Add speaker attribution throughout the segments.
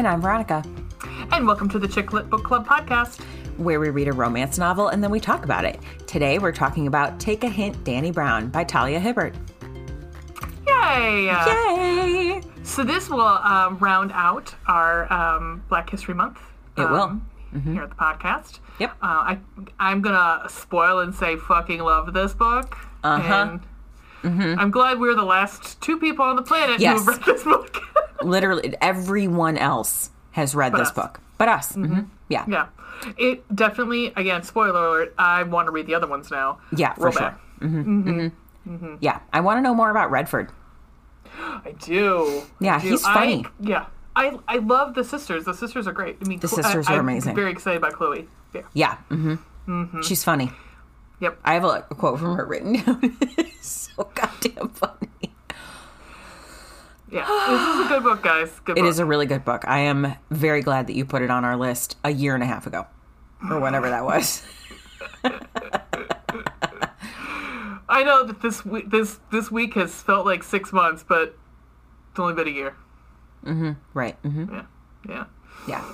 Speaker 1: And I'm Veronica,
Speaker 2: And welcome to the Chick Lit Book Club podcast.
Speaker 1: where we read a romance novel and then we talk about it. Today we're talking about Take a Hint, Dani Brown by Talia Hibbert.
Speaker 2: Yay!
Speaker 1: Yay!
Speaker 2: So this will um, round out our um, Black History Month.
Speaker 1: It will.
Speaker 2: um, Here at the podcast.
Speaker 1: Yep.
Speaker 2: Uh, I I'm gonna spoil and say fucking love this book.
Speaker 1: Uh-huh.
Speaker 2: And I'm glad we're the last two people on the planet
Speaker 1: Yes.
Speaker 2: who have read this book.
Speaker 1: Literally, everyone else has read this
Speaker 2: us.
Speaker 1: book, but us. Mhm. Yeah.
Speaker 2: yeah. It definitely, again, spoiler alert. I want to read the other ones now.
Speaker 1: Yeah, for sure.
Speaker 2: bad.
Speaker 1: Yeah. I want to know more about Redford.
Speaker 2: I do.
Speaker 1: Yeah,
Speaker 2: I do.
Speaker 1: he's
Speaker 2: I-
Speaker 1: funny.
Speaker 2: yeah. I, I love the sisters. The sisters are great. I mean,
Speaker 1: The sisters
Speaker 2: I,
Speaker 1: are
Speaker 2: I'm
Speaker 1: amazing.
Speaker 2: Very excited about Chloe. Yeah.
Speaker 1: Yeah. She's funny.
Speaker 2: Yep.
Speaker 1: I have a, a quote from her written down. so goddamn funny.
Speaker 2: Yeah. This is a good book, guys. Good
Speaker 1: It
Speaker 2: book.
Speaker 1: is a really good book. I am very glad that you put it on our list a year and a half ago, or whenever that was.
Speaker 2: I know that this week, this this week has felt like six months, but it's only been a year.
Speaker 1: Right. Mm-hmm.
Speaker 2: Yeah. Yeah.
Speaker 1: Yeah.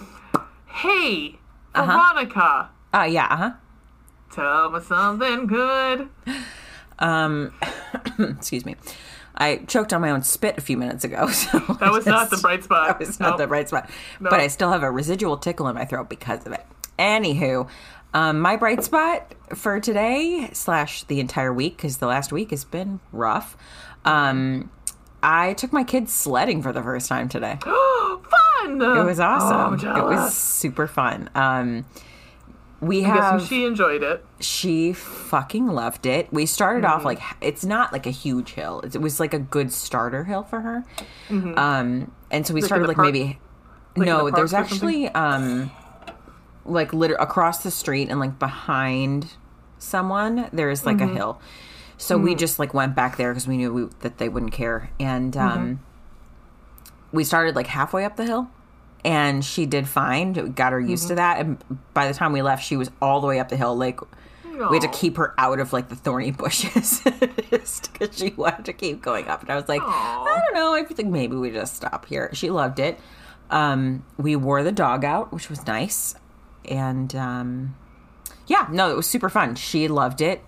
Speaker 2: Hey,
Speaker 1: Uh-huh.
Speaker 2: Veronica,
Speaker 1: Uh, yeah. Uh huh.
Speaker 2: tell me something good.
Speaker 1: Um, excuse me. I choked on my own spit a few minutes ago. So
Speaker 2: That was not the bright spot.
Speaker 1: That was not the bright spot. But I still have a residual tickle in my throat because of it. Anywho, um, my bright spot for today slash the entire week because the last week has been rough. Um, I took my kids sledding for the first time today.
Speaker 2: Fun.
Speaker 1: It was awesome. it was super fun. Um, we
Speaker 2: I'm
Speaker 1: have
Speaker 2: she enjoyed it.
Speaker 1: she fucking loved it. We started off
Speaker 2: Mm-hmm.
Speaker 1: like it's not like a huge hill. It was like a good starter hill for her.
Speaker 2: Mm-hmm.
Speaker 1: Um, and so we
Speaker 2: Like
Speaker 1: started like
Speaker 2: park-
Speaker 1: maybe
Speaker 2: in
Speaker 1: no.
Speaker 2: the
Speaker 1: There's
Speaker 2: park or something?
Speaker 1: actually um, like liter- across the street and like behind someone there's like
Speaker 2: Mm-hmm.
Speaker 1: a hill. So we
Speaker 2: Mm.
Speaker 1: just like went back there because we knew we, that they wouldn't care. And um,
Speaker 2: Mm-hmm.
Speaker 1: we started like halfway up the hill and she did fine We got her used to
Speaker 2: Mm-hmm.
Speaker 1: that and by the time we left she was all the way up the hill like we had to keep her out of like the thorny bushes just because she wanted to keep going up and i was like i don't know i think maybe we just stop here she loved it um, we wore the dog out which was nice and um, yeah no it was super fun she loved it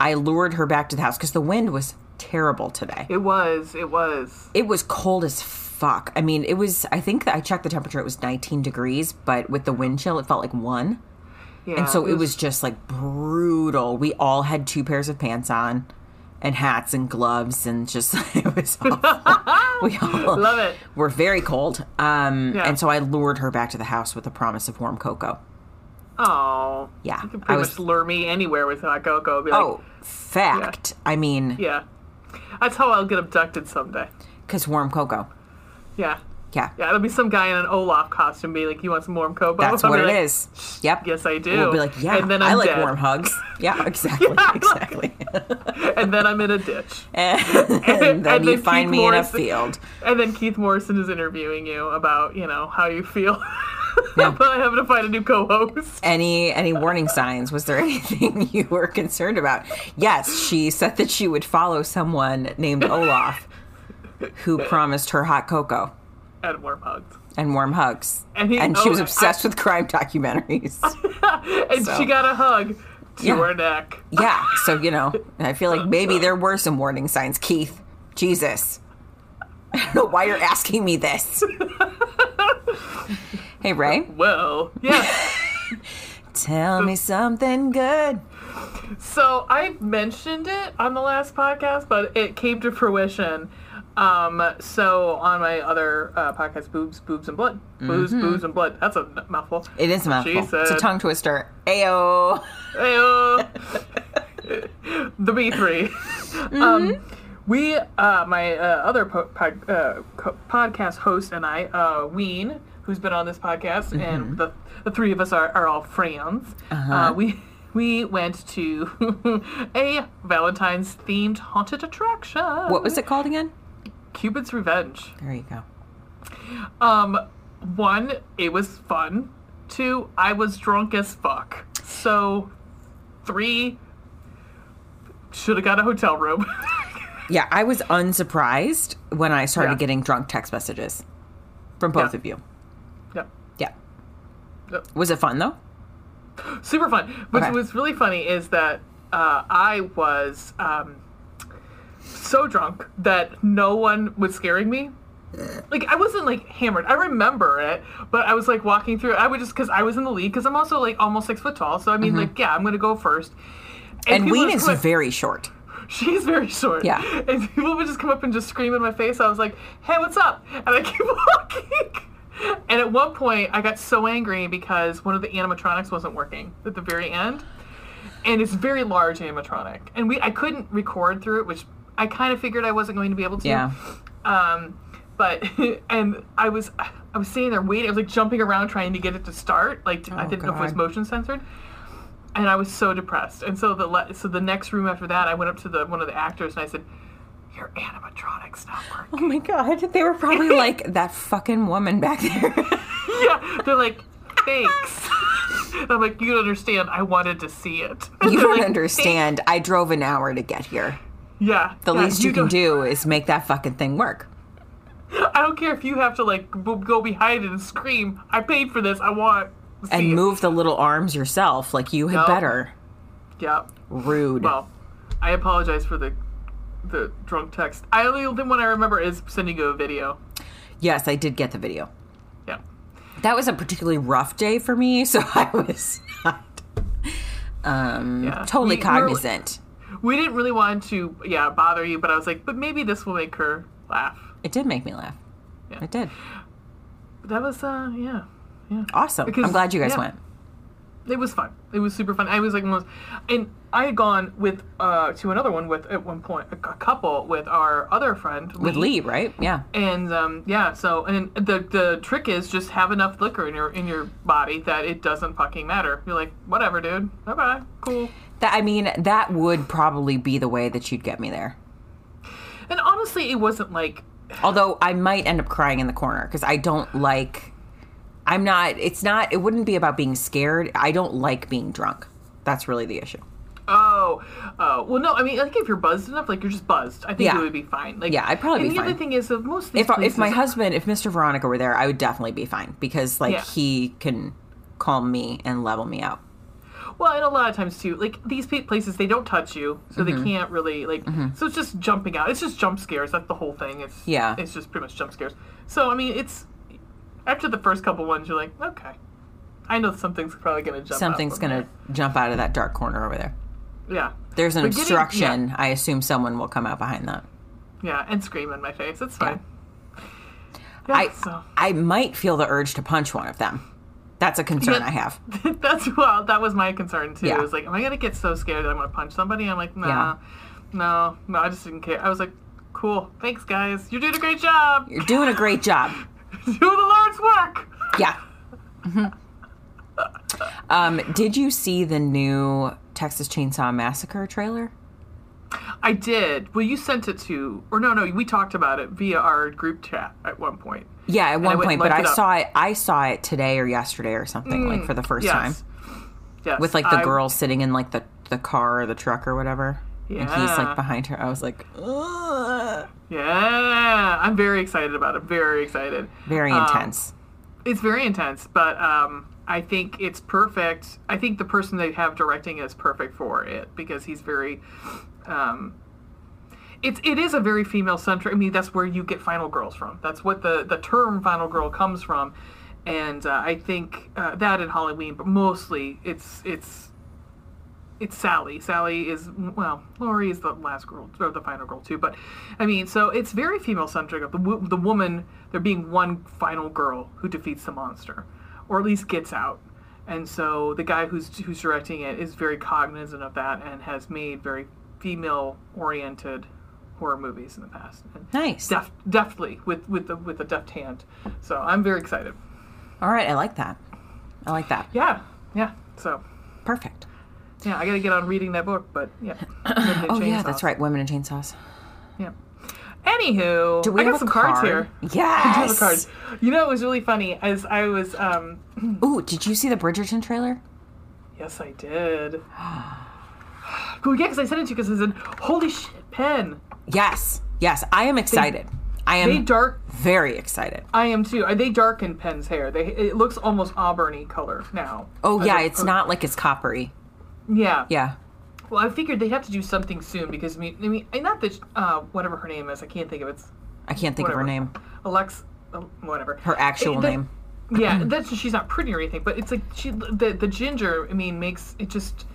Speaker 1: i lured her back to the house because the wind was terrible today
Speaker 2: It was. It was.
Speaker 1: it was cold as fuck. I mean, it was. I think I checked the temperature. It was 19 degrees, but with the wind chill, it felt like one.
Speaker 2: Yeah.
Speaker 1: And so it was just like brutal. We all had two pairs of pants on, and hats and gloves, and just it was awful. we all
Speaker 2: Love it.
Speaker 1: were very cold. Um,
Speaker 2: Yeah.
Speaker 1: and so I lured her back to the house with the promise of warm cocoa.
Speaker 2: Oh.
Speaker 1: Yeah,
Speaker 2: You can
Speaker 1: I
Speaker 2: pretty
Speaker 1: was-
Speaker 2: much lure me anywhere with hot cocoa. Be like,
Speaker 1: Oh, fact. I mean,
Speaker 2: Yeah. That's how I'll get abducted someday.
Speaker 1: because warm cocoa.
Speaker 2: Yeah.
Speaker 1: Yeah,
Speaker 2: Yeah, it'll be some guy in an Olaf costume be like, You want some warm cocoa?
Speaker 1: that's
Speaker 2: I'll
Speaker 1: what it
Speaker 2: like,
Speaker 1: is. Yep.
Speaker 2: Yes, I do.
Speaker 1: We'll be like, yeah,
Speaker 2: and then
Speaker 1: I
Speaker 2: I'm
Speaker 1: like
Speaker 2: dead.
Speaker 1: warm hugs. Yeah, exactly, exactly.
Speaker 2: And then I'm in a ditch.
Speaker 1: and then
Speaker 2: And
Speaker 1: you
Speaker 2: then
Speaker 1: find
Speaker 2: Keith
Speaker 1: me in a
Speaker 2: Morrison-
Speaker 1: field.
Speaker 2: And then Keith Morrison is interviewing you about, you know, how you feel
Speaker 1: Yeah.
Speaker 2: about having to find a new co-host.
Speaker 1: Any any warning signs? Was there anything you were concerned about? Yes, she said that she would follow someone named Olaf, who promised her hot cocoa
Speaker 2: And warm hugs.
Speaker 1: and warm hugs,
Speaker 2: And he-
Speaker 1: she oh, was
Speaker 2: oh,
Speaker 1: obsessed with crime documentaries.
Speaker 2: And
Speaker 1: So-
Speaker 2: she got a hug to
Speaker 1: Yeah.
Speaker 2: her neck.
Speaker 1: yeah, so you know, I feel like maybe there were some warning signs. Keith, Jesus, I don't know why you're asking me this. hey Ray,
Speaker 2: Well, yeah.
Speaker 1: tell me something good.
Speaker 2: So I mentioned it on the last podcast, but it came to fruition. Um, so on my other uh, podcast, boobs, boobs, and blood, boobs,
Speaker 1: Mm-hmm.
Speaker 2: booze, and blood. That's a mouthful.
Speaker 1: It is a mouthful. It's a tongue twister. Ayo.
Speaker 2: Ayo. the B 3
Speaker 1: Mm-hmm.
Speaker 2: Um, we, uh, my uh, other po- pod, uh, co- podcast host and I, uh, Ween, who's been on this podcast,
Speaker 1: Mm-hmm.
Speaker 2: and the the three of us are, are all friends. Uh, we we went to a Valentine's themed haunted attraction.
Speaker 1: What was it called again?
Speaker 2: Cupid's Revenge.
Speaker 1: There you go.
Speaker 2: Um, one, it was fun. Two, I was drunk as fuck. So, three, should have got a hotel room.
Speaker 1: Yeah, I was unsurprised when I started
Speaker 2: Yeah.
Speaker 1: getting drunk text messages from both
Speaker 2: Yeah.
Speaker 1: of you. Yep. Yeah. Yep. Was it fun though?
Speaker 2: super fun.
Speaker 1: Okay.
Speaker 2: what's really funny is that uh, I was um, so drunk that no one was scaring me. Like I wasn't like hammered. I remember it, but I was like walking through. I would just because I was in the lead because I'm also like almost six foot tall. So I mean, mm-hmm. like yeah, I'm gonna go first.
Speaker 1: And
Speaker 2: people
Speaker 1: Ween is very short.
Speaker 2: She's very short.
Speaker 1: Yeah.
Speaker 2: And people would just come up and just scream in my face. I was like, hey, what's up? And I keep walking. And at one point, I got so angry because one of the animatronics wasn't working at the very end. And it's very large animatronic. And we I couldn't record through it, which I kind of figured I wasn't going to be able to.
Speaker 1: Yeah.
Speaker 2: Um, but and I was I was sitting there waiting. I was like jumping around trying to get it to start. Like I
Speaker 1: Oh,
Speaker 2: didn't know if it was motion censored. And I was so depressed. And so the le- so the next room after that, I went up to the one of the actors and I said, "Your animatronics not working."
Speaker 1: Oh my god, they were probably like that fucking woman back there.
Speaker 2: yeah, they're like, "Thanks." I'm like, "You don't understand. I wanted to see it."
Speaker 1: You don't
Speaker 2: like,
Speaker 1: understand. I drove an hour to get here.
Speaker 2: Yeah.
Speaker 1: The
Speaker 2: yeah,
Speaker 1: least you, can
Speaker 2: don't-
Speaker 1: is make that fucking thing work.
Speaker 2: I don't care if you have to like go behind it and scream. I paid for this. I want.
Speaker 1: And
Speaker 2: it."
Speaker 1: move the little arms yourself. Like you had
Speaker 2: No.
Speaker 1: better.
Speaker 2: Yeah.
Speaker 1: Rude.
Speaker 2: Well, I apologize for the the drunk text. I only the one I remember is sending you a video.
Speaker 1: yes, I did get the video.
Speaker 2: Yeah.
Speaker 1: That was a particularly rough day for me, so I was not um,
Speaker 2: Yeah.
Speaker 1: totally
Speaker 2: We-
Speaker 1: cognizant.
Speaker 2: We didn't really want to, yeah, bother you, but I was like, but maybe this will make her laugh.
Speaker 1: It did make me laugh.
Speaker 2: Yeah.
Speaker 1: It did.
Speaker 2: But that was, uh, yeah, yeah.
Speaker 1: Awesome.
Speaker 2: Because-
Speaker 1: I'm glad you guys
Speaker 2: yeah.
Speaker 1: went.
Speaker 2: It was fun. It was super fun. I was like, most, and I had gone with uh to another one with at one point a, a couple with our other friend
Speaker 1: With Lee, right? Yeah.
Speaker 2: and um, yeah. So and the the trick is just have enough liquor in your in your body that it doesn't fucking matter. You're like, whatever, dude. Bye. Cool.
Speaker 1: That I mean, that would probably be the way that you'd get me there.
Speaker 2: And honestly, it wasn't like
Speaker 1: Although I might end up crying in the corner because I don't like. I'm not. It's not. It wouldn't be about being scared. I don't like being drunk. That's really the issue.
Speaker 2: Oh, oh. Well, no. I mean, I think if you're buzzed enough, like you're just buzzed, I think
Speaker 1: Yeah.
Speaker 2: it would be fine. Like,
Speaker 1: Yeah, I'd probably
Speaker 2: and
Speaker 1: be
Speaker 2: the other thing is that most
Speaker 1: If if my husband, if Mr. Veronica were there, I would definitely be fine because like
Speaker 2: Yeah.
Speaker 1: he can calm me and level me out.
Speaker 2: Well, and a lot of times too, like these places, they don't touch you, so
Speaker 1: Mm-hmm.
Speaker 2: they can't really like. So it's just jumping out. It's just jump scares. That's the whole thing. It's
Speaker 1: Yeah.
Speaker 2: It's just pretty much jump scares. So I mean, it's after the first couple ones, you're like, okay, I know something's probably gonna jump.
Speaker 1: Something's gonna jump out of that dark corner over there.
Speaker 2: there. Yeah.
Speaker 1: There's an
Speaker 2: But getting-
Speaker 1: obstruction. I assume someone will come out behind that.
Speaker 2: Yeah, and scream in my face. It's fine. Yeah,
Speaker 1: I
Speaker 2: so.
Speaker 1: I might feel the urge to punch one of them. That's a concern
Speaker 2: Yeah.
Speaker 1: I have.
Speaker 2: That's well, that was my concern too.
Speaker 1: Yeah.
Speaker 2: It was like, am I gonna get so scared that I'm gonna punch somebody? I'm like, nah,
Speaker 1: Yeah.
Speaker 2: no, no, I just didn't care. I was like, cool, thanks guys, you're doing a great job,
Speaker 1: You're doing a great job.
Speaker 2: doing the Lord's work.
Speaker 1: Yeah. Mhm. Um, did you see the new Texas Chainsaw Massacre trailer?
Speaker 2: I did. Well, you sent it to, or no, no, we talked about it via our group chat at one point.
Speaker 1: Yeah, at one point, but I
Speaker 2: up.
Speaker 1: saw it. I saw it today or yesterday or something, like for the first time,
Speaker 2: Yes. Yes.
Speaker 1: with like the
Speaker 2: I-
Speaker 1: girl sitting in like the the car or the truck or whatever, Yeah. and he's like behind her. I was like, Ugh.
Speaker 2: Yeah, I'm very excited about it. Very excited.
Speaker 1: very
Speaker 2: Um,
Speaker 1: intense.
Speaker 2: It's very intense, but um, I think it's perfect. I think the person they have directing is perfect for it because he's very. Um, it's it is a very female centric. I mean, that's where you get Final Girls from. That's what the the term Final Girl comes from, and uh, I think uh, that in Halloween, but mostly it's it's. It's Sally. Sally is well. Laurie is the last girl or the final girl too. But I mean, so it's very female centric. Of the the woman there being one final girl who defeats the monster, or at least gets out. And so the guy who's who's directing it is very cognizant of that and has made very female oriented horror movies in the past. And
Speaker 1: Nice.
Speaker 2: deft, deftly with with the with a deft hand. So I'm very excited.
Speaker 1: All right, I like that. I like that.
Speaker 2: Yeah, yeah. So
Speaker 1: Perfect.
Speaker 2: yeah, I got to get on reading that book. But yeah.
Speaker 1: Oh yeah, that's right. Women in chainsaws.
Speaker 2: Yeah. Anywho,
Speaker 1: Do we
Speaker 2: I got
Speaker 1: have
Speaker 2: some
Speaker 1: a
Speaker 2: cards here.
Speaker 1: Yes.
Speaker 2: Have a card. You know, it was really funny as I was. um
Speaker 1: Ooh, did you see the Bridgerton trailer?
Speaker 2: Yes, I did. Well, yeah, because I sent it to you because I said, "Holy shit, pen!"
Speaker 1: Yes. Yes, I am excited. I am
Speaker 2: They dark.
Speaker 1: very excited.
Speaker 2: I am too. They darken Penn's hair. They it looks almost auburny color now.
Speaker 1: Oh yeah, it's not like it's coppery.
Speaker 2: Yeah.
Speaker 1: Yeah.
Speaker 2: Well, I figured they'd have to do something soon because I mean, I mean, not that uh, whatever her name is, I can't think of it. It's
Speaker 1: I can't think of her name.
Speaker 2: Alex, uh, whatever.
Speaker 1: Her actual
Speaker 2: that-
Speaker 1: name.
Speaker 2: Yeah, that's she's not pretty or anything, but it's like she the the ginger. I mean, makes it just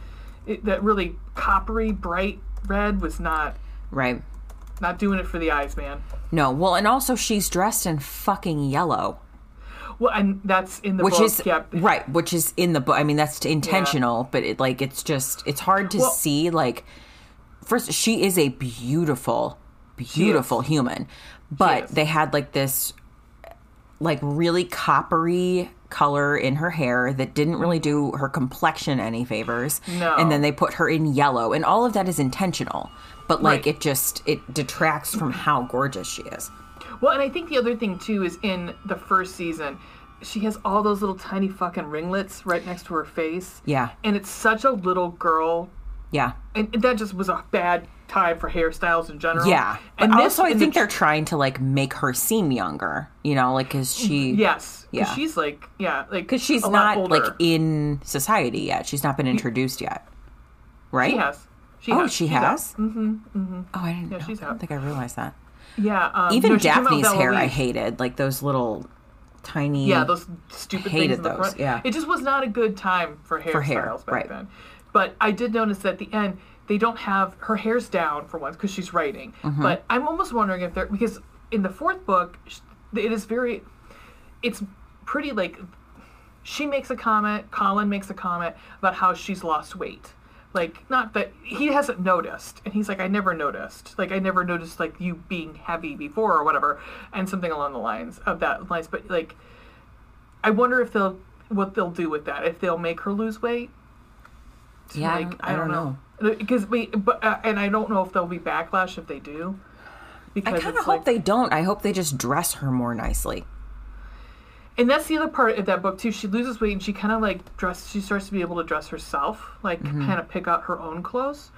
Speaker 2: it, that really coppery bright red was not
Speaker 1: Right.
Speaker 2: Not doing it for the eyes, man.
Speaker 1: No. Well, and also she's dressed in fucking yellow,
Speaker 2: Well, and that's in the
Speaker 1: which
Speaker 2: book.
Speaker 1: is
Speaker 2: yeah,
Speaker 1: right, which is in the book. I mean, that's intentional, but it like it's just it's hard to
Speaker 2: Well-
Speaker 1: see. Like, first, she is a beautiful, beautiful human, but they had like this like really coppery color in her hair that didn't really do her complexion any favors.
Speaker 2: No.
Speaker 1: And then they put her in yellow and all of that is intentional. But like
Speaker 2: Right.
Speaker 1: it just it detracts from how gorgeous she is.
Speaker 2: Well, and I think the other thing too is in the first season, she has all those little tiny fucking ringlets right next to her face.
Speaker 1: Yeah.
Speaker 2: And it's such a little girl,
Speaker 1: Yeah.
Speaker 2: and that just was a bad time for hairstyles in general.
Speaker 1: Yeah.
Speaker 2: And this-
Speaker 1: also I
Speaker 2: in the
Speaker 1: think
Speaker 2: tr-
Speaker 1: they're trying to like make her seem younger, you know, like cuz she mm,
Speaker 2: yes, because
Speaker 1: Yeah.
Speaker 2: she's like yeah, like
Speaker 1: cuz she's not like in society yet. She's not been introduced yet. Right?
Speaker 2: she has. She
Speaker 1: Oh,
Speaker 2: has.
Speaker 1: she has?
Speaker 2: out. Mm-hmm, mm-hmm.
Speaker 1: Oh, I didn't
Speaker 2: Yeah,
Speaker 1: know.
Speaker 2: she's
Speaker 1: I don't think I realized that.
Speaker 2: Yeah. Um,
Speaker 1: Even
Speaker 2: no, she came out with
Speaker 1: Daphne's hair I hated, like those little tiny
Speaker 2: Yeah, those stupid
Speaker 1: Hated
Speaker 2: things in the
Speaker 1: those,
Speaker 2: front.
Speaker 1: yeah.
Speaker 2: It just was not a good time for hairstyles
Speaker 1: hair,
Speaker 2: back
Speaker 1: right.
Speaker 2: then. But I did notice that at the end they don't have her hair's down for once because she's writing.
Speaker 1: Mm-hmm.
Speaker 2: But I'm almost wondering if they're because in the fourth book it is very, it's pretty like she makes a comment, Colin makes a comment about how she's lost weight. Like, not that he hasn't noticed. And he's like, I never noticed. Like, I never noticed, like, you being heavy before or whatever. And something along the lines of that lines. But, like, I wonder if they'll, what they'll do with that. If they'll make her lose weight.
Speaker 1: Yeah, I don't- I don't know.
Speaker 2: Because we, but, uh, and I don't know if there'll be backlash if they do.
Speaker 1: I kind of hope
Speaker 2: like,
Speaker 1: they don't. I hope they just dress her more nicely.
Speaker 2: And that's the other part of that book too. She loses weight and she kind of like dress. She starts to be able to dress herself, like kind of pick out her own clothes.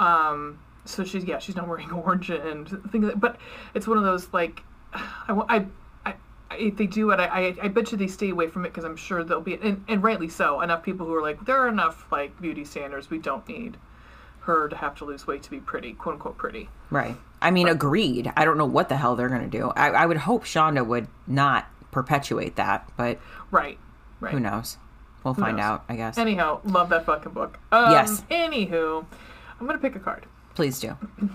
Speaker 2: Um, so she's yeah, she's not wearing orange and things. Like, but it's one of those like, I, I, I if they do it, I, I, I bet you they stay away from it because I'm sure there'll be and, and rightly so enough people who are like there are enough like beauty standards. We don't need her to have to lose weight to be pretty, quote unquote pretty.
Speaker 1: Right. I mean, agreed. I don't know what the hell they're going to do. I, I would hope Shonda would not perpetuate that, but
Speaker 2: Right. Right.
Speaker 1: who knows? We'll find
Speaker 2: knows?
Speaker 1: out, I guess.
Speaker 2: Anyhow, love that fucking book. Um,
Speaker 1: Yes.
Speaker 2: Anywho, I'm gonna pick a card.
Speaker 1: Please do.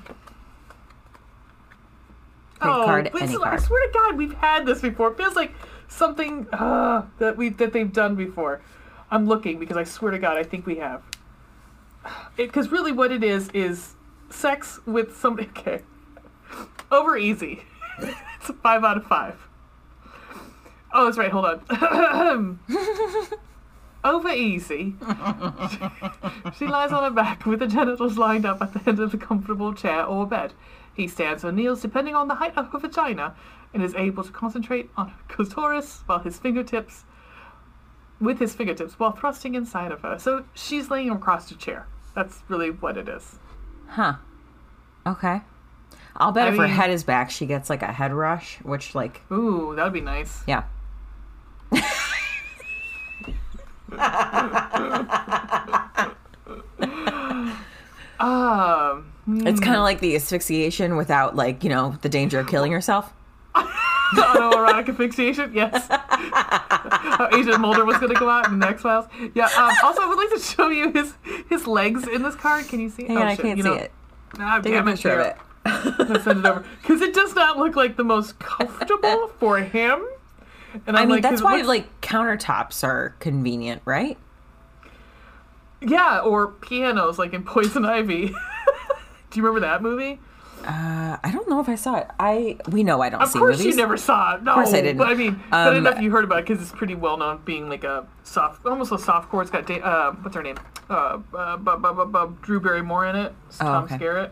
Speaker 2: oh,
Speaker 1: card,
Speaker 2: it's- I swear to God, we've had this before. It feels like something uh, that we that they've done before. I'm looking because I swear to God, I think we have. Because really, what it is is sex with somebody. Okay, over easy. it's a five out of five. Oh, that's right. Hold on. over easy. She lies on her back with the genitals lined up at the end of a comfortable chair or bed. He stands or kneels depending on the height of her vagina and is able to concentrate on her clitoris while his fingertips with his fingertips while thrusting inside of her. So she's laying across the chair. That's really what it is.
Speaker 1: Huh. Okay. I'll bet
Speaker 2: I
Speaker 1: if her head is back, she gets like a head rush, which, like,
Speaker 2: Ooh, that would be nice.
Speaker 1: yeah.
Speaker 2: Um,
Speaker 1: It's kind of like the asphyxiation without, like, you know, the danger of killing yourself.
Speaker 2: autoerotic asphyxiation. Yes. How Agent Mulder was going to go out in the X Files. Yeah. Um, also, I would like to show you his his legs in this card. Can you see?
Speaker 1: Hang
Speaker 2: oh,
Speaker 1: on, I can't
Speaker 2: you
Speaker 1: see
Speaker 2: know-
Speaker 1: it.
Speaker 2: Ah,
Speaker 1: Take a picture of it.
Speaker 2: I'll send it over because it does not look like the most comfortable for him. And
Speaker 1: I
Speaker 2: I'm
Speaker 1: mean,
Speaker 2: like,
Speaker 1: that's why,
Speaker 2: looks-
Speaker 1: like, countertops are convenient, right?
Speaker 2: yeah, or pianos like in Poison Ivy. Do you remember that movie?
Speaker 1: Uh, I don't know if I saw it. I we know I don't
Speaker 2: Of
Speaker 1: see
Speaker 2: course,
Speaker 1: movies.
Speaker 2: you never saw it. No,
Speaker 1: course I didn't.
Speaker 2: But I mean, but
Speaker 1: Um,
Speaker 2: enough you heard about it because it's pretty well known, being like a soft, almost a soft core. It's got da- uh, what's her name? Uh, uh, bu- bu- bu- Drew Barrymore in it. It's Tom
Speaker 1: Oh, okay.
Speaker 2: Skerritt.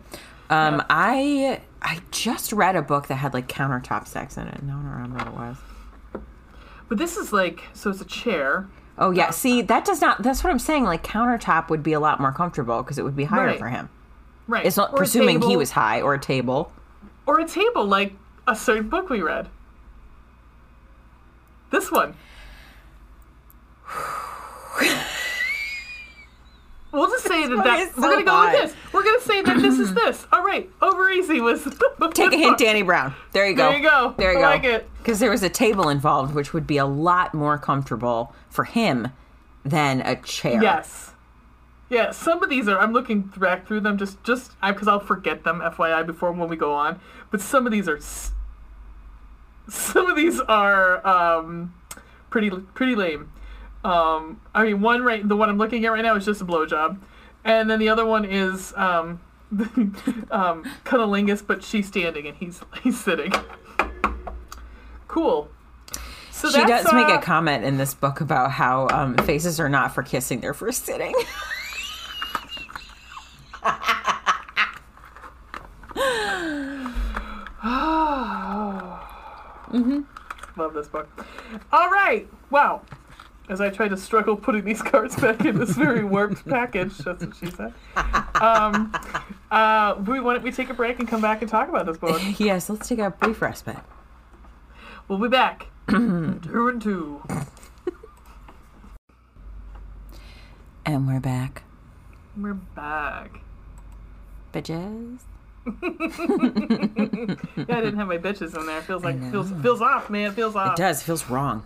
Speaker 1: Um, I I just read a book that had like countertop sex in it. and I don't remember what it was.
Speaker 2: But this is like, so it's a chair.
Speaker 1: Oh yeah, uh, see that does not. That's what I'm saying. Like countertop would be a lot more comfortable because it would be higher
Speaker 2: Right.
Speaker 1: for him.
Speaker 2: Right.
Speaker 1: It's not
Speaker 2: Or
Speaker 1: presuming he was high or a table.
Speaker 2: Or a table, like a certain book we read. This one. We'll just say that, that
Speaker 1: is
Speaker 2: we're gonna go with this. We're gonna say that this is this. All right, over easy was.
Speaker 1: Take a hint, Dani Brown. There you go.
Speaker 2: There you go.
Speaker 1: There you
Speaker 2: I
Speaker 1: go.
Speaker 2: like it.
Speaker 1: Because there was a table involved, which would be a lot more comfortable for him than a chair.
Speaker 2: Yes. Yeah, some of these are. I'm looking back through them just just because I'll forget them, FYI, before when we go on. But some of these are. Some of these are um, pretty pretty lame. Um, I mean, one right, the one I'm looking at right now is just a blowjob, and then the other one is um, um, cunnilingus, but she's standing and he's he's sitting. Cool. So
Speaker 1: She does make
Speaker 2: uh,
Speaker 1: a comment in this book about how um, faces are not for kissing, they're for sitting. mm-hmm.
Speaker 2: Love this book. All right. Wow. As I try to struggle putting these cards back in this very warped package, that's what she said. Um, uh, we, why don't we take a break and come back and talk about this book?
Speaker 1: yes, let's take a brief respite.
Speaker 2: We'll be back. two and two.
Speaker 1: And we're back.
Speaker 2: We're back.
Speaker 1: Bitches.
Speaker 2: Yeah, I didn't have my bitches in there. Feels like feels feels off, man. Feels off.
Speaker 1: It does. Feels wrong.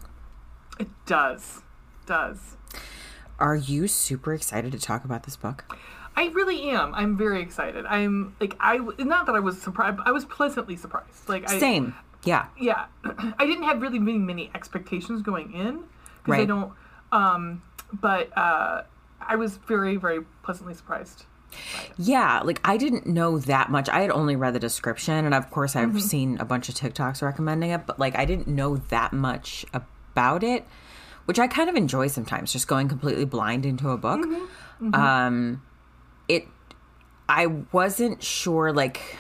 Speaker 2: It does. Does.
Speaker 1: Are you super excited to talk about this book?
Speaker 2: I really am. I'm very excited. I'm like I not that I was surprised. I was pleasantly surprised. Like I,
Speaker 1: Same. Yeah.
Speaker 2: yeah i didn't have really many, many expectations going in because i don't um but uh i was very very pleasantly surprised
Speaker 1: Yeah, like I didn't know that much. I had only read the description, and of course, I've
Speaker 2: Mm-hmm.
Speaker 1: seen a bunch of TikToks recommending it, but like I didn't know that much about it, which I kind of enjoy sometimes, just going completely blind into a book.
Speaker 2: Mm-hmm.
Speaker 1: Um, it, I wasn't sure. Like,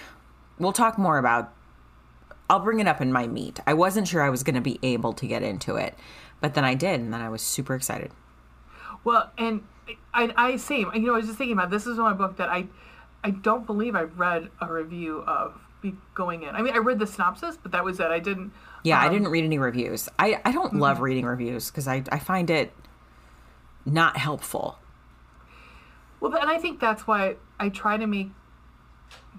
Speaker 1: we'll talk more about. I'll bring it up in my meet. I wasn't sure I was going to be able to get into it, but then I did, and then I was super excited.
Speaker 2: well and i i same you know i was just thinking about this is one book that i i don't believe i read a review of going in i mean i read the synopsis but that was it i didn't
Speaker 1: Yeah, I
Speaker 2: um,
Speaker 1: didn't read any reviews. I, I don't love reading reviews because I, I find it not helpful.
Speaker 2: Well, and I think that's why I try to make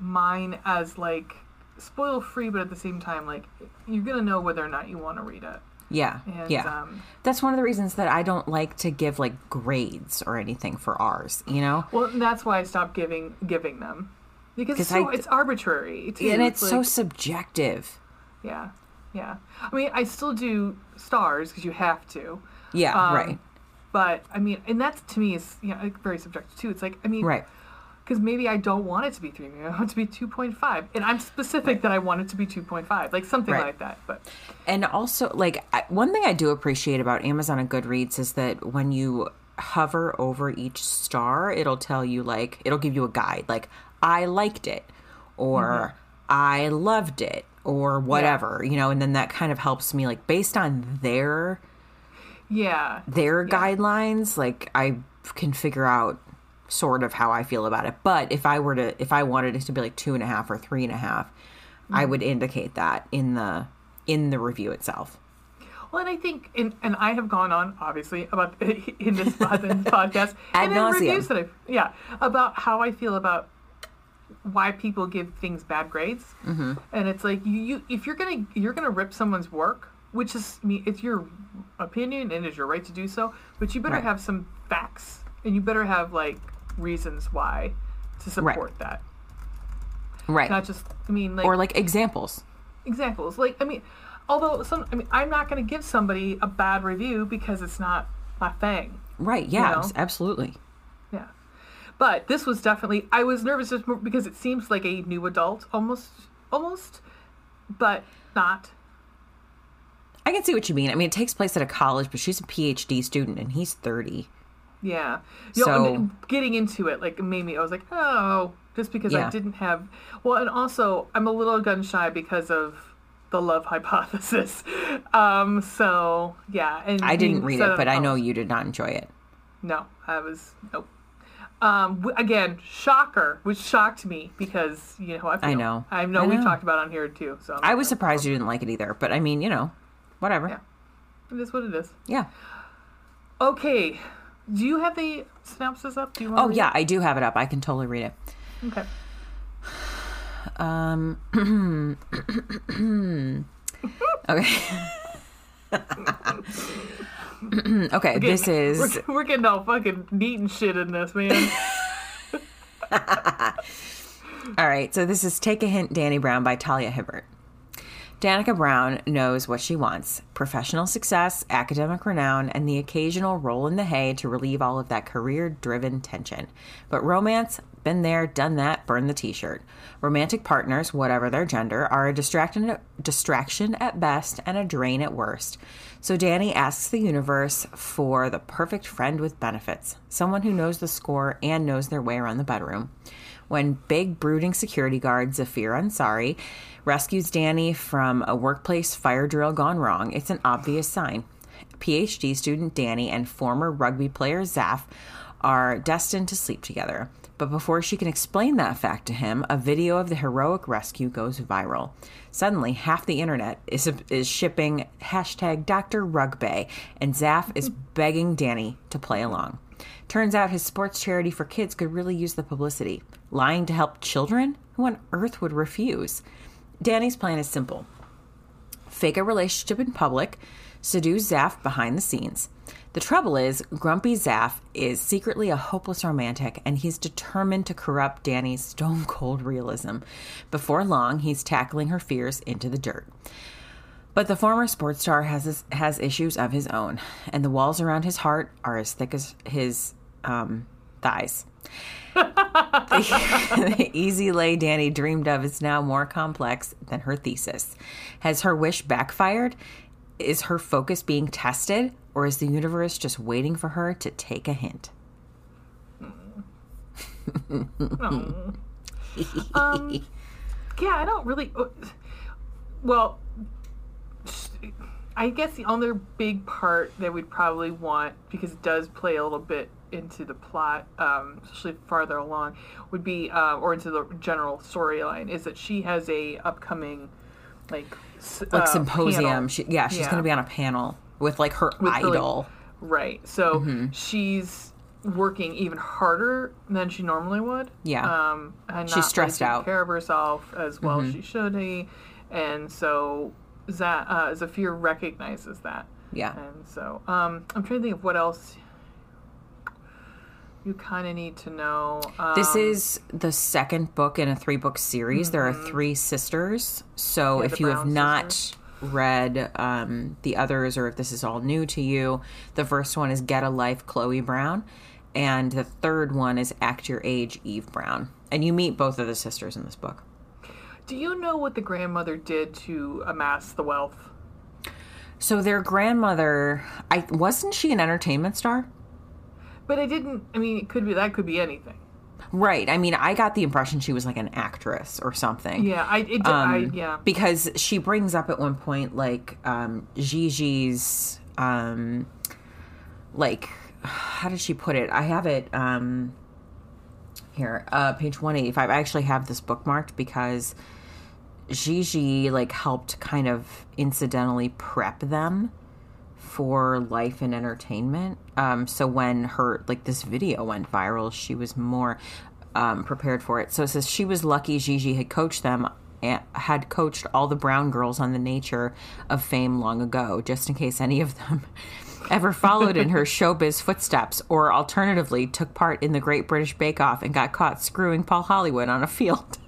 Speaker 2: mine as like spoil free, but at the same time, like you're gonna know whether or not you want to read it.
Speaker 1: Yeah,
Speaker 2: And,
Speaker 1: yeah.
Speaker 2: um,
Speaker 1: That's one of the reasons that I don't like to give like grades or anything for ours. You know,
Speaker 2: Well, that's why I stopped giving giving them because it's, so,
Speaker 1: I-
Speaker 2: it's arbitrary. Too.
Speaker 1: and it's so
Speaker 2: like-
Speaker 1: subjective.
Speaker 2: yeah, yeah. I mean, I still do stars because you have to.
Speaker 1: Yeah,
Speaker 2: Um,
Speaker 1: right,
Speaker 2: But I mean, and that's to me is you know very subjective too. It's like I mean,
Speaker 1: right.
Speaker 2: Because maybe I don't want it to be three, maybe I want it to be two point five, and I'm specific that I want it to be two point five, like something
Speaker 1: Right.
Speaker 2: like that. But
Speaker 1: And also, like I, one thing I do appreciate about Amazon and Goodreads is that when you hover over each star, it'll tell you like it'll give you a guide, like I liked it, or
Speaker 2: Mm-hmm.
Speaker 1: I loved it, or whatever, you know. And then that kind of helps me, like based on their
Speaker 2: yeah,
Speaker 1: their guidelines, like I can figure out sort of how I feel about it. But if I were to, if I wanted it to be like two and a half or three and a half, I mm-hmm. would indicate that in the in the review itself.
Speaker 2: Well, and I think, and, and I have gone on obviously about in this in this podcast and in reviews that I've yeah about how I feel about why people give things bad grades, mm-hmm. and it's like you, you if you're gonna you're gonna rip someone's work, which is I mean it's your opinion and it's your right to do so, but you better
Speaker 1: Right.
Speaker 2: have some facts and you better have like reasons why to support that,
Speaker 1: Right.
Speaker 2: not just I mean like
Speaker 1: or like examples.
Speaker 2: examples like i mean although some i mean i'm not to give somebody a bad review because it's not my thing
Speaker 1: Right. Yeah.
Speaker 2: know?
Speaker 1: Absolutely.
Speaker 2: Yeah but this was definitely i was nervous just because it seems like a new adult almost almost but not
Speaker 1: I can see what you mean. I mean, it takes place at a college, but she's a PhD student and he's 30.
Speaker 2: yeah you know,
Speaker 1: So-
Speaker 2: and getting into it like made me i was like oh just because i didn't have well and also i'm a little gun shy because of the love hypothesis um so yeah and
Speaker 1: I didn't read it, but I know you did not enjoy it.
Speaker 2: No, I was nope. Um, w- again, shocker, which shocked me because you know I feel.
Speaker 1: I know.
Speaker 2: I know
Speaker 1: I
Speaker 2: we've
Speaker 1: know.
Speaker 2: talked about it on here too. So
Speaker 1: I was surprised you didn't like it either, but I mean, you know, whatever.
Speaker 2: Yeah. It is what it is.
Speaker 1: Yeah.
Speaker 2: Okay. Do you have the synopsis up? Do you want
Speaker 1: Oh yeah, I do have it up. I can totally read it.
Speaker 2: Okay.
Speaker 1: Um. okay. okay. This is
Speaker 2: We're, we're getting all fucking neat and shit in this, man.
Speaker 1: all right. So this is "Take a Hint, Dani Brown" by Talia Hibbert. Danica Brown knows what she wants professional success, academic renown, and the occasional roll in the hay to relieve all of that career driven tension. But romance, been there, done that, burn the t shirt. Romantic partners, whatever their gender, are a distraction, distraction at best and a drain at worst. So Dani asks the universe for the perfect friend with benefits, someone who knows the score and knows their way around the bedroom when big brooding security guard Zafir Ansari rescues Dani from a workplace fire drill gone wrong, it's an obvious sign. PhD student Dani and former rugby player Zaf are destined to sleep together. But before she can explain that fact to him, a video of the heroic rescue goes viral. Suddenly, half the internet is, is shipping hashtag Dr. Rugby, and Zaf is begging Dani to play along. Turns out his sports charity for kids could really use the publicity. Lying to help children? Who on earth would refuse? Dani's plan is simple fake a relationship in public, seduce Zaf behind the scenes. The trouble is, Grumpy Zaf is secretly a hopeless romantic and he's determined to corrupt Dani's stone cold realism. Before long, he's tackling her fears into the dirt. But the former sports star has his, has issues of his own, and the walls around his heart are as thick as his um, thighs. the, the easy lay Dani dreamed of is now more complex than her thesis. Has her wish backfired? Is her focus being tested, or is the universe just waiting for her to take a hint?
Speaker 2: um, yeah, I don't really. uh, Well, I guess the other big part that we'd probably want, because it does play a little bit into the plot, um, especially farther along, would be, uh, or into the general storyline, is that she has a upcoming, like,
Speaker 1: Like
Speaker 2: uh,
Speaker 1: symposium. She, yeah, she's
Speaker 2: Yeah.
Speaker 1: going to be on a panel with like her
Speaker 2: With the, like,
Speaker 1: idol.
Speaker 2: Right. So
Speaker 1: Mm-hmm.
Speaker 2: she's working even harder than she normally would.
Speaker 1: Yeah.
Speaker 2: Um, and
Speaker 1: She's stressed out. Mm-hmm.
Speaker 2: care of herself as well as she should be, and so that uh, Zafir recognizes that,
Speaker 1: yeah.
Speaker 2: and so um, I'm trying to think of what else you kind of need to know. Um,
Speaker 1: This is the second book in a three book series. There are three sisters. So
Speaker 2: Mm-hmm. Yeah,
Speaker 1: if you have
Speaker 2: Brown
Speaker 1: not
Speaker 2: sisters.
Speaker 1: Read um, the others or if this is all new to you, the first one is Get a Life, Chloe Brown. And the third one is Act Your Age, Eve Brown. And you meet both of the sisters in this book.
Speaker 2: Do you know what the grandmother did to amass the wealth?
Speaker 1: So their grandmother, I wasn't she an entertainment star?
Speaker 2: But I didn't. I mean, it could be that could be anything.
Speaker 1: Right. I mean, I got the impression she was like an actress or something.
Speaker 2: Yeah, I. It, I
Speaker 1: Um,
Speaker 2: yeah.
Speaker 1: because she brings up at one point like um Gigi's um like how did she put it? I have it um here, uh page 185. I actually have this bookmarked because Gigi like helped kind of incidentally prep them for life and entertainment. Um, so when her like this video went viral, she was more um, prepared for it. So it says she was lucky Gigi had coached them had coached all the brown girls on the nature of fame long ago, just in case any of them ever followed in her showbiz footsteps, or alternatively took part in the Great British Bake Off and got caught screwing Paul Hollywood on a field.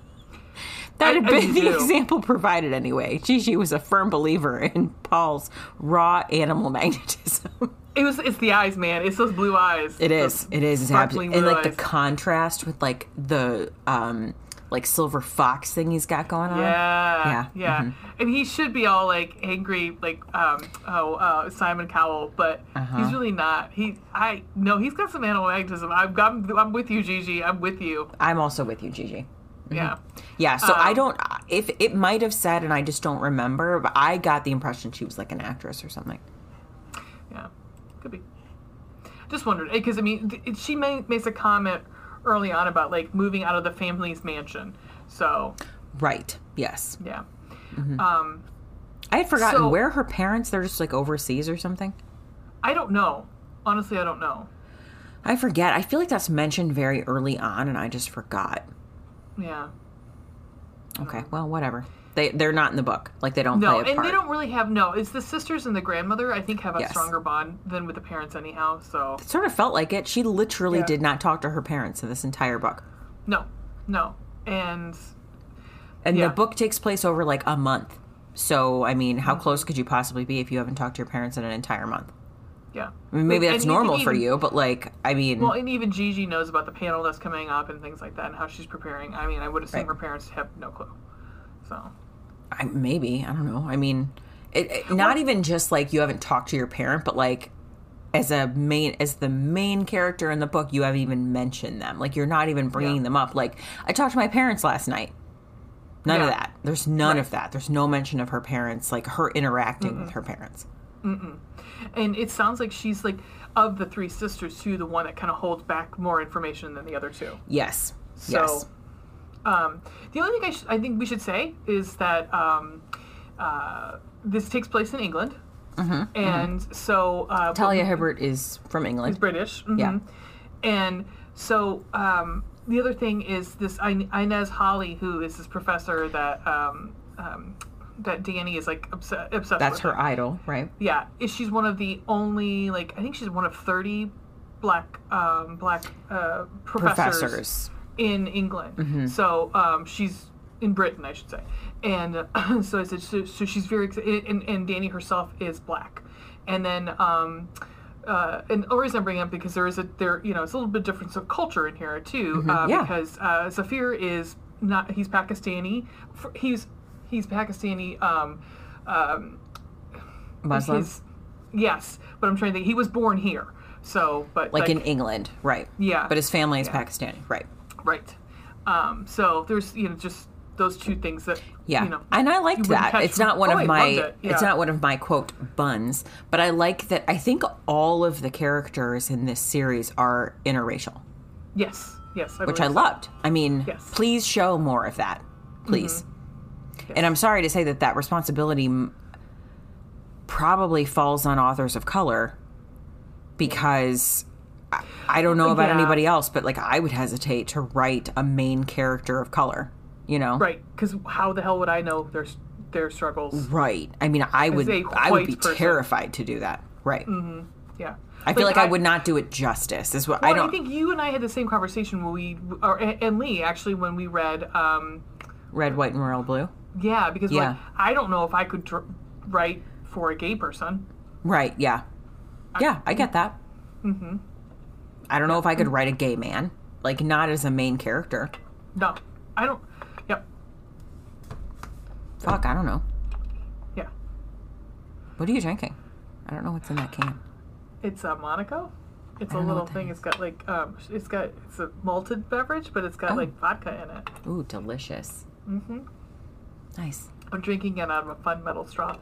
Speaker 1: That had been the
Speaker 2: do.
Speaker 1: example provided anyway. Gigi was a firm believer in Paul's raw animal magnetism.
Speaker 2: It was. It's the eyes, man. It's those blue eyes.
Speaker 1: It is. It is. It's happening. And like the contrast with like the um like silver fox thing he's got going on.
Speaker 2: Yeah,
Speaker 1: Yeah,
Speaker 2: yeah,
Speaker 1: mm-hmm.
Speaker 2: and he should be all like angry, like um, oh uh, Simon Cowell, but
Speaker 1: Uh-huh.
Speaker 2: he's really not. He, I no, he's got some animal magnetism. I'm, I'm, I'm with you, Gigi. I'm with you.
Speaker 1: I'm also with you, Gigi.
Speaker 2: Yeah,
Speaker 1: Yeah, so I
Speaker 2: Um,
Speaker 1: don't if it might have said and I just don't remember, but I got the impression she was like an actress or something.
Speaker 2: yeah, could be. Just wondered because I mean, she ma- makes a comment early on about like moving out of the family's mansion. So
Speaker 1: Right. Yes.
Speaker 2: yeah, Um,
Speaker 1: I had forgotten
Speaker 2: So-
Speaker 1: where her parents. They're just like overseas or something.
Speaker 2: I don't know. Honestly, I don't know.
Speaker 1: I forget. I feel like that's mentioned very early on, and I just forgot.
Speaker 2: Yeah.
Speaker 1: Okay. Well, whatever. They they're not in the book. Like they don't
Speaker 2: No,
Speaker 1: play a
Speaker 2: and
Speaker 1: part.
Speaker 2: they don't really have no. It's the sisters and the grandmother. I think have a
Speaker 1: Yes.
Speaker 2: stronger bond than with the parents, anyhow. So
Speaker 1: It sort of felt like it. She literally
Speaker 2: Yeah.
Speaker 1: did not talk to her parents in this entire book.
Speaker 2: no, no, and
Speaker 1: And
Speaker 2: Yeah.
Speaker 1: the book takes place over like a month. So, I mean,
Speaker 2: Mm-hmm.
Speaker 1: how close could you possibly be if you haven't talked to your parents in an entire month?
Speaker 2: Yeah.
Speaker 1: I mean, maybe that's normal for you, but like, I mean,
Speaker 2: Well, and even Gigi knows about the panel that's coming up and things like that, and how she's preparing. I mean, I would assume
Speaker 1: Right.
Speaker 2: her parents have no clue. So
Speaker 1: I, maybe I don't know. I mean, it, it- not even just like you haven't talked to your parent, but like as a main as the main character in the book, you haven't even mentioned them. Like you're not even bringing
Speaker 2: Yeah.
Speaker 1: them up. Like I talked to my parents last night. None of that. There's none
Speaker 2: Right.
Speaker 1: of that. There's no mention of her parents, like her interacting with her parents.
Speaker 2: And it sounds like she's like of the three sisters too, the one that kind of holds back more information than the other two.
Speaker 1: Yes.
Speaker 2: So,
Speaker 1: yes.
Speaker 2: um, the only thing I, sh- I think we should say is that um, uh, this takes place in England, and so uh,
Speaker 1: Mm-hmm. Talia Hibbert is from England.
Speaker 2: British. mhm.
Speaker 1: Yeah.
Speaker 2: And so um, the other thing is this In- Inez Holly, who is this professor that um, um, that Dani is like obsessed, obsessed
Speaker 1: That's her idol, right?
Speaker 2: Yeah, is she's one of the only like I think she's one of thirty black um, black uh, professors,
Speaker 1: Professors.
Speaker 2: in England. So um, she's in Britain, I should say. And uh, so I said, so, so she's very. And, and Dani herself is black. And then, um, uh, and the reason I'm bringing it up because there is a there, you know, it's a little bit difference of culture in here too. Uh,
Speaker 1: Yeah.
Speaker 2: Because uh, Zafir is not he's Pakistani. He's he's Pakistani. Um, um,
Speaker 1: Muslim.
Speaker 2: yes, but I'm trying to think. He was born here. So, but
Speaker 1: like, in England, right?
Speaker 2: Yeah.
Speaker 1: But his family is
Speaker 2: Yeah.
Speaker 1: Pakistani, right?
Speaker 2: Right. Um, so there's you know just those two things that
Speaker 1: Yeah,
Speaker 2: you know
Speaker 1: and I liked that. It's
Speaker 2: from-
Speaker 1: not one
Speaker 2: Oh,
Speaker 1: of my.
Speaker 2: it.
Speaker 1: It's not one of my quote buns, but I like that. I think all of the characters in this series are interracial,
Speaker 2: yes yes I
Speaker 1: which I
Speaker 2: so.
Speaker 1: loved. I mean,
Speaker 2: Yes. Mm-hmm.
Speaker 1: please show more of that, please. And I'm sorry to say that that responsibility probably falls on authors of color because. I- I don't know about
Speaker 2: Yeah.
Speaker 1: anybody else, but like I would hesitate to write a main character of color. You know,
Speaker 2: right because how the hell would I know their their struggles
Speaker 1: Right. I mean, I would I would be
Speaker 2: person.
Speaker 1: terrified to do that. Right.
Speaker 2: yeah
Speaker 1: I feel like, I, would not do it justice. Is what
Speaker 2: well,
Speaker 1: I don't
Speaker 2: think you and I had the same conversation when we or and Lee actually when we read um
Speaker 1: red, white, and royal blue.
Speaker 2: Yeah because like
Speaker 1: Yeah.
Speaker 2: I don't know if I could dr- write for a gay person
Speaker 1: Right. Yeah. Yeah, I get that. Mm-hmm. I don't know if I could write a gay man, like not as a main character.
Speaker 2: no I don't yep
Speaker 1: Fuck, I don't know.
Speaker 2: yeah
Speaker 1: What are you drinking? I don't know what's in that can.
Speaker 2: It's a Monaco. It's a little thing. It's got like um, it's got it's a malted beverage, but it's got
Speaker 1: Oh.
Speaker 2: like vodka in it.
Speaker 1: Ooh, delicious. Mm-hmm. Nice.
Speaker 2: I'm drinking it out of a fun metal straw.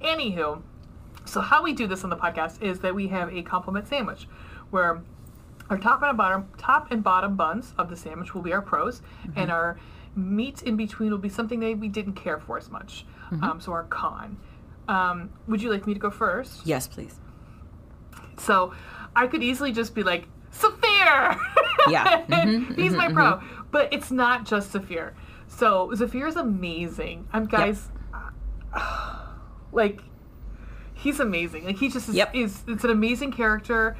Speaker 2: Anywho, so how we do this on the podcast is that we have a compliment sandwich, where our top and bottom top and bottom buns of the sandwich will be our pros, mm-hmm. and our meat in between will be something that we didn't care for as much. Mm-hmm. Um, so our con. Um, would you like me to go first?
Speaker 1: Yes, please.
Speaker 2: So I could easily just be like, Zafir!
Speaker 1: Yeah. Mm-hmm.
Speaker 2: He's my pro. But it's not just Zafir. So Zafir is amazing. I'm guys uh, like he's amazing. Like he just is,
Speaker 1: Yep.
Speaker 2: is it's an amazing character.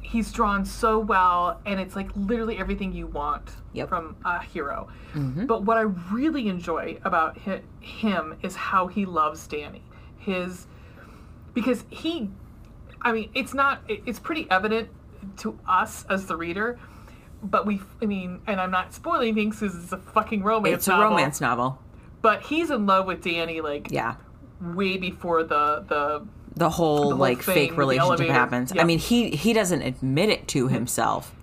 Speaker 2: He's drawn so well and it's like literally everything you want
Speaker 1: Yep.
Speaker 2: from a hero. Mm-hmm. But what I really enjoy about hi- him is how he loves Dani. His because he I mean, it's not it- it's pretty evident to us as the reader, but we I mean, and I'm not spoiling things because it's a fucking romance
Speaker 1: It's a
Speaker 2: novel,
Speaker 1: romance novel.
Speaker 2: But he's in love with Dani like
Speaker 1: Yeah.
Speaker 2: way before the the
Speaker 1: The whole,
Speaker 2: whole
Speaker 1: like
Speaker 2: thing
Speaker 1: fake relationship happens. I mean, he he doesn't admit it to himself,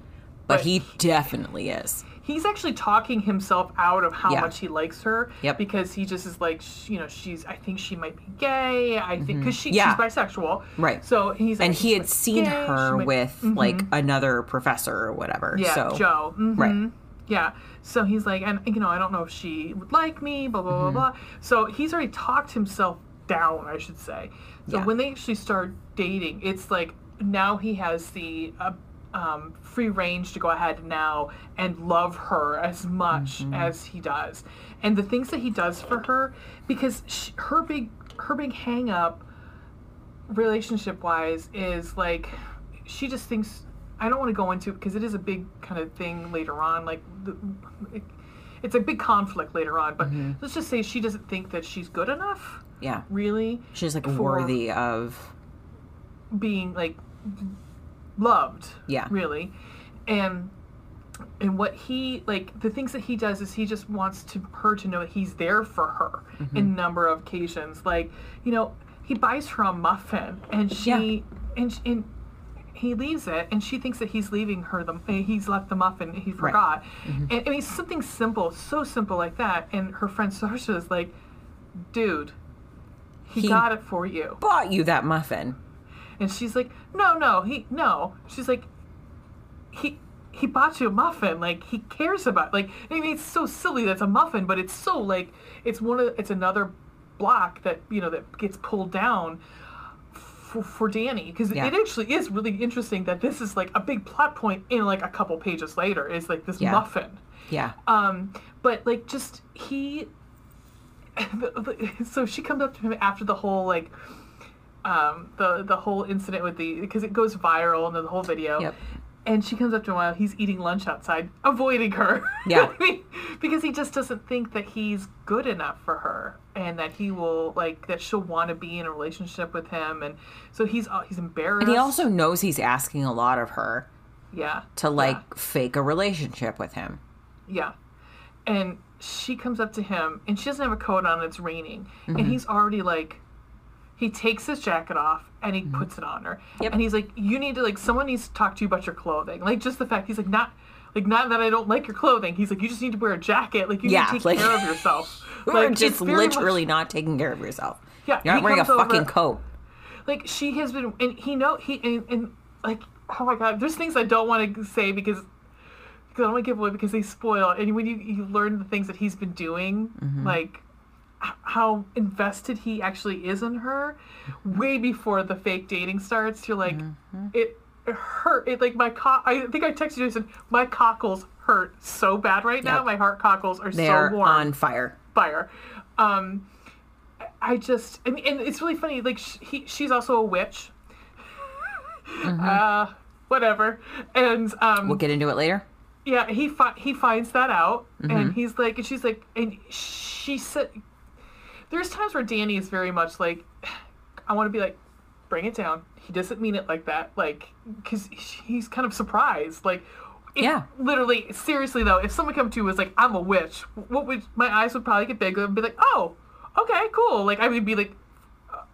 Speaker 1: but he definitely is.
Speaker 2: He's actually talking himself out of how
Speaker 1: Yeah.
Speaker 2: much he likes her
Speaker 1: Yep.
Speaker 2: because he just is like you know she's i think she might be gay i think because
Speaker 1: Mm-hmm. Yeah.
Speaker 2: she's bisexual
Speaker 1: Right.
Speaker 2: so he's like,
Speaker 1: And he had
Speaker 2: like,
Speaker 1: seen
Speaker 2: gay,
Speaker 1: her
Speaker 2: might-
Speaker 1: with like another professor or whatever.
Speaker 2: yeah
Speaker 1: so
Speaker 2: joe Mhm.
Speaker 1: Right.
Speaker 2: yeah so he's like and you know i don't know if she would like me blah blah
Speaker 1: Mm-hmm.
Speaker 2: blah blah so he's already talked himself down i should say so
Speaker 1: Yeah.
Speaker 2: when they actually start dating it's like now he has the uh, um, free range to go ahead now and love her as much
Speaker 1: Mm-hmm.
Speaker 2: as he does and the things that he does for her because she, her big her big hang up relationship wise is like she just thinks I don't want to go into it because it is a big kind of thing later on like the, it, it's a big conflict later on but
Speaker 1: Mm-hmm.
Speaker 2: let's just say she doesn't think that she's good enough
Speaker 1: yeah,
Speaker 2: really
Speaker 1: she's like worthy of
Speaker 2: being like loved
Speaker 1: Yeah.
Speaker 2: really and and what he like the things that he does is he just wants to her to know that he's there for her
Speaker 1: Mm-hmm.
Speaker 2: in number of occasions like you know he buys her a muffin and she
Speaker 1: Yeah.
Speaker 2: and and he leaves it and she thinks that he's leaving her the he's left the muffin he forgot
Speaker 1: Mm-hmm.
Speaker 2: and i mean something simple so simple like that and her friend sarsha is like dude he,
Speaker 1: He-
Speaker 2: got it for you
Speaker 1: bought you that muffin.
Speaker 2: And she's like, no, no, he, no. She's like, he, he bought you a muffin. Like he cares about. Like I mean, it's so silly that's a muffin, but it's so like it's one of it's another block that you know that gets pulled down for, for Dani because
Speaker 1: Yeah.
Speaker 2: it actually is really interesting that this is like a big plot point in like a couple pages later is like this
Speaker 1: Yeah.
Speaker 2: muffin.
Speaker 1: Yeah,
Speaker 2: Um, but like just he. so she comes up to him after the whole like um the the whole incident with the because it goes viral and the whole video
Speaker 1: Yep.
Speaker 2: and she comes up to him while he's eating lunch outside avoiding her
Speaker 1: Yeah.
Speaker 2: I mean, because he just doesn't think that he's good enough for her and that he will like that she'll want to be in a relationship with him and so he's uh, he's embarrassed
Speaker 1: and he also knows he's asking a lot of her
Speaker 2: yeah
Speaker 1: to like fake a relationship with him.
Speaker 2: Yeah. And she comes up to him and she doesn't have a coat on, it's raining.
Speaker 1: Mm-hmm.
Speaker 2: And he's already like he takes his jacket off and he puts it on her.
Speaker 1: Mm-hmm. Yep.
Speaker 2: And he's like, You need to like someone needs to talk to you about your clothing. Like just the fact he's like not like not that I don't like your clothing. He's like, You just need to wear a jacket. Like you
Speaker 1: Yeah,
Speaker 2: need to take
Speaker 1: like-
Speaker 2: care of yourself.
Speaker 1: Or
Speaker 2: like
Speaker 1: just
Speaker 2: it's very much-
Speaker 1: literally not taking care of yourself.
Speaker 2: Yeah,
Speaker 1: You're not wearing a fucking
Speaker 2: over-
Speaker 1: coat.
Speaker 2: like she has been and he know he and, and like oh my god there's things i don't want to say because because i don't want to give away because they spoil and when you, you learn the things that he's been doing
Speaker 1: Mm-hmm.
Speaker 2: like h- how invested he actually is in her way before the fake dating starts you're like
Speaker 1: Mm-hmm.
Speaker 2: it hurt it like my cock i think i texted you and said my cockles hurt so bad right now
Speaker 1: Yep.
Speaker 2: my heart cockles are
Speaker 1: They're
Speaker 2: so warm
Speaker 1: on fire.
Speaker 2: fire. Um, I just, I mean, and it's really funny. Like sh- he, she's also a witch. Uh, whatever. And um,
Speaker 1: We'll get into it later.
Speaker 2: yeah, he fi- he finds that out,
Speaker 1: Mm-hmm.
Speaker 2: and he's like, and she's like, and she said, there's times where Dani is very much like, I want to be like, bring it down. He doesn't mean it like that, like, because he's kind of surprised, like. if-
Speaker 1: Yeah.
Speaker 2: Literally, seriously though, if someone come to you and was like, "I'm a witch," what would my eyes would probably get bigger and be like, "Oh, okay, cool." Like I would be like,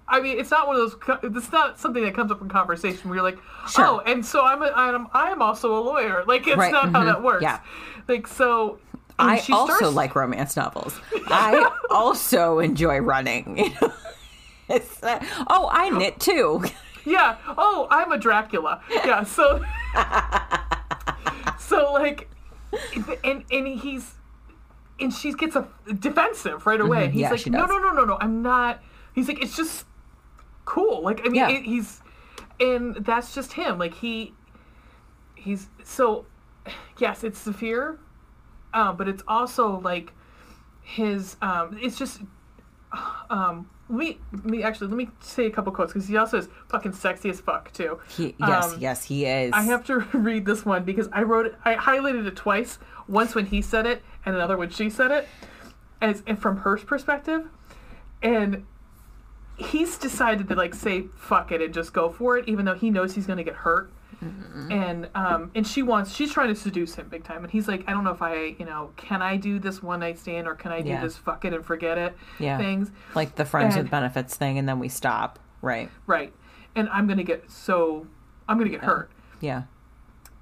Speaker 2: I mean, it's not one of those. It's not something that comes up in conversation where you're like,
Speaker 1: Sure.
Speaker 2: "Oh," and so I'm. A, I'm. I am also a lawyer. Like it's
Speaker 1: Right,
Speaker 2: not how
Speaker 1: mhm,
Speaker 2: that works.
Speaker 1: yeah.
Speaker 2: Like so. And
Speaker 1: I
Speaker 2: she
Speaker 1: also
Speaker 2: starts-
Speaker 1: like romance novels. I also enjoy running. You know? Uh, oh, I knit too.
Speaker 2: Yeah. Oh, I'm a Dracula. Yeah. So. so like, and and he's, and she gets a defensive right away. He's
Speaker 1: Mm-hmm. yeah,
Speaker 2: like, no, no, no, no, no. I'm not. He's like, it's just cool. Like, I mean,
Speaker 1: Yeah.
Speaker 2: it, he's, and that's just him. Like he, he's so. Yes, it's the fear, um, but it's also like his. Um, it's just um me, me actually let me say a couple quotes because he also is fucking sexy as fuck too.
Speaker 1: He, yes,
Speaker 2: Um,
Speaker 1: yes, he is.
Speaker 2: I have to read this one because I wrote it. I highlighted it twice. Once when he said it, and another when she said it, as and from her perspective, and he's decided to like say fuck it and just go for it, even though he knows he's gonna get hurt. And um and she wants she's trying to seduce him big time, and he's like, I don't know if I you know can I do this one night stand or can I do
Speaker 1: Yeah.
Speaker 2: this fuck it and forget it
Speaker 1: Yeah.
Speaker 2: things.
Speaker 1: like the friends
Speaker 2: and-
Speaker 1: with benefits thing, and then we stop. Right.
Speaker 2: Right. And I'm going to get so I'm going to get hurt.
Speaker 1: Yeah.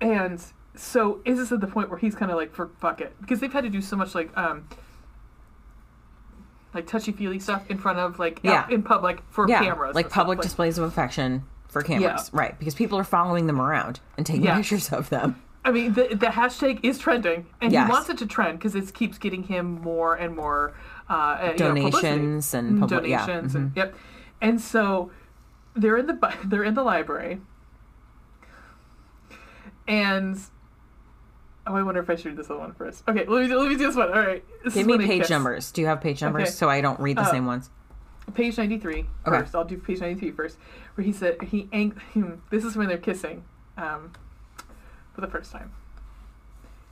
Speaker 2: And so is this at the point where he's kind of like for fuck it because they've had to do so much like um like touchy feely stuff in front of like
Speaker 1: Yeah.
Speaker 2: in public for
Speaker 1: yeah,
Speaker 2: cameras
Speaker 1: like
Speaker 2: and stuff,
Speaker 1: public displays of affection for cameras,
Speaker 2: Yeah.
Speaker 1: right? Because people are following them around and taking
Speaker 2: Yes.
Speaker 1: pictures of them.
Speaker 2: I mean, the, the hashtag is trending, and
Speaker 1: Yes.
Speaker 2: he wants it to trend because it keeps getting him more and more uh, uh, you know.
Speaker 1: Donations and public- yeah,
Speaker 2: donations, and, yep. And so they're in the they're in the library, and oh, I wonder if I should read this other one first. Okay, let me let me do this one. All right, this
Speaker 1: Give me page numbers. Do you have page numbers
Speaker 2: Okay.
Speaker 1: so I don't read the
Speaker 2: Uh,
Speaker 1: same ones?
Speaker 2: Page 93
Speaker 1: Okay.
Speaker 2: first. I'll do page 93 first, where he said he ang- this is when they're kissing um, for the first time.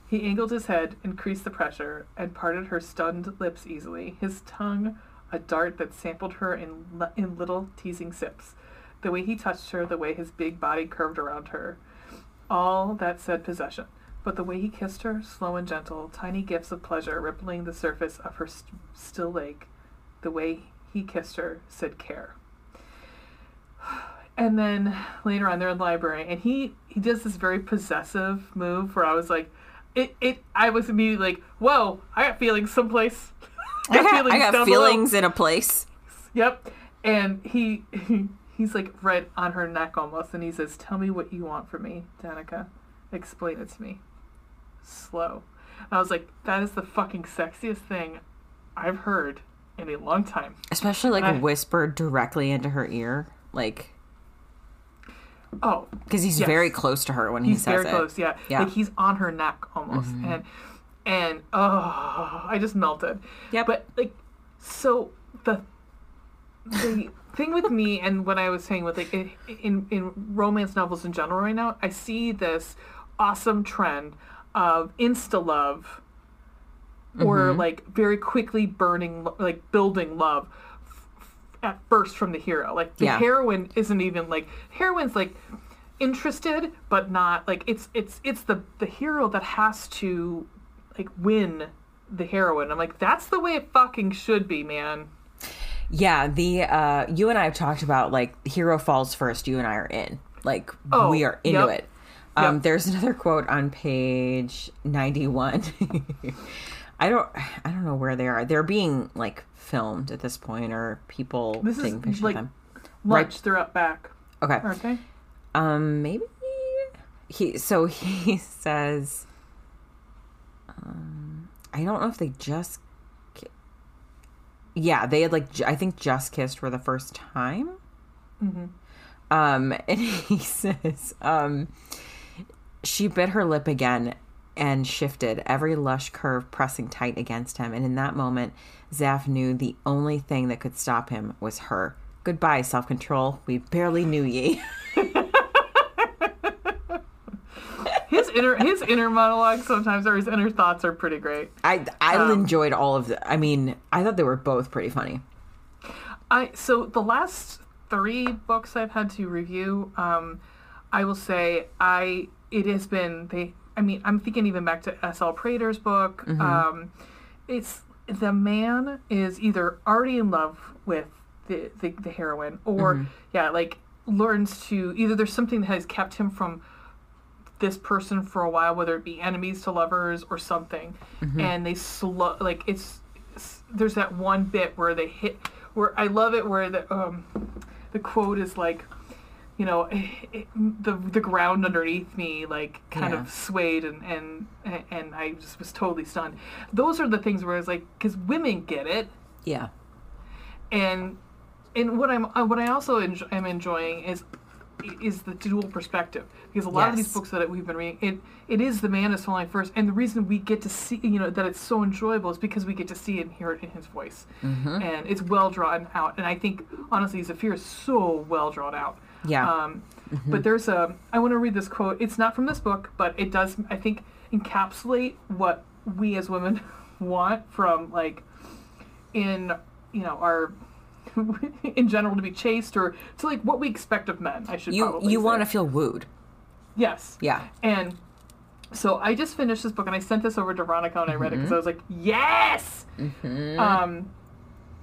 Speaker 2: He angled his head, increased the pressure, and parted her stunned lips easily, his tongue a dart that sampled her in, in little teasing sips. The way he touched her, the way his big body curved around her, all that said possession. But the way he kissed her, slow and gentle, tiny gifts of pleasure rippling the surface of her st- still lake, the way he kissed her said care. And then later on, they're in the library, and he he does this very possessive move where I was like, it it. I was immediately like, whoa, I got feelings someplace.
Speaker 1: I got, I
Speaker 2: feelings
Speaker 1: got
Speaker 2: down below.
Speaker 1: feelings in a place.
Speaker 2: Yep. And he, he he's like right on her neck almost, and he says, "Tell me what you want from me, Danica. Explain it to me." Slow. And I was like, "That is the fucking sexiest thing I've heard in a long time."
Speaker 1: Especially like
Speaker 2: I-
Speaker 1: whispered directly into her ear. Like,
Speaker 2: Oh,
Speaker 1: because he's
Speaker 2: Yes.
Speaker 1: very close to her when he
Speaker 2: he's
Speaker 1: says
Speaker 2: very
Speaker 1: it.
Speaker 2: close. Yeah.
Speaker 1: Yeah. Mm-hmm.
Speaker 2: like he's on her neck almost, and and oh, I just melted.
Speaker 1: Yeah,
Speaker 2: But like, so the the thing with me and what I was saying with like in in romance novels in general right now, I see this awesome trend of insta love or
Speaker 1: Mm-hmm.
Speaker 2: like very quickly burning like building love f- f- at first from the hero like the
Speaker 1: Yeah.
Speaker 2: heroine isn't even like heroine's like interested but not like it's it's it's the the hero that has to like win the heroine i'm like that's the way it fucking should be man
Speaker 1: Yeah, the uh you and I have talked about like hero falls first, you and I are in. Like
Speaker 2: Oh,
Speaker 1: we are into
Speaker 2: yep.
Speaker 1: it. Um
Speaker 2: Yep.
Speaker 1: there's another quote on page 91. I don't I don't know where they are. They're being like filmed at this point or people
Speaker 2: This is,
Speaker 1: taking pictures
Speaker 2: like,
Speaker 1: of them.
Speaker 2: lunch they're up back
Speaker 1: Okay.
Speaker 2: aren't they
Speaker 1: Um, maybe he. So he says, um, I don't know if they just. ki- Yeah, they had like j- I think just kissed for the first time. Mm-hmm. Um, and he says, um, she bit her lip again and shifted, every lush curve pressing tight against him. And in that moment, Zaf knew the only thing that could stop him was her. Goodbye, self control. We barely knew ye.
Speaker 2: his inner his inner monologue sometimes or his inner thoughts are pretty great
Speaker 1: I I
Speaker 2: Um,
Speaker 1: enjoyed all of the. I mean, I thought they were both pretty funny.
Speaker 2: I so the last three books I've had to review, um, I will say I it has been they. I mean, I'm thinking even back to S.L. Prater's book. Um, it's the man is either already in love with the the, the heroine, or yeah, like learns to either there's something that has kept him from this person for a while, whether it be enemies to lovers or something, and they slow like it's, it's- there's that one bit where they hit where I love it where the um the quote is like you know it, the the ground underneath me like kind
Speaker 1: Yeah.
Speaker 2: of swayed and and and I just was totally stunned. Those are the things where I was like because women get it.
Speaker 1: Yeah.
Speaker 2: and and what I'm uh, what I also enjoy, am enjoying is is the dual perspective. Because a lot of these books that we have been reading it it is the man is falling first. And the reason we get to see you know that it's so enjoyable is because we get to see it and hear it in his voice. And it's well drawn out. And I think honestly Zafir is so well drawn out
Speaker 1: Yeah.
Speaker 2: um, but there's a I want to read this quote. It's not from this book but it does I think encapsulate what we as women want from like in you know our in general to be chased or to like what we expect of men i should
Speaker 1: you
Speaker 2: probably
Speaker 1: you want to feel wooed.
Speaker 2: yes.
Speaker 1: Yeah.
Speaker 2: and so i just finished this book and i sent this over to veronica and i read it because i was like yes! Um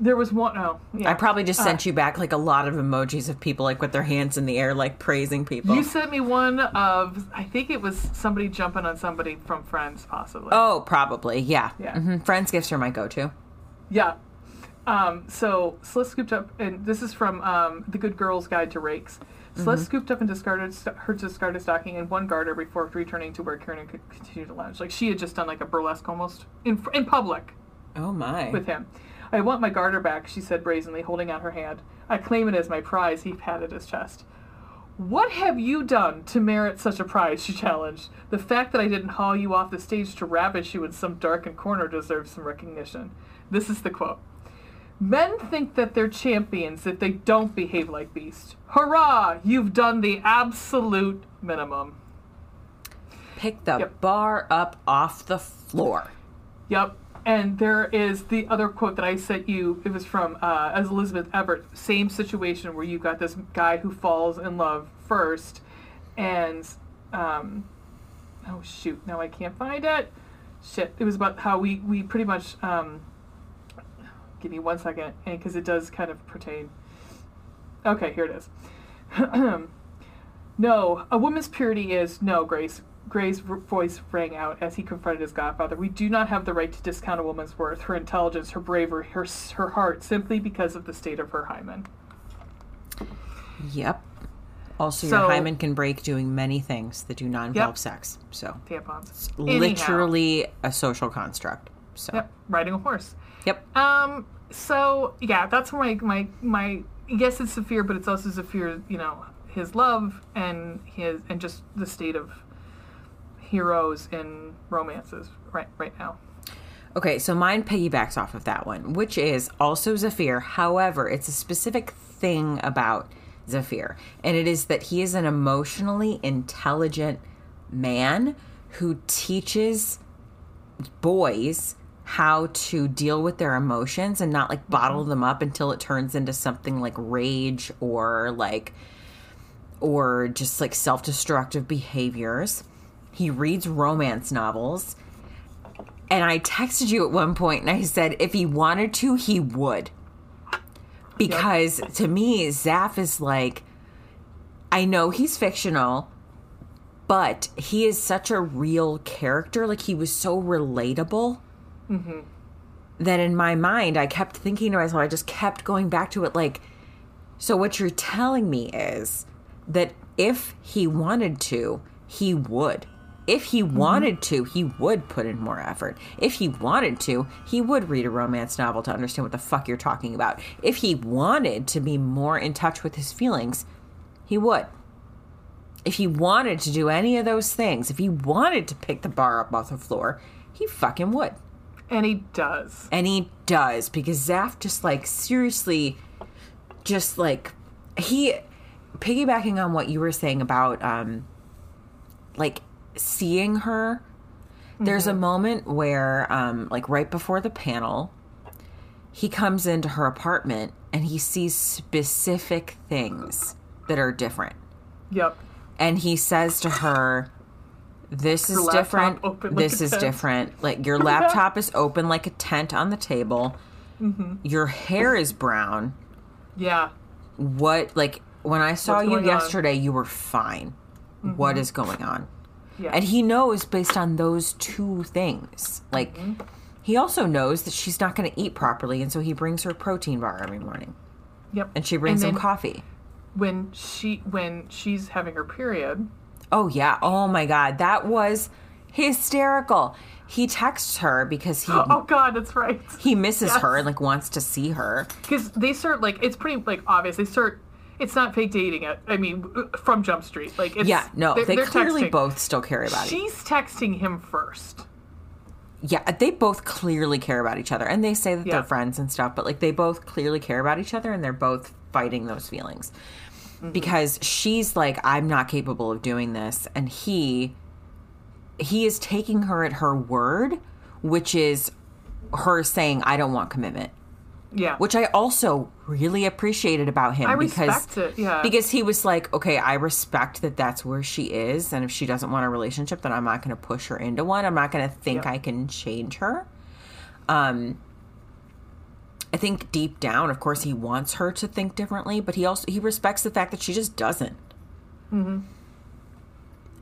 Speaker 2: there was one oh yeah.
Speaker 1: I probably just sent you back like a lot of emojis of people like with their hands in the air, like praising people.
Speaker 2: You sent me one of I think it was somebody jumping on somebody from Friends, possibly.
Speaker 1: oh, probably, yeah.
Speaker 2: Yeah.
Speaker 1: hmm Friends gifts are my go-to.
Speaker 2: Yeah. Um, so Sliss scooped up, and this is from um, the Good Girl's Guide to Rakes. Sliss scooped up and discarded st- her discarded stocking in one garter before returning to where Kieran could continue to lounge. Like she had just done like a burlesque almost in in public
Speaker 1: Oh my.
Speaker 2: with him. I want my garter back, she said brazenly, holding out her hand. I claim it as my prize. He patted his chest. What have you done to merit such a prize? She challenged. The fact that I didn't haul you off the stage to ravish you in some darkened corner deserves some recognition. This is the quote. Men think that they're champions if they don't behave like beasts. Hurrah! You've done the absolute minimum.
Speaker 1: Pick the
Speaker 2: Yep.
Speaker 1: bar up off the floor.
Speaker 2: Yep. And there is the other quote that I sent you. It was from uh, as Elizabeth Everett. Same situation where you got this guy who falls in love first, and um, oh shoot, now I can't find it. Shit, it was about how we we pretty much um, give me one second, and because it does kind of pertain. Okay, here it is. no, a woman's purity is no, Grace. Gray's voice rang out as he confronted his godfather. We do not have the right to discount a woman's worth, her intelligence, her bravery, her her heart, simply because of the state of her hymen.
Speaker 1: Yep. Also,
Speaker 2: So-
Speaker 1: your hymen can break doing many things that do not involve
Speaker 2: Yep.
Speaker 1: sex. So,
Speaker 2: Tampons. Anyhow.
Speaker 1: literally a social construct. So,
Speaker 2: Yep. Riding a horse.
Speaker 1: yep.
Speaker 2: Um. So yeah, that's my my my. Yes, it's Zafir, but it's also Zafir. You know, his love and his and just the state of heroes in romances right right now.
Speaker 1: Okay, so mine piggybacks off of that one, which is also Zafir. However, it's a specific thing about Zafir, and it is that he is an emotionally intelligent man who teaches boys how to deal with their emotions and not like bottle mm-hmm. them up until it turns into something like rage or like or just like self-destructive behaviors. He reads romance novels. And I texted you at one point and I said if he wanted to, he would. Because to me, Zaf is like I know he's fictional, but he is such a real character. Like he was so relatable mm-hmm. that in my mind, I kept thinking to myself, I just kept going back to it like, so what you're telling me is that if he wanted to, he would. If he wanted to, he would put in more effort. If he wanted to, he would read a romance novel to understand what the fuck you're talking about. If he wanted to be more in touch with his feelings, he would. If he wanted to do any of those things, if he wanted to pick the bar up off the floor, he fucking would.
Speaker 2: And he does.
Speaker 1: And he does because Zaf just like seriously, just like he piggybacking on what you were saying about um like seeing her. There's a moment where um like right before the panel, he comes into her apartment and he sees specific things that are different.
Speaker 2: Yep.
Speaker 1: And he says to her, This is different.
Speaker 2: like
Speaker 1: This
Speaker 2: a
Speaker 1: is
Speaker 2: tent."
Speaker 1: different. Like your laptop is open like a tent on the table.
Speaker 2: Mm-hmm.
Speaker 1: Your hair is brown.
Speaker 2: Yeah.
Speaker 1: What, like, when I saw you
Speaker 2: going on? Mm-hmm.
Speaker 1: yesterday, you were fine. What is going on?
Speaker 2: Yeah.
Speaker 1: And he knows based on those two things. Like,
Speaker 2: Mm-hmm.
Speaker 1: he also knows that she's not going to eat properly, and so he brings her a protein bar every morning.
Speaker 2: yep.
Speaker 1: And she brings him coffee.
Speaker 2: when she when she's having her period.
Speaker 1: Oh yeah. Oh my god, that was hysterical. He texts her because he
Speaker 2: Oh God, that's right.
Speaker 1: he misses
Speaker 2: Yes.
Speaker 1: her and like wants to see her.
Speaker 2: Because they start like it's pretty like obvious. They start. It's not fake dating. It. I mean, from Jump Street. Like it's,
Speaker 1: Yeah, no,
Speaker 2: they're-
Speaker 1: they
Speaker 2: they're
Speaker 1: clearly
Speaker 2: texting.
Speaker 1: both still care about it.
Speaker 2: She's texting him first.
Speaker 1: Yeah, they both clearly care about each other, and they say that
Speaker 2: Yeah.
Speaker 1: they're friends and stuff. But like, they both clearly care about each other, and they're both fighting those feelings
Speaker 2: Mm-hmm.
Speaker 1: because she's like, "I'm not capable of doing this," and he he is taking her at her word, which is her saying, "I don't want commitment."
Speaker 2: Yeah.
Speaker 1: which I also really appreciated about him
Speaker 2: I
Speaker 1: because
Speaker 2: respect it, yeah.
Speaker 1: because he was like, okay, I respect that that's where she is, and if she doesn't want a relationship, then I'm not going to push her into one. I'm not going to think
Speaker 2: Yeah.
Speaker 1: I can change her. Um, I think deep down, of course, he wants her to think differently, but he also he respects the fact that she just doesn't. Mm-hmm.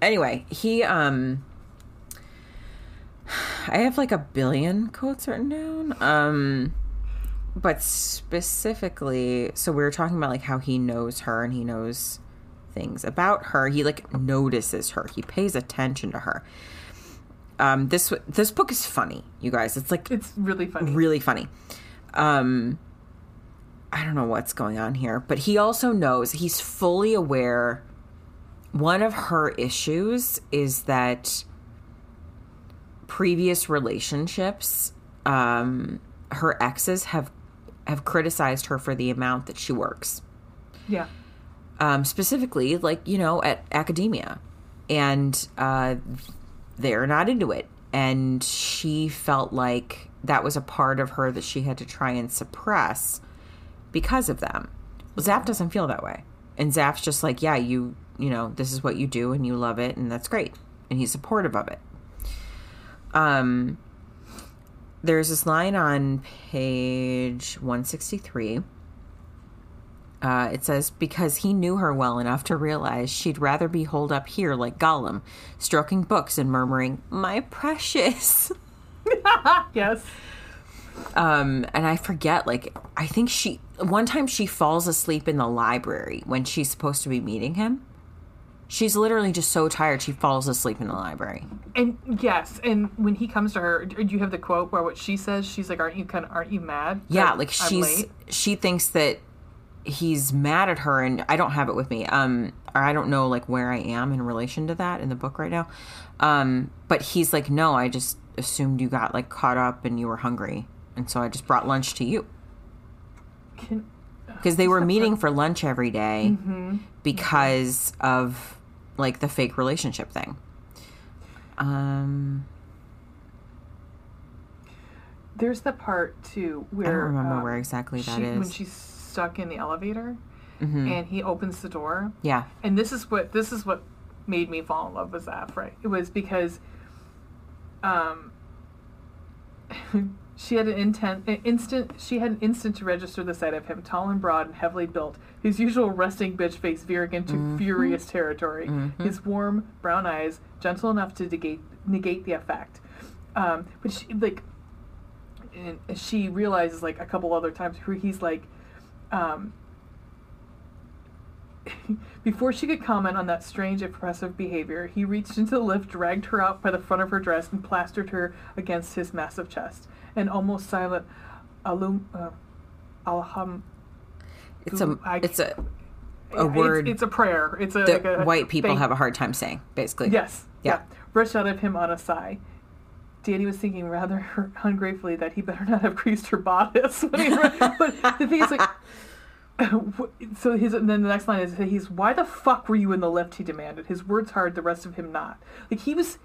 Speaker 1: Anyway, he um, I have like a billion quotes written down. Um, but specifically, so we were talking about like how he knows her and he knows things about her. He like notices her. He pays attention to her. Um, this this book is funny, you guys. It's like
Speaker 2: It's really funny.
Speaker 1: really funny. Um, I don't know what's going on here, but he also knows he's fully aware. One of her issues is that previous relationships, um, her exes have have criticized her for the amount that she works.
Speaker 2: Yeah.
Speaker 1: um, specifically like you know at academia. And uh, they're not into it. And she felt like that was a part of her that she had to try and suppress because of them. Well Zaf doesn't feel that way. And Zaf's just like yeah you you know this is what you do and you love it and that's great and he's supportive of it. Um there's this line on page 163 uh, it says, because he knew her well enough to realize she'd rather be holed up here like Gollum, stroking books and murmuring, My precious.
Speaker 2: Yes.
Speaker 1: Um, and I forget, like, I think she, one time she falls asleep in the library when she's supposed to be meeting him. She's literally just so tired she falls asleep in the library.
Speaker 2: And yes, and when he comes to her, do you have the quote where what she says? She's like, "Aren't you kind of aren't you mad?"
Speaker 1: Yeah, like she's
Speaker 2: late?"
Speaker 1: she thinks that he's mad at her and I don't have it with me. Um or I don't know like where I am in relation to that in the book right now. Um but he's like, "No, I just assumed you got like caught up and you were hungry." And so I just brought lunch to you.
Speaker 2: Can,
Speaker 1: Because they were meeting for lunch every day
Speaker 2: Mm-hmm.
Speaker 1: because of like the fake relationship thing. Um
Speaker 2: there's the part too where I
Speaker 1: don't remember
Speaker 2: um,
Speaker 1: where exactly that
Speaker 2: she,
Speaker 1: is.
Speaker 2: when she's stuck in the elevator,
Speaker 1: Mhm.
Speaker 2: and he opens the door,
Speaker 1: Yeah.
Speaker 2: and this is what this is what made me fall in love with Zaf. Right? It was because, um, she had an intent, an instant. She had an instant to register the sight of him, tall and broad and heavily built. His usual resting bitch face veering into
Speaker 1: Mm-hmm.
Speaker 2: furious territory. His warm brown eyes, gentle enough to negate negate the effect. Um, but she like, and she realizes like a couple other times where he's like, um, before she could comment on that strange, oppressive behavior, he reached into the lift, dragged her out by the front of her dress, and plastered her against his massive chest. An almost silent alum, uh, alham.
Speaker 1: It's a
Speaker 2: I-
Speaker 1: it's a a word
Speaker 2: It's, it's a prayer. It's a, like a
Speaker 1: white people
Speaker 2: thank-
Speaker 1: have a hard time saying, basically.
Speaker 2: Yes.
Speaker 1: Yeah.
Speaker 2: Yeah. Rushed out of him on a sigh. Dani was thinking rather ungratefully that he better not have creased her bodice. When he but the thing is, like, so his and then the next line is he's why the fuck were you in the lift? He demanded. His words hard, the rest of him not. Like he was,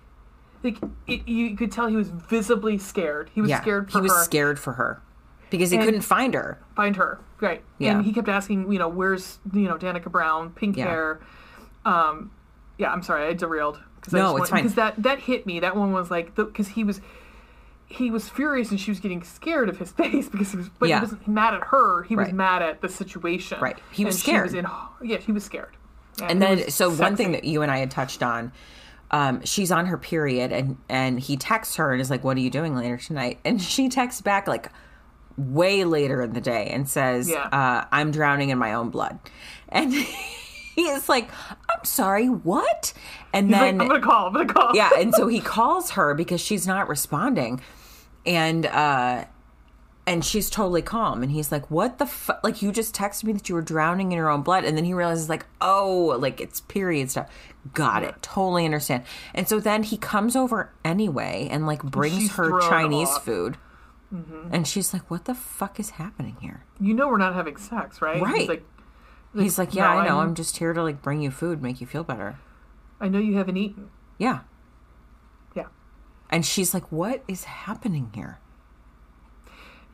Speaker 2: like it, you could tell he was visibly scared. He was
Speaker 1: Yeah.
Speaker 2: scared for
Speaker 1: he was
Speaker 2: her.
Speaker 1: scared for her because he
Speaker 2: And-
Speaker 1: couldn't find her.
Speaker 2: Find her, right?
Speaker 1: Yeah.
Speaker 2: And he kept asking, you know, where's you know Danica Brown, pink
Speaker 1: Yeah.
Speaker 2: hair. Um, yeah, I'm sorry, I derailed. Cause
Speaker 1: No, it's fine.
Speaker 2: Because that that hit me. That one was like because he was he was furious and she was getting scared of his face because he was but
Speaker 1: Yeah.
Speaker 2: he wasn't mad at her. He was mad at the situation.
Speaker 1: Right. He was
Speaker 2: And she was
Speaker 1: scared.
Speaker 2: in, yeah, he was scared.
Speaker 1: And
Speaker 2: he
Speaker 1: then, so one thing that you and I had touched on, um, she's on her period, and and he texts her and is like, "What are you doing later tonight?" And she texts back like way later in the day and says,
Speaker 2: Yeah.
Speaker 1: uh, "I'm drowning in my own blood," and he is like, "I'm sorry, what?" And
Speaker 2: He's
Speaker 1: then
Speaker 2: like, I'm gonna call. I'm gonna call.
Speaker 1: yeah, and so he calls her because she's not responding, and uh, and she's totally calm, and he's like, "What the fuck? Like you just texted me that you were drowning in your own blood," and then he realizes like, "Oh, like it's period stuff." Got it. Totally understand. And so then he comes over anyway and like brings
Speaker 2: She's
Speaker 1: her Chinese
Speaker 2: off.
Speaker 1: food. And she's like, "What the fuck is happening here?"
Speaker 2: You know we're not having sex, right?
Speaker 1: Right.
Speaker 2: He's like,
Speaker 1: He's like, "Yeah,
Speaker 2: no,
Speaker 1: I know.
Speaker 2: I'm-
Speaker 1: I'm just here to like bring you food, make you feel better."
Speaker 2: I know you haven't eaten.
Speaker 1: Yeah.
Speaker 2: Yeah.
Speaker 1: And she's like, "What is happening here?"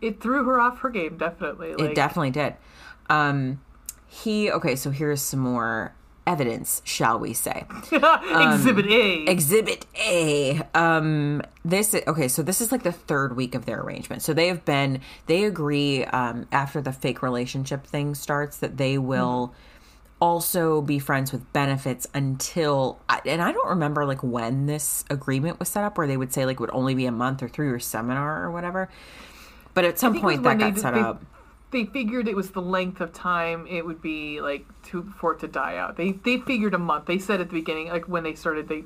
Speaker 2: It threw her off her game, definitely. Like,
Speaker 1: it definitely did. Um, he okay. So here's some more evidence, shall we say?
Speaker 2: Exhibit A.
Speaker 1: Exhibit A. Um, this okay so this is like the third week of their arrangement so they have been they agree um, after the fake relationship thing starts that they will also be friends with benefits until and i don't remember like when this agreement was set up where they would say like it would only be a month or three year seminar or whatever but at some
Speaker 2: think it was
Speaker 1: point that got set up
Speaker 2: They figured it was the length of time it would be like to for it to die out. They they figured a month. They said at the beginning, like when they started, they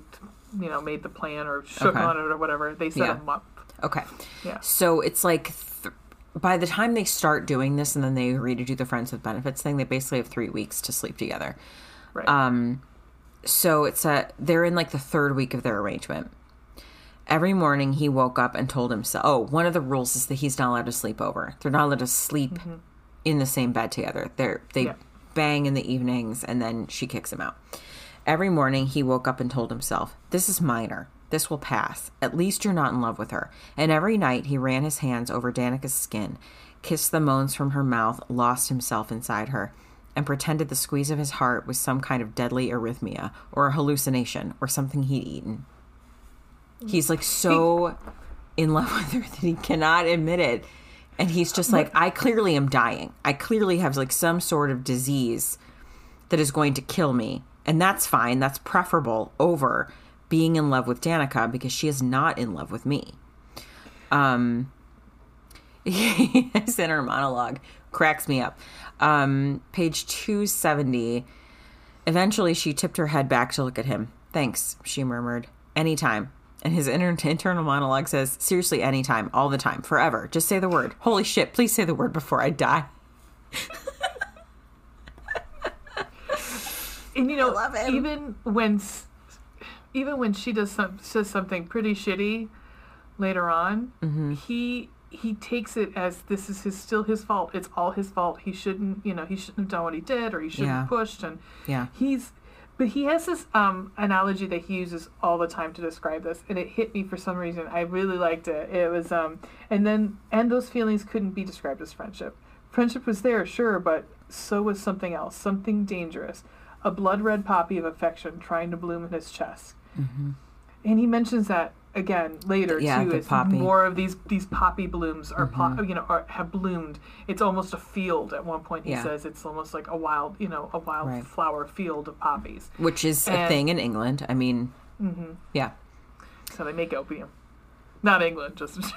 Speaker 2: you know made the plan or shook
Speaker 1: Okay.
Speaker 2: on it or whatever. They said
Speaker 1: Yeah.
Speaker 2: a month.
Speaker 1: Okay.
Speaker 2: Yeah.
Speaker 1: So it's like th- by the time they start doing this and then they agree to do the friends with benefits thing, they basically have three weeks to sleep together.
Speaker 2: Right.
Speaker 1: Um, so it's a they're in like the third week of their arrangement. Every morning he woke up and told himself, "Oh, one of the rules is that he's not allowed to sleep over. They're not allowed to sleep mm-hmm. in the same bed together. They're they
Speaker 2: Yeah.
Speaker 1: bang in the evenings and then she kicks him out." Every morning he woke up and told himself, "This is minor. This will pass. At least you're not in love with her." And every night he ran his hands over Danica's skin, kissed the moans from her mouth, lost himself inside her, and pretended the squeeze of his heart was some kind of deadly arrhythmia or a hallucination or something he'd eaten. He's like so in love with her that he cannot admit it. And he's just like, I clearly am dying. I clearly have like some sort of disease that is going to kill me. And that's fine. That's preferable over being in love with Danica because she is not in love with me. Um, his inner monologue cracks me up. Um, page 270. Eventually, she tipped her head back to look at him. Thanks, she murmured. Anytime. And his inner, internal monologue says, Seriously, anytime, all the time, forever. Just say the word. Holy shit, please say the word before I die.
Speaker 2: and you know, even when even when she does some says something pretty shitty later on,
Speaker 1: Mm-hmm.
Speaker 2: he he takes it as this is his still his fault. It's all his fault. He shouldn't, you know, he shouldn't have done what he did, or he shouldn't
Speaker 1: Yeah.
Speaker 2: have pushed. And
Speaker 1: Yeah.
Speaker 2: he's, but he has this um analogy that he uses all the time to describe this, and it hit me for some reason. I really liked it. It was um, and then and those feelings couldn't be described as friendship. Friendship was there, sure, but so was something else, something dangerous, a blood red poppy of affection trying to bloom in his chest. And he mentions that again later
Speaker 1: Mm-hmm. Yeah,
Speaker 2: too. As
Speaker 1: poppy.
Speaker 2: more of these these poppy blooms are,
Speaker 1: Mm-hmm.
Speaker 2: po- you know, are, have bloomed. It's almost a field. At one point, he
Speaker 1: Yeah.
Speaker 2: says it's almost like a wild, you know, a wild
Speaker 1: Right.
Speaker 2: flower field of poppies.
Speaker 1: Which is a thing in England. I mean, yeah.
Speaker 2: So they make opium. Not England, just, just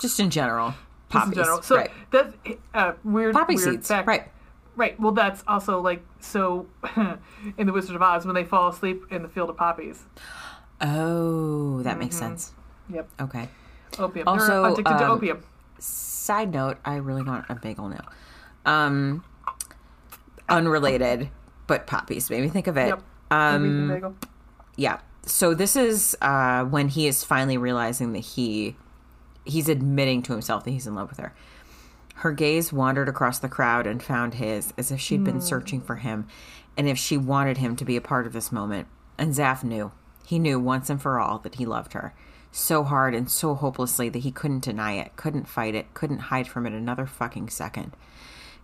Speaker 1: Just in general.
Speaker 2: Just
Speaker 1: in
Speaker 2: general. So
Speaker 1: right.
Speaker 2: that's uh, weird.
Speaker 1: Poppy
Speaker 2: weird
Speaker 1: seeds.
Speaker 2: fact.
Speaker 1: Right.
Speaker 2: Right. Well, that's also like so in the Wizard of Oz when they fall asleep in the field of poppies.
Speaker 1: Oh, that makes
Speaker 2: Mm-hmm.
Speaker 1: sense.
Speaker 2: Yep.
Speaker 1: Okay.
Speaker 2: Opium.
Speaker 1: Also,
Speaker 2: They're addicted to
Speaker 1: um,
Speaker 2: opium.
Speaker 1: Side note, I really want a bagel now. Um, unrelated, but poppies made me think of it.
Speaker 2: Yep.
Speaker 1: Um, yeah. So this is uh, when he is finally realizing that he he's admitting to himself that he's in love with her. Her gaze wandered across the crowd and found his, as if she'd been searching for him, and if she wanted him to be a part of this moment. And Zaf knew. He knew once and for all that he loved her. So hard and so hopelessly that he couldn't deny it, couldn't fight it, couldn't hide from it another fucking second.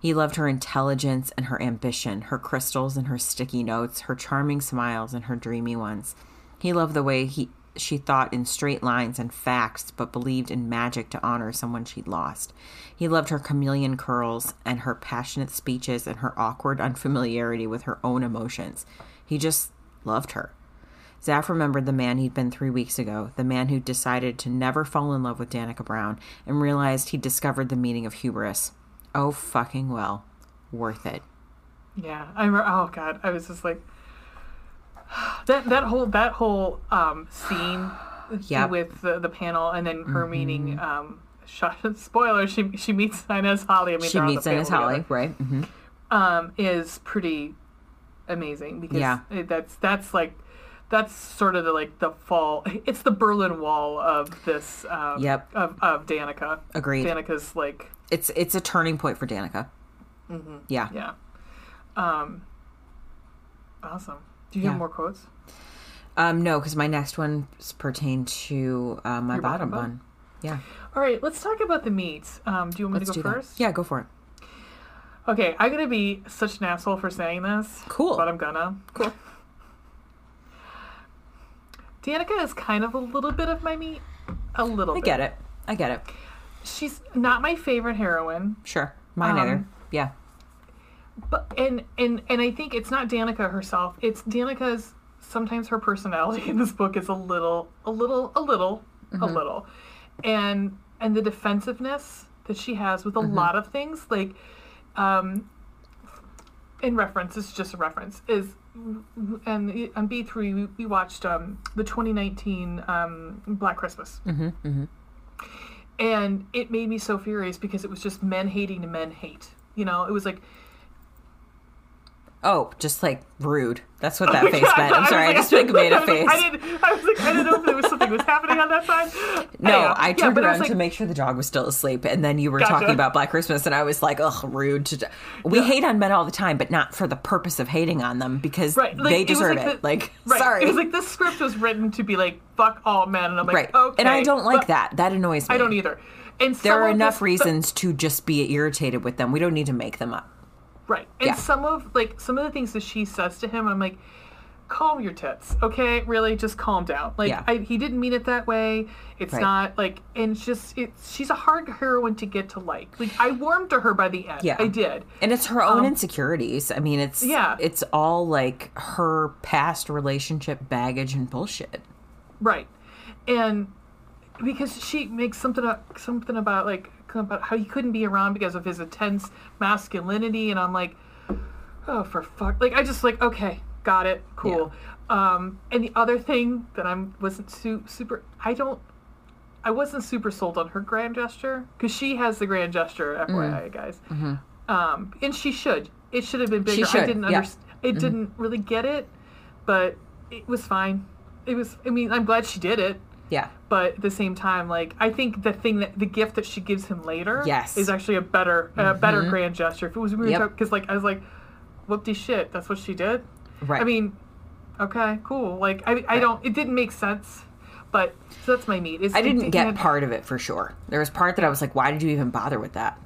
Speaker 1: He loved her intelligence and her ambition, her crystals and her sticky notes, her charming smiles and her dreamy ones. He loved the way he she thought in straight lines and facts, but believed in magic to honor someone she'd lost. He loved her chameleon curls and her passionate speeches and her awkward unfamiliarity with her own emotions. He just loved her. Zaf remembered the man he'd been three weeks ago, the man who decided to never fall in love with Danica Brown, and realized he'd discovered the meaning of hubris. Oh, fucking well. Worth it.
Speaker 2: Yeah, I remember. Oh god, I was just like that. That whole that whole um, scene
Speaker 1: Yep.
Speaker 2: with the, the panel, and then her
Speaker 1: Mm-hmm.
Speaker 2: meeting. Um, spoiler: she she meets Inez Holly. I mean,
Speaker 1: She
Speaker 2: they're on the
Speaker 1: meets Inez Holly,
Speaker 2: together.
Speaker 1: right? hmm
Speaker 2: Um, is pretty amazing because
Speaker 1: Yeah.
Speaker 2: it, that's that's like that's sort of the like the fall. It's the Berlin Wall of this. Um,
Speaker 1: Yep.
Speaker 2: Of of Danica.
Speaker 1: Agreed.
Speaker 2: Danica's like
Speaker 1: It's it's a turning point for Danica. Mm-hmm. Yeah.
Speaker 2: yeah. Um. Awesome. Do you
Speaker 1: Yeah.
Speaker 2: have more quotes?
Speaker 1: Um, no, because my next one pertain to uh, my
Speaker 2: Your
Speaker 1: bottom
Speaker 2: bottom bun?
Speaker 1: bun. Yeah.
Speaker 2: All right, let's talk about the meat. Um, do you want me
Speaker 1: Let's
Speaker 2: to go
Speaker 1: that.
Speaker 2: first?
Speaker 1: Yeah, go for it.
Speaker 2: Okay, I'm gonna be such an asshole for saying this.
Speaker 1: Cool.
Speaker 2: But I'm gonna.
Speaker 1: Cool.
Speaker 2: Danica is kind of a little bit of my meat. a little.
Speaker 1: I
Speaker 2: bit.
Speaker 1: get it. I get it.
Speaker 2: She's not my favorite heroine,
Speaker 1: Sure. Mine
Speaker 2: Um,
Speaker 1: either. Yeah.
Speaker 2: but and and and I think it's not Danica herself. It's Danica's. Sometimes her personality in this book is a little, a little, a little,
Speaker 1: Mm-hmm.
Speaker 2: a little, and and the defensiveness that she has with a
Speaker 1: Mm-hmm.
Speaker 2: lot of things, like, um, in reference, it's just a reference is. And on B three, we, we watched um, the 2019 um, Black Christmas,
Speaker 1: Mm-hmm.
Speaker 2: and it made me so furious because it was just men hating to men hate. You know, it was like
Speaker 1: Oh, just like rude. That's what oh that
Speaker 2: Oh
Speaker 1: face
Speaker 2: God,
Speaker 1: meant. I'm sorry. I
Speaker 2: like-
Speaker 1: just like made
Speaker 2: I
Speaker 1: a face.
Speaker 2: I didn't. I was like, I didn't know if there was something was happening on that side.
Speaker 1: No,
Speaker 2: Anyhow,
Speaker 1: I
Speaker 2: yeah,
Speaker 1: turned
Speaker 2: I
Speaker 1: around
Speaker 2: like,
Speaker 1: to make sure the dog was still asleep, and then you were
Speaker 2: Gotcha.
Speaker 1: talking about Black Christmas, and I was like, "Ugh, rude." To we hate on men all the time, but not for the purpose of hating on them because
Speaker 2: Right, like,
Speaker 1: they
Speaker 2: it
Speaker 1: deserve
Speaker 2: like
Speaker 1: it.
Speaker 2: the-
Speaker 1: like,
Speaker 2: Right.
Speaker 1: sorry,
Speaker 2: It was like this script was written to be like fuck all men, and I'm like,
Speaker 1: right?
Speaker 2: okay,
Speaker 1: and I don't like that. That annoys me.
Speaker 2: I don't either. And
Speaker 1: There are enough
Speaker 2: this-
Speaker 1: reasons to just be irritated with them. We don't need to make them up.
Speaker 2: Right. And
Speaker 1: Yeah.
Speaker 2: some of like some of the things that she says to him, I'm like, calm your tits, okay? Really, just calm down. Like
Speaker 1: Yeah.
Speaker 2: I, he didn't mean it that way. It's
Speaker 1: Right.
Speaker 2: not like, and it's just it's she's a hard heroine to get to like. Like I warmed to her by the end.
Speaker 1: Yeah.
Speaker 2: I did.
Speaker 1: And it's her own insecurities. I mean, it's
Speaker 2: Um, Yeah.
Speaker 1: it's all like her past relationship baggage and bullshit.
Speaker 2: Right. And because she makes something up, something about like about how he couldn't be around because of his intense masculinity, and I'm like, oh for fuck! Like I just like okay, got it, cool. Um, and the other thing that I'm wasn't su- super, I don't. I wasn't super sold on her grand gesture because she has the grand gesture, FYI, guys. Um, and she should. It should have been bigger. I didn't
Speaker 1: yeah.
Speaker 2: understand. It didn't really get it, but it was fine. It was. I mean, I'm glad she did it
Speaker 1: Yeah.
Speaker 2: but at the same time like i think the thing that the gift that she gives him later
Speaker 1: Yes.
Speaker 2: is actually a better a better grand gesture if it was we because like i was like whoop de shit that's what she did
Speaker 1: Right.
Speaker 2: i mean okay cool like i, I don't it didn't make sense but so that's my meat is
Speaker 1: I didn't
Speaker 2: it-
Speaker 1: get
Speaker 2: it-
Speaker 1: part of it for sure. There was part that I was like, why did you even bother with that?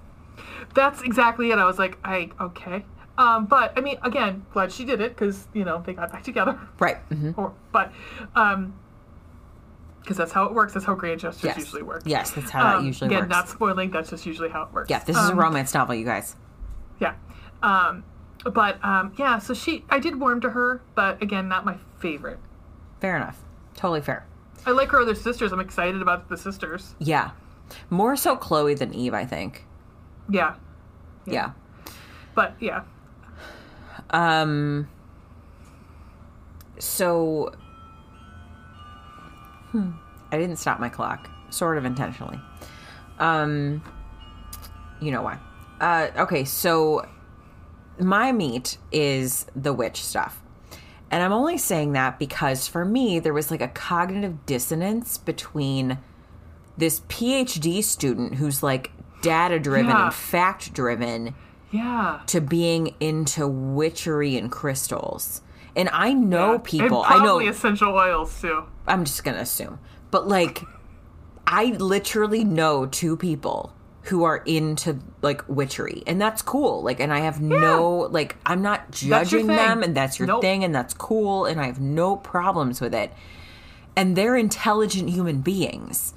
Speaker 2: that's exactly it i was like i okay um but i mean again glad she did it because you know they got back together
Speaker 1: Right. hmm
Speaker 2: or but um because that's how it works that's how grand gestures
Speaker 1: Yes.
Speaker 2: usually work
Speaker 1: Yes, that's how that
Speaker 2: Um,
Speaker 1: usually
Speaker 2: again,
Speaker 1: works.
Speaker 2: Again, not spoiling. That's just usually how it works.
Speaker 1: yeah, this is a
Speaker 2: Um,
Speaker 1: romance novel, you guys.
Speaker 2: Yeah, um, but um, yeah. So she, I did warm to her, but again, not my favorite.
Speaker 1: Fair enough. Totally fair.
Speaker 2: I like her other sisters. I'm excited about the sisters.
Speaker 1: Yeah. More so Chloe than Eve, I think.
Speaker 2: Yeah,
Speaker 1: Yeah.
Speaker 2: but yeah,
Speaker 1: Um so hmm, I didn't stop my clock, sort of intentionally. Um you know why. Uh okay, so my meat is the witch stuff. And I'm only saying that because for me there was like a cognitive dissonance between this PhD student who's like data driven
Speaker 2: Yeah.
Speaker 1: and fact driven
Speaker 2: yeah.
Speaker 1: to being into witchery and crystals. And I know
Speaker 2: Yeah.
Speaker 1: people. I know.
Speaker 2: essential oils too.
Speaker 1: I'm just gonna assume, but like, I literally know two people who are into like witchery, and that's cool. Like, and I have no like, I'm not judging them, and that's your
Speaker 2: Nope.
Speaker 1: thing, and that's cool, and I have no problems with it. And they're intelligent human beings,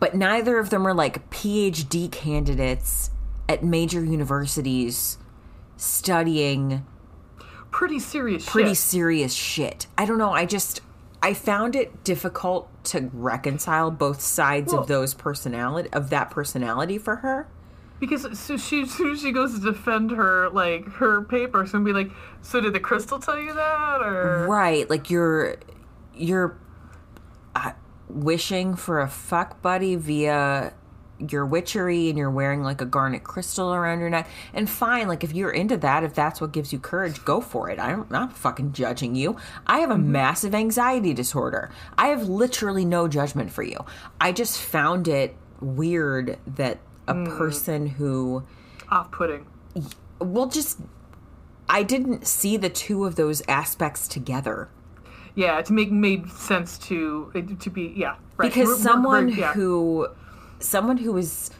Speaker 1: but neither of them are like PhD candidates at major universities studying
Speaker 2: Pretty serious shit.
Speaker 1: pretty
Speaker 2: shit.
Speaker 1: serious shit. I don't know. I just I found it difficult to reconcile both sides
Speaker 2: Well-
Speaker 1: of those personality of that personality for her.
Speaker 2: Because so she, as soon as she goes to defend her, like her paper, gonna be like, so did the crystal tell you that, or
Speaker 1: Right, like you're you're uh, wishing for a fuck buddy via your witchery and you're wearing like a garnet crystal around your neck and fine like if you're into that if that's what gives you courage go for it. I'm not fucking judging you. I have a mm-hmm. massive anxiety disorder. I have literally no judgment for you. I just found it weird that a mm. person who
Speaker 2: off-putting.
Speaker 1: well just i didn't see the two of those aspects together.
Speaker 2: Yeah, to make made sense to to be yeah right.
Speaker 1: because
Speaker 2: We're- we're-
Speaker 1: someone
Speaker 2: we're- yeah.
Speaker 1: who someone who is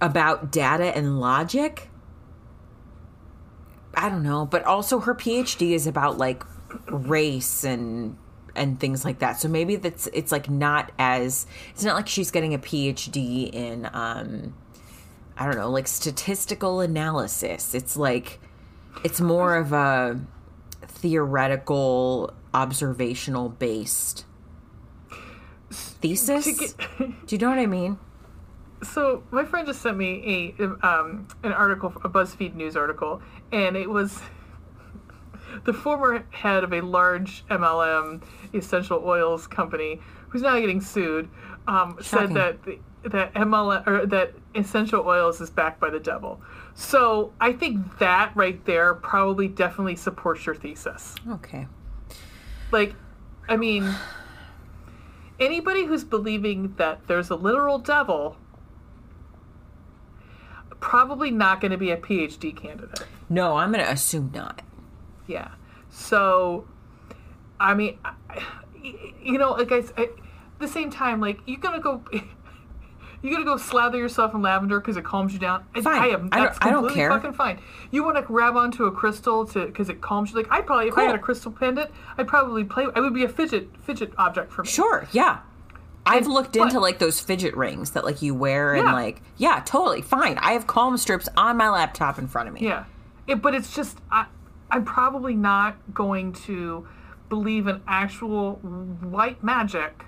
Speaker 1: about data and logic i don't know but also her phd is about like race and and things like that. So maybe that's it's like not as it's not like she's getting a PhD in um I don't know, like statistical analysis. It's like it's more of a theoretical observational based thesis.
Speaker 2: get-
Speaker 1: Do you know what I mean?
Speaker 2: So my friend just sent me a um, an article, a BuzzFeed news article, and it was the former head of a large MLM essential oils company who's now getting sued. Um, said that the, that MLM or that essential oils is backed by the devil. So I think that right there probably definitely supports your thesis.
Speaker 1: Okay.
Speaker 2: Like, I mean, anybody who's believing that there's a literal devil probably not going to be a PhD candidate.
Speaker 1: No, I'm going to assume not.
Speaker 2: Yeah. So, I mean, I- you know, like I, at the same time, like you're gonna go. You're gonna go slather yourself in lavender because it calms you down. I-
Speaker 1: Fine.
Speaker 2: I am.
Speaker 1: I don't-
Speaker 2: That's
Speaker 1: I don't care.
Speaker 2: Fucking fine. You want to grab onto a crystal to because it calms you. Like I probably, if I had a crystal pendant, I'd probably play. I would be a fidget fidget object for me.
Speaker 1: Sure, yeah. I've
Speaker 2: And-
Speaker 1: looked
Speaker 2: but-
Speaker 1: into like those fidget rings that like you wear and
Speaker 2: Yeah.
Speaker 1: like yeah, totally fine. I have calm strips on my laptop in front of me.
Speaker 2: Yeah, it, but it's just I, I'm probably not going to believe in actual white magic,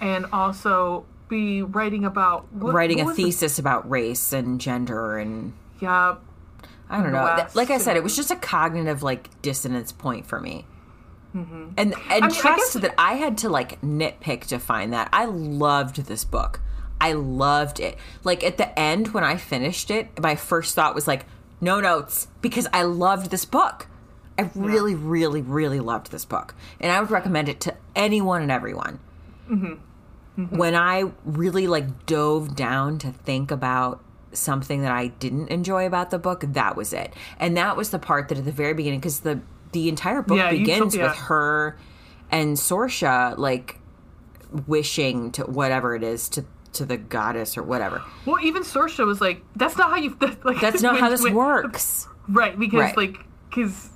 Speaker 2: and also be writing about what,
Speaker 1: Writing
Speaker 2: what
Speaker 1: a thesis about race and gender and
Speaker 2: yeah,
Speaker 1: I don't know.
Speaker 2: West
Speaker 1: Like I said, it was just a cognitive like dissonance point for me.
Speaker 2: Mm-hmm.
Speaker 1: And and
Speaker 2: I mean, I
Speaker 1: trust
Speaker 2: guess-
Speaker 1: that I had to like nitpick to find that. I loved this book. I loved it. Like at the end when I finished it, my first thought was like, no notes because I loved this book. I really, really, really loved this book, and I would recommend it to anyone and everyone. Mm-hmm. When I really like dove down to think about something that I didn't enjoy about the book, that was it, and that was the part that at the very beginning, because the the entire book
Speaker 2: Yeah,
Speaker 1: begins
Speaker 2: told- yeah.
Speaker 1: with her and Sorsha like wishing to whatever it is to to the goddess or whatever.
Speaker 2: well, even Sorsha was like, "That's not how you." Like,
Speaker 1: That's not
Speaker 2: when-
Speaker 1: how this
Speaker 2: when-
Speaker 1: works.
Speaker 2: Right, because
Speaker 1: Right.
Speaker 2: like, because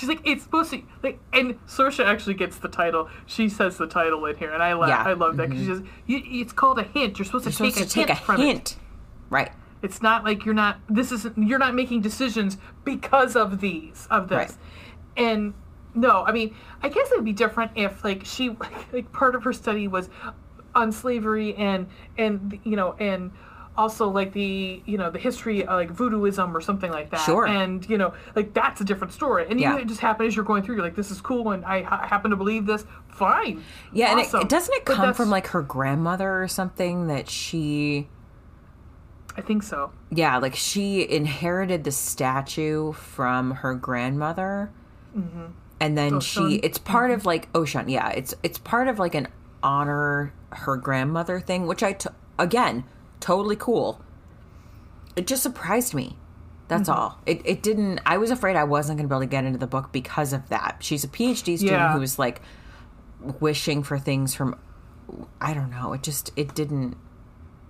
Speaker 2: she's like, it's supposed to like, and Sorsha actually gets the title. She says the title in here, and I love,
Speaker 1: Yeah. Mm-hmm.
Speaker 2: I love that because she says, you, "It's called a hint. You're supposed to
Speaker 1: You're
Speaker 2: take
Speaker 1: supposed
Speaker 2: a
Speaker 1: to take
Speaker 2: hint
Speaker 1: a
Speaker 2: from it.
Speaker 1: hint, right?
Speaker 2: It's not like you're not. This isn't. You're not making decisions because of these of this,
Speaker 1: Right.
Speaker 2: and no, I mean, I guess it would be different if like she like part of her study was on slavery and and you know and also like the you know the history of like voodooism or something like that
Speaker 1: Sure.
Speaker 2: and you know like that's a different story and
Speaker 1: Yeah.
Speaker 2: you just happen as you're going through you're like this is cool and i ha- happen to believe this fine
Speaker 1: Yeah, and
Speaker 2: Awesome.
Speaker 1: it, doesn't it come from like her grandmother or something that she
Speaker 2: i think so
Speaker 1: yeah, like she inherited the statue from her grandmother, mm-hmm. and then oh,
Speaker 2: she
Speaker 1: it's part of mm-hmm. like oh, Ocean. Yeah, it's it's part of like an honor her grandmother thing, which I t- again totally cool. It just surprised me. That's mm-hmm. all. It it didn't. I was afraid I wasn't going to be able to get into the book because of that. She's a PhD student
Speaker 2: Yeah.
Speaker 1: who's like wishing for things from. I don't know. It just it didn't.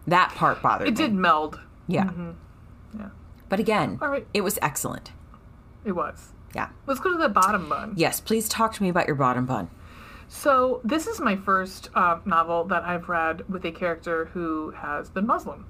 Speaker 1: That part bothered me.
Speaker 2: it
Speaker 1: me.
Speaker 2: did meld
Speaker 1: Yeah. Mm-hmm.
Speaker 2: yeah
Speaker 1: But again,
Speaker 2: All right.
Speaker 1: it was excellent.
Speaker 2: it was
Speaker 1: Yeah.
Speaker 2: let's go to the bottom bun
Speaker 1: Yes, please talk to me about your bottom bun.
Speaker 2: So this is my first uh, novel that I've read with a character who has been Muslim.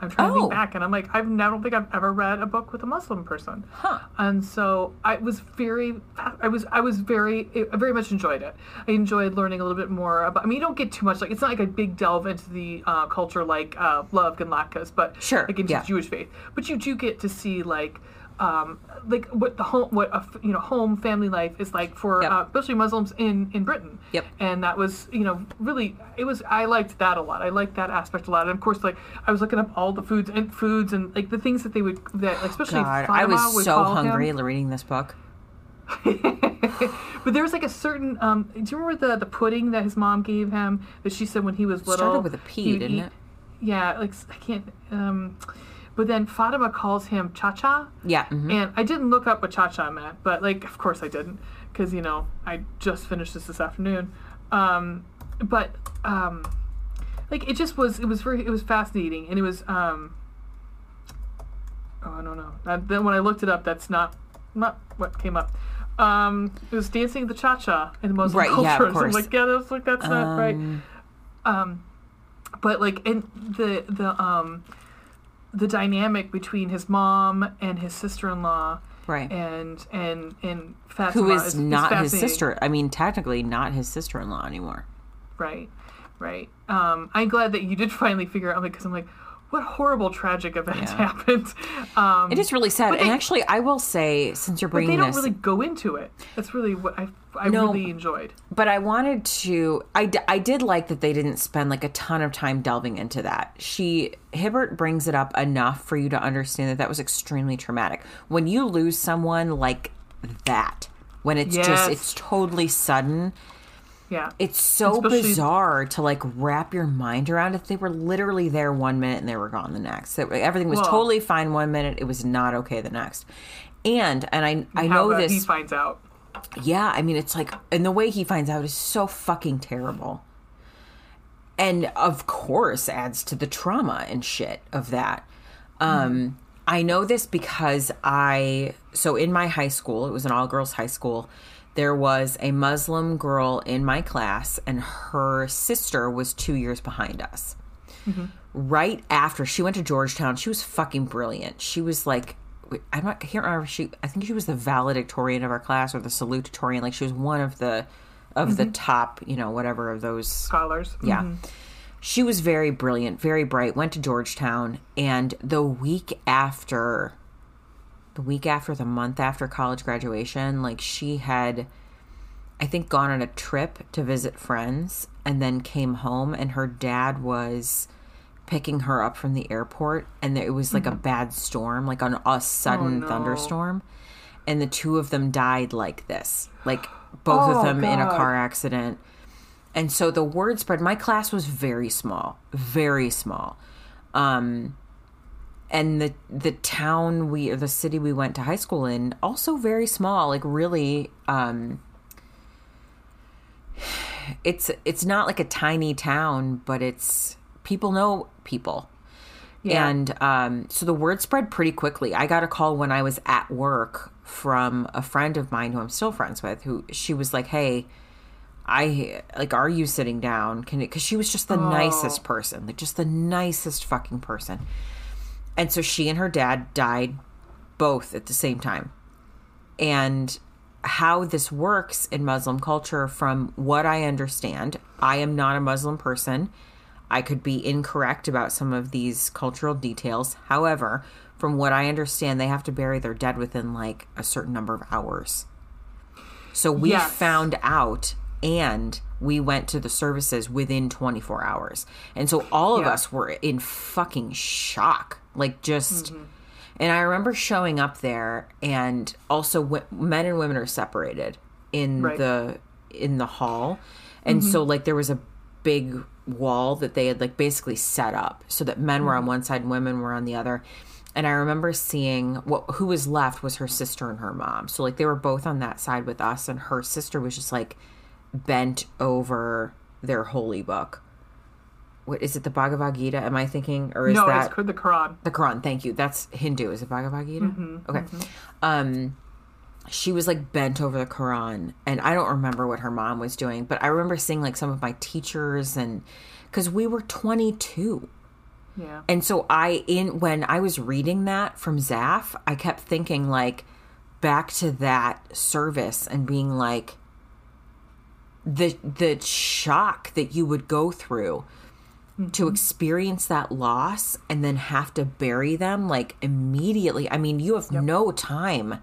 Speaker 2: I'm trying to
Speaker 1: Oh.
Speaker 2: think back, and I'm like, I've I don't think I've ever read a book with a Muslim person.
Speaker 1: Huh.
Speaker 2: And so I was very, I was, I was very, I very much enjoyed it. I enjoyed learning a little bit more about. I mean, you don't get too much. Like, it's not like a big delve into the uh, culture like uh, Love Latkas, but
Speaker 1: Sure,
Speaker 2: like into
Speaker 1: yeah.
Speaker 2: Jewish faith. But you do get to see like. Um, like what the home, what a f- you know, home family life is like for
Speaker 1: Yep.
Speaker 2: uh, especially Muslims in in Britain.
Speaker 1: Yep.
Speaker 2: And that was, you know, really, it was. I liked that a lot. I liked that aspect a lot. And of course, like I was looking up all the foods and foods and like the things that they would that, like, especially
Speaker 1: God, I was so hungry
Speaker 2: him.
Speaker 1: reading this book.
Speaker 2: but there was like a certain. Um, do you remember the the pudding that his mom gave him that she said when he was little?
Speaker 1: Started with a P, didn't
Speaker 2: eat-
Speaker 1: it?
Speaker 2: Yeah, like I can't. Um, but then Fatima calls him Cha Cha.
Speaker 1: Yeah. mhm.
Speaker 2: And I didn't look up what cha cha meant, but like, of course I didn't, because you know I just finished this this afternoon. Um, but um, like it just was, it was very, it was fascinating, and it was. Um, oh, I don't know. That, then when I looked it up, that's not not what came up. um, it was dancing the cha cha in the Muslim
Speaker 1: Right, yeah, of
Speaker 2: culture. So I'm
Speaker 1: course.
Speaker 2: like, yeah, that's like that's not right.
Speaker 1: Um,
Speaker 2: Um, but like, and the the um, the dynamic between his mom and his sister in law,
Speaker 1: right.
Speaker 2: and and and Fatima
Speaker 1: Who is
Speaker 2: is
Speaker 1: not his sister? I mean, technically not his sister-in-law anymore.
Speaker 2: Right, right. Um, I'm glad that you did finally figure out like because I'm like, what horrible tragic event
Speaker 1: Yeah.
Speaker 2: happened. Um,
Speaker 1: It is really sad.
Speaker 2: But
Speaker 1: and actually, I will say, since you're bringing,
Speaker 2: but they don't
Speaker 1: this,
Speaker 2: really go into it. That's really what I I
Speaker 1: No.
Speaker 2: really enjoyed.
Speaker 1: but I wanted to. I, d- I did like that they didn't spend like a ton of time delving into that. She Hibbert brings it up enough for you to understand that that was extremely traumatic. When you lose someone like that, when it's
Speaker 2: Yes.
Speaker 1: just it's totally sudden.
Speaker 2: Yeah,
Speaker 1: It's so
Speaker 2: Especially-
Speaker 1: bizarre to like wrap your mind around if they were literally there one minute and they were gone the next. That everything was totally fine one minute, it was not okay the next. And and I I know this
Speaker 2: he finds out.
Speaker 1: yeah, I mean, it's like, and the way he finds out is so fucking terrible. And of course, adds to the trauma and shit of that. Um, I know this because I, so in my high school, it was an all girls high school, there was a Muslim girl in my class, and her sister was two years behind us right after she went to Georgetown, she was fucking brilliant. She was like, I'm not, I can't remember. if She, I think she was the valedictorian of our class or the salutatorian. Like she was one of the, of the top, you know, whatever of those.
Speaker 2: Scholars.
Speaker 1: Yeah.
Speaker 2: Mhm.
Speaker 1: She was very brilliant, very bright, went to Georgetown. And the week after, the week after, the month after college graduation, like she had, I think, gone on a trip to visit friends and then came home, and her dad was picking her up from the airport. And it was like a bad storm, like on a sudden
Speaker 2: no.
Speaker 1: thunderstorm. And the two of them died like this, like both
Speaker 2: Oh,
Speaker 1: of them in a car accident. And so the word spread. My class was very small, very small. Um, and the the town we or the city we went to high school in also very small. Like really, um, it's it's not like a tiny town, but it's people know people.
Speaker 2: Yeah.
Speaker 1: And um, so the word spread pretty quickly. I got a call when I was at work from a friend of mine who I'm still friends with. Who she was like, "Hey, I like, are you sitting down? Can it?" Because she was just the nicest person, like just the nicest fucking person. And so she and her dad died both at the same time. And how this works in Muslim culture, from what I understand, I am not a Muslim person. I could be incorrect about some of these cultural details. However, from what I understand, they have to bury their dead within like a certain number of hours. So we
Speaker 2: Yes.
Speaker 1: found out and we went to the services within 24 hours. And so all of
Speaker 2: Yeah.
Speaker 1: us were in fucking shock. Like just mm-hmm. and I remember showing up there and also w- men and women are separated in
Speaker 2: Right.
Speaker 1: the in the hall. And so mm-hmm. like there was a big wall that they had like basically set up so that men were on mm-hmm. one side and women were on the other. And I remember seeing what who was left was her sister and her mom. So like they were both on that side with us and her sister was just like bent over their holy book. What is it the Bhagavad Gita? Am I thinking or is
Speaker 2: no,
Speaker 1: that
Speaker 2: it's the Quran.
Speaker 1: the Quran, thank you. That's Hindu. Is it Bhagavad Gita? okay. Um, she was like bent over the Quran, and I don't remember what her mom was doing, but I remember seeing like some of my teachers, and because we were 22.
Speaker 2: Yeah.
Speaker 1: And so I in when I was reading that from Zaf, I kept thinking like back to that service and being like the the shock that you would go through to mm-hmm. experience that loss and then have to bury them like immediately. I mean, you have no time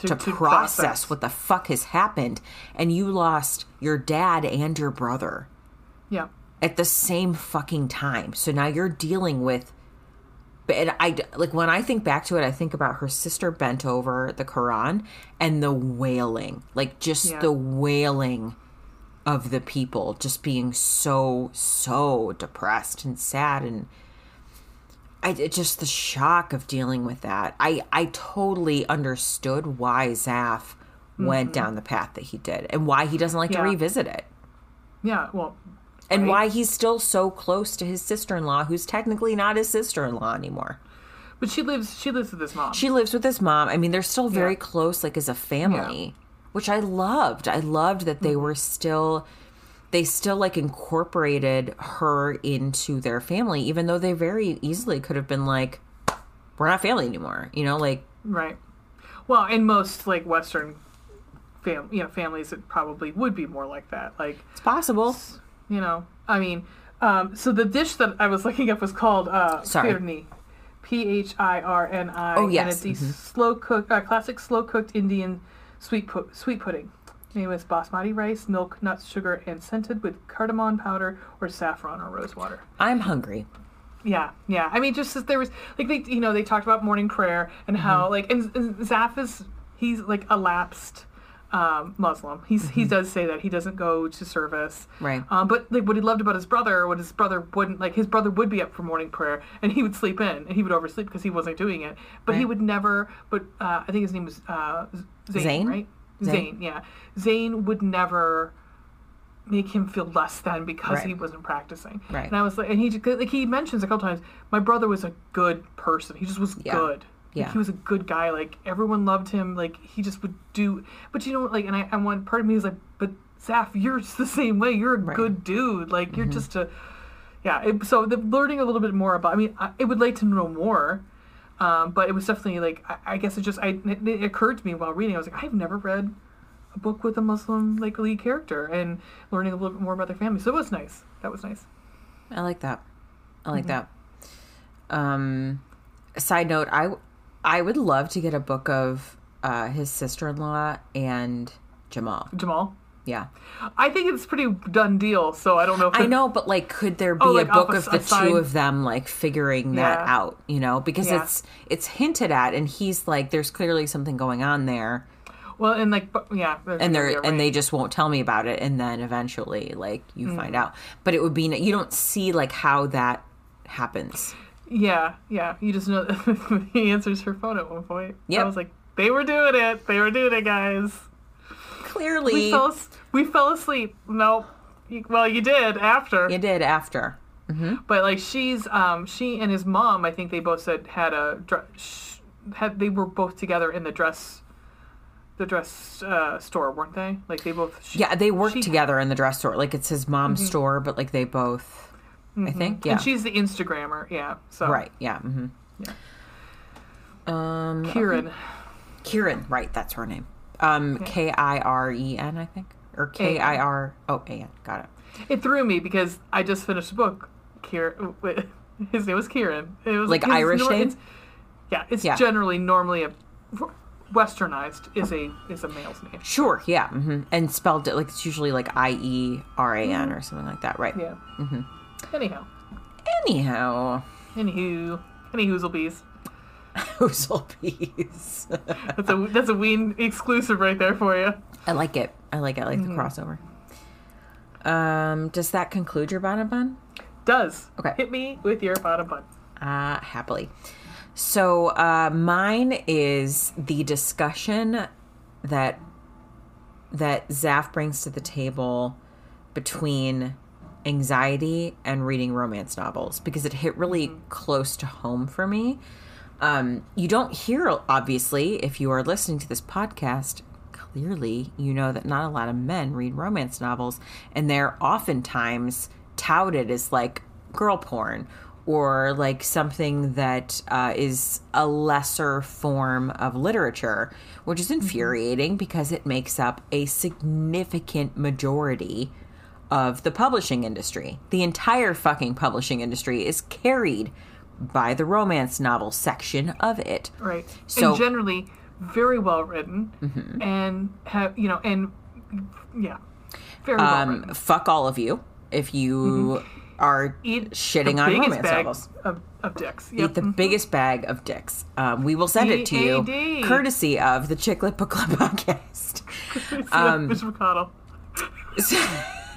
Speaker 1: to,
Speaker 2: To- to
Speaker 1: process,
Speaker 2: process.
Speaker 1: what the fuck has happened and you lost your dad and your brother
Speaker 2: Yeah.
Speaker 1: at the same fucking time. So now you're dealing with. And I like when I think back to it, I think about her sister bent over the Quran and the wailing, like just
Speaker 2: Yeah.
Speaker 1: the wailing of the people, just being so so depressed and sad, and I just the shock of dealing with that. I I totally understood why Zaf went down the path that he did, and why he doesn't like to
Speaker 2: Mm-hmm.
Speaker 1: Revisit it
Speaker 2: Yeah. Well.
Speaker 1: and
Speaker 2: Right.
Speaker 1: why he's still so close to his sister-in-law who's technically not his sister-in-law anymore
Speaker 2: But she lives. She lives with his mom.
Speaker 1: she lives with his mom i mean they're still very
Speaker 2: Yeah.
Speaker 1: close like as a family which I loved. I loved that they were still they still like incorporated her into their family even though they very easily could have been like we're not family anymore. You know, like
Speaker 2: Right. Well, in most like Western fam- you know, families, it probably would be more like that. Like,
Speaker 1: it's possible.
Speaker 2: you know, I mean, um, so the dish that I was looking up was called uh,
Speaker 1: Sorry.
Speaker 2: phirni, P H I R N I.
Speaker 1: Oh, yes.
Speaker 2: And it's a slow cooked, uh, classic slow cooked Indian sweet pu- sweet pudding. Made with basmati rice, milk, nuts, sugar, and scented with cardamom powder or saffron or rose water.
Speaker 1: I'm hungry.
Speaker 2: Yeah, yeah. I mean, just as there was like they, you know, they talked about morning prayer and how
Speaker 1: Mm-hmm.
Speaker 2: like and, and Zaf is he's like a lapsed um, Muslim. He's he does say that he doesn't go to service,
Speaker 1: Mm-hmm. Right.
Speaker 2: Um, but like what he loved about his brother, what his brother wouldn't like, his brother would be up for morning prayer and he would sleep in and he would oversleep because he wasn't doing it. But he would never. But uh, I think his name was uh, Zane,
Speaker 1: Zane?
Speaker 2: right?
Speaker 1: Zane.
Speaker 2: Zane, yeah. Zane would never make him feel less than because
Speaker 1: Right.
Speaker 2: he wasn't practicing.
Speaker 1: Right.
Speaker 2: And I was like, and he like he mentions a couple times, my brother was a good person. He just was
Speaker 1: Yeah.
Speaker 2: good. Like,
Speaker 1: Yeah.
Speaker 2: he was a good guy. Like everyone loved him. Like he just would do. But you know, like, and I, and one part of me is like, but Zaf, you're just the same way. You're a
Speaker 1: Right.
Speaker 2: good dude. Like you're just a, yeah. It, so the learning a little bit more about. I mean, I, it would like to know more. Um, but it was definitely like I, I guess it just I it, it occurred to me while reading. I was like, I've never read a book with a Muslim like lead character and learning a little bit more about their family. So it was nice. That was nice.
Speaker 1: I like that. I like that. Um, side note, I I would love to get a book of uh, his sister in law and Jamal.
Speaker 2: Jamal.
Speaker 1: Yeah,
Speaker 2: I think it's pretty done deal. So I don't know. if
Speaker 1: I know, but like, could there be
Speaker 2: Oh, like
Speaker 1: a book of the two of them like figuring that
Speaker 2: Yeah.
Speaker 1: out? You know, because
Speaker 2: Yeah.
Speaker 1: it's it's hinted at, and he's like, there's clearly something going on there,
Speaker 2: Well, and like, yeah,
Speaker 1: and they're
Speaker 2: right.
Speaker 1: and they just won't tell me about it, and then eventually, like, you
Speaker 2: Mm.
Speaker 1: find out. But it would be you don't see like how that happens.
Speaker 2: Yeah, yeah. You just know he answers her phone at one point.
Speaker 1: Yep.
Speaker 2: I was like, they were doing it. They were doing it, guys.
Speaker 1: Clearly,
Speaker 2: We fell. We fell asleep. Nope. Well, you did after.
Speaker 1: you did after.
Speaker 2: But like she's um she and his mom, I think they both said had a dress. had they were both together in the dress the dress uh, store, weren't they? Like they both she,
Speaker 1: Yeah, they worked
Speaker 2: she-
Speaker 1: together in the dress store. Like it's his mom's store, but like they both, I think. Yeah.
Speaker 2: And she's the Instagrammer, yeah. So
Speaker 1: right. Yeah. hmm Um,
Speaker 2: Kiran.
Speaker 1: Kiran. Right. That's her name. Um, K I R E N, I think, or K I R. Oh, A N. Got it.
Speaker 2: It threw me because I just finished a book. Kieran, his name was Kieran. It was
Speaker 1: Like Irish name?
Speaker 2: it's- yeah, it's
Speaker 1: Yeah.
Speaker 2: generally normally a westernized is a is a male's name.
Speaker 1: Sure. Yeah. hmm And spelled it like it's usually like I E R A N or something like that. Right.
Speaker 2: Yeah. Mm-hmm. Anyhow,
Speaker 1: Anyhow,
Speaker 2: anywho, any hoozlebees.
Speaker 1: Hoozlebees.
Speaker 2: That's a that's a Ween exclusive right there for you.
Speaker 1: I like it. I like it. I like
Speaker 2: Mm-hmm.
Speaker 1: the crossover. Um, does that conclude your bottom bun?
Speaker 2: Does
Speaker 1: Okay.
Speaker 2: hit me with your bottom bun.
Speaker 1: Uh, happily. So, uh, mine is the discussion that that Zaf brings to the table between anxiety and reading romance novels because it hit really close to home for me. Um, you don't hear, obviously, if you are listening to this podcast, clearly you know that not a lot of men read romance novels, and they're oftentimes touted as like girl porn or like something that uh, is a lesser form of literature, which is infuriating because it makes up a significant majority of the publishing industry. The entire fucking publishing industry is carried by the romance novel section of it.
Speaker 2: Right.
Speaker 1: So-
Speaker 2: and generally very well written and have you know and yeah. Very well
Speaker 1: Um,
Speaker 2: written.
Speaker 1: fuck all of you if you are
Speaker 2: Eat
Speaker 1: shitting on romance novels.
Speaker 2: Of, of dicks.
Speaker 1: Eat
Speaker 2: Yep.
Speaker 1: the biggest bag of dicks. Um, we will send it to you, courtesy of the Chicklet Book Club podcast. um,
Speaker 2: Mr. McConnell.
Speaker 1: So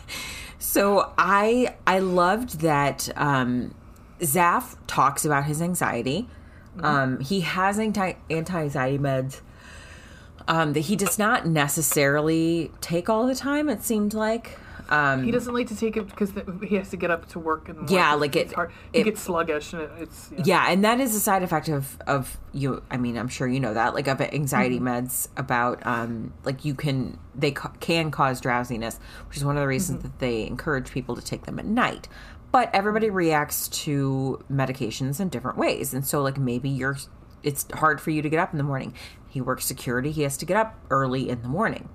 Speaker 1: I I loved that um, Zaf talks about his anxiety. Um, he has anti anti anxiety meds um, that he does not necessarily take all the time. It seemed like Um,
Speaker 2: He doesn't like to take it because he has to get up to work in the morning.
Speaker 1: Yeah, like
Speaker 2: it's
Speaker 1: it-
Speaker 2: hard. He
Speaker 1: it-
Speaker 2: gets sluggish and it, it's yeah.
Speaker 1: yeah, and that is a side effect of of you. I mean, I'm sure you know that, like of anxiety meds about um like you can they ca- can cause drowsiness, which is one of the reasons that they encourage people to take them at night. But everybody reacts to medications in different ways, and so like maybe you're it's hard for you to get up in the morning. He works security; he has to get up early in the morning.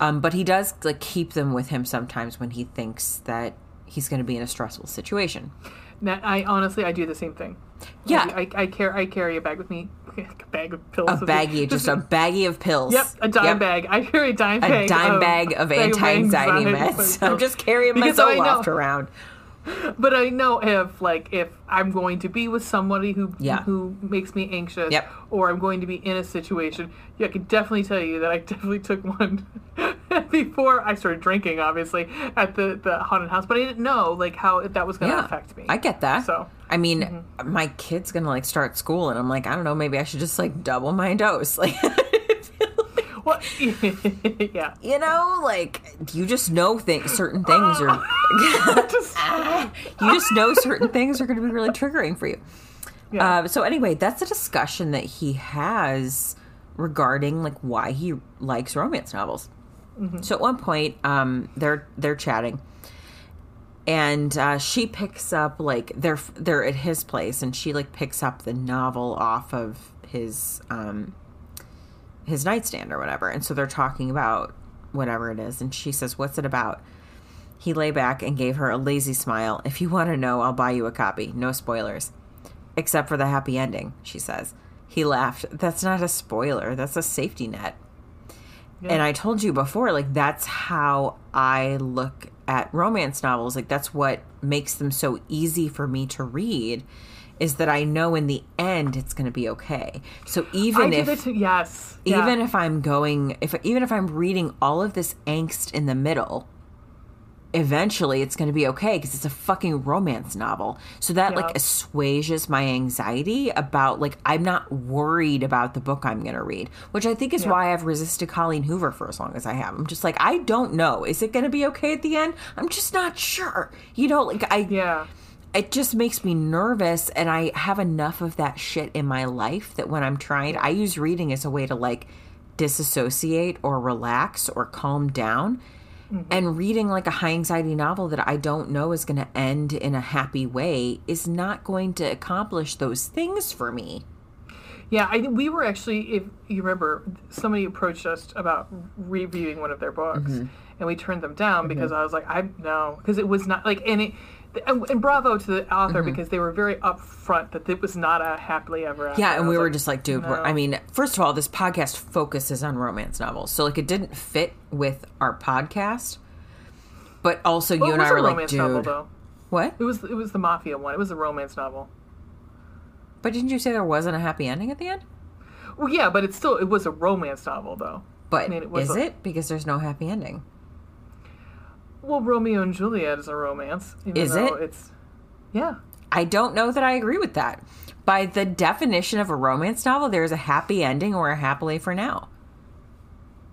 Speaker 1: Um, but he does like keep them with him sometimes when he thinks that he's going to be in a stressful situation.
Speaker 2: Now, I honestly I do the same thing.
Speaker 1: Yeah.
Speaker 2: I, I, I carry I carry a bag with me, a bag of pills.
Speaker 1: A baggie, just a baggie of pills.
Speaker 2: Yep, a dime
Speaker 1: Yep.
Speaker 2: bag. I carry a dime
Speaker 1: A
Speaker 2: bag.
Speaker 1: dime
Speaker 2: of,
Speaker 1: bag of anti-anxiety meds. I'm just carrying my
Speaker 2: Because know-
Speaker 1: Zoloft around.
Speaker 2: But I know if like if I'm going to be with somebody who
Speaker 1: Yeah.
Speaker 2: who makes me anxious,
Speaker 1: Yep.
Speaker 2: or I'm going to be in a situation, yeah, I can definitely tell you that I definitely took one before I started drinking, obviously at the the haunted house. But I didn't know like how that was going to
Speaker 1: Yeah,
Speaker 2: affect me.
Speaker 1: I get that.
Speaker 2: So
Speaker 1: I mean, mm-hmm. my kid's gonna like start school, and I'm like, I don't know, maybe I should just like double my dose, like.
Speaker 2: What? yeah.
Speaker 1: You know, like you just know things. Certain things are. You just know certain things are going to be really triggering for you.
Speaker 2: Yeah.
Speaker 1: Uh, so anyway, that's a discussion that he has regarding like why he likes romance novels. So at one point, um, they're they're chatting, and uh, she picks up like they're they're at his place, and she like picks up the novel off of his um, his nightstand or whatever, and so they're talking about whatever it is, and she says, "What's it about?" He lay back and gave her a lazy smile. If you want to know, I'll buy you a copy. No spoilers. Except for the happy ending, she says. He laughed. That's not a spoiler, that's a safety net. And I told you before, like, that's how I look at romance novels. Like, that's what makes them so easy for me to read, is that I know in the end it's going to be okay. So even if
Speaker 2: too. Yes. Yeah.
Speaker 1: even if I'm going, if even if I'm reading all of this angst in the middle, eventually it's going to be okay because it's a fucking romance novel. So that like assuages my anxiety about like I'm not worried about the book I'm going to read, which I think is why I've resisted Colleen Hoover for as long as I have. I'm just like I don't know. Is it going to be okay at the end? I'm just not sure. You know, like I
Speaker 2: Yeah.
Speaker 1: It just makes me nervous and i have enough of that shit in my life that when i'm trying i use reading as a way to like disassociate or relax or calm down. And reading like a high anxiety novel that i don't know is going to end in a happy way is not going to accomplish those things for me.
Speaker 2: Yeah, I we were actually, if you remember, somebody approached us about reviewing one of their books,
Speaker 1: Mm-hmm.
Speaker 2: and we turned them down because I was like, I no, because it was not like, and it, and, and bravo to the author because they were very upfront that it was not a happily ever after.
Speaker 1: Mm-hmm. yeah and we were
Speaker 2: like,
Speaker 1: just like dude we're,
Speaker 2: no.
Speaker 1: i mean first of all this podcast focuses on romance novels so like it didn't fit with our podcast but also
Speaker 2: Well,
Speaker 1: you and i were
Speaker 2: a
Speaker 1: like dude
Speaker 2: novel
Speaker 1: what
Speaker 2: It was it was the mafia one. It was a romance novel.
Speaker 1: but didn't you say there wasn't a happy ending at the end
Speaker 2: Well, yeah, but it's still it was a romance novel though.
Speaker 1: But
Speaker 2: I mean, it was
Speaker 1: is
Speaker 2: a-
Speaker 1: it? Because there's no happy ending.
Speaker 2: Well, Romeo and Juliet is a romance.
Speaker 1: Is it?
Speaker 2: It's yeah.
Speaker 1: I don't know that I agree with that. By the definition of a romance novel, there's a happy ending or a happily for now.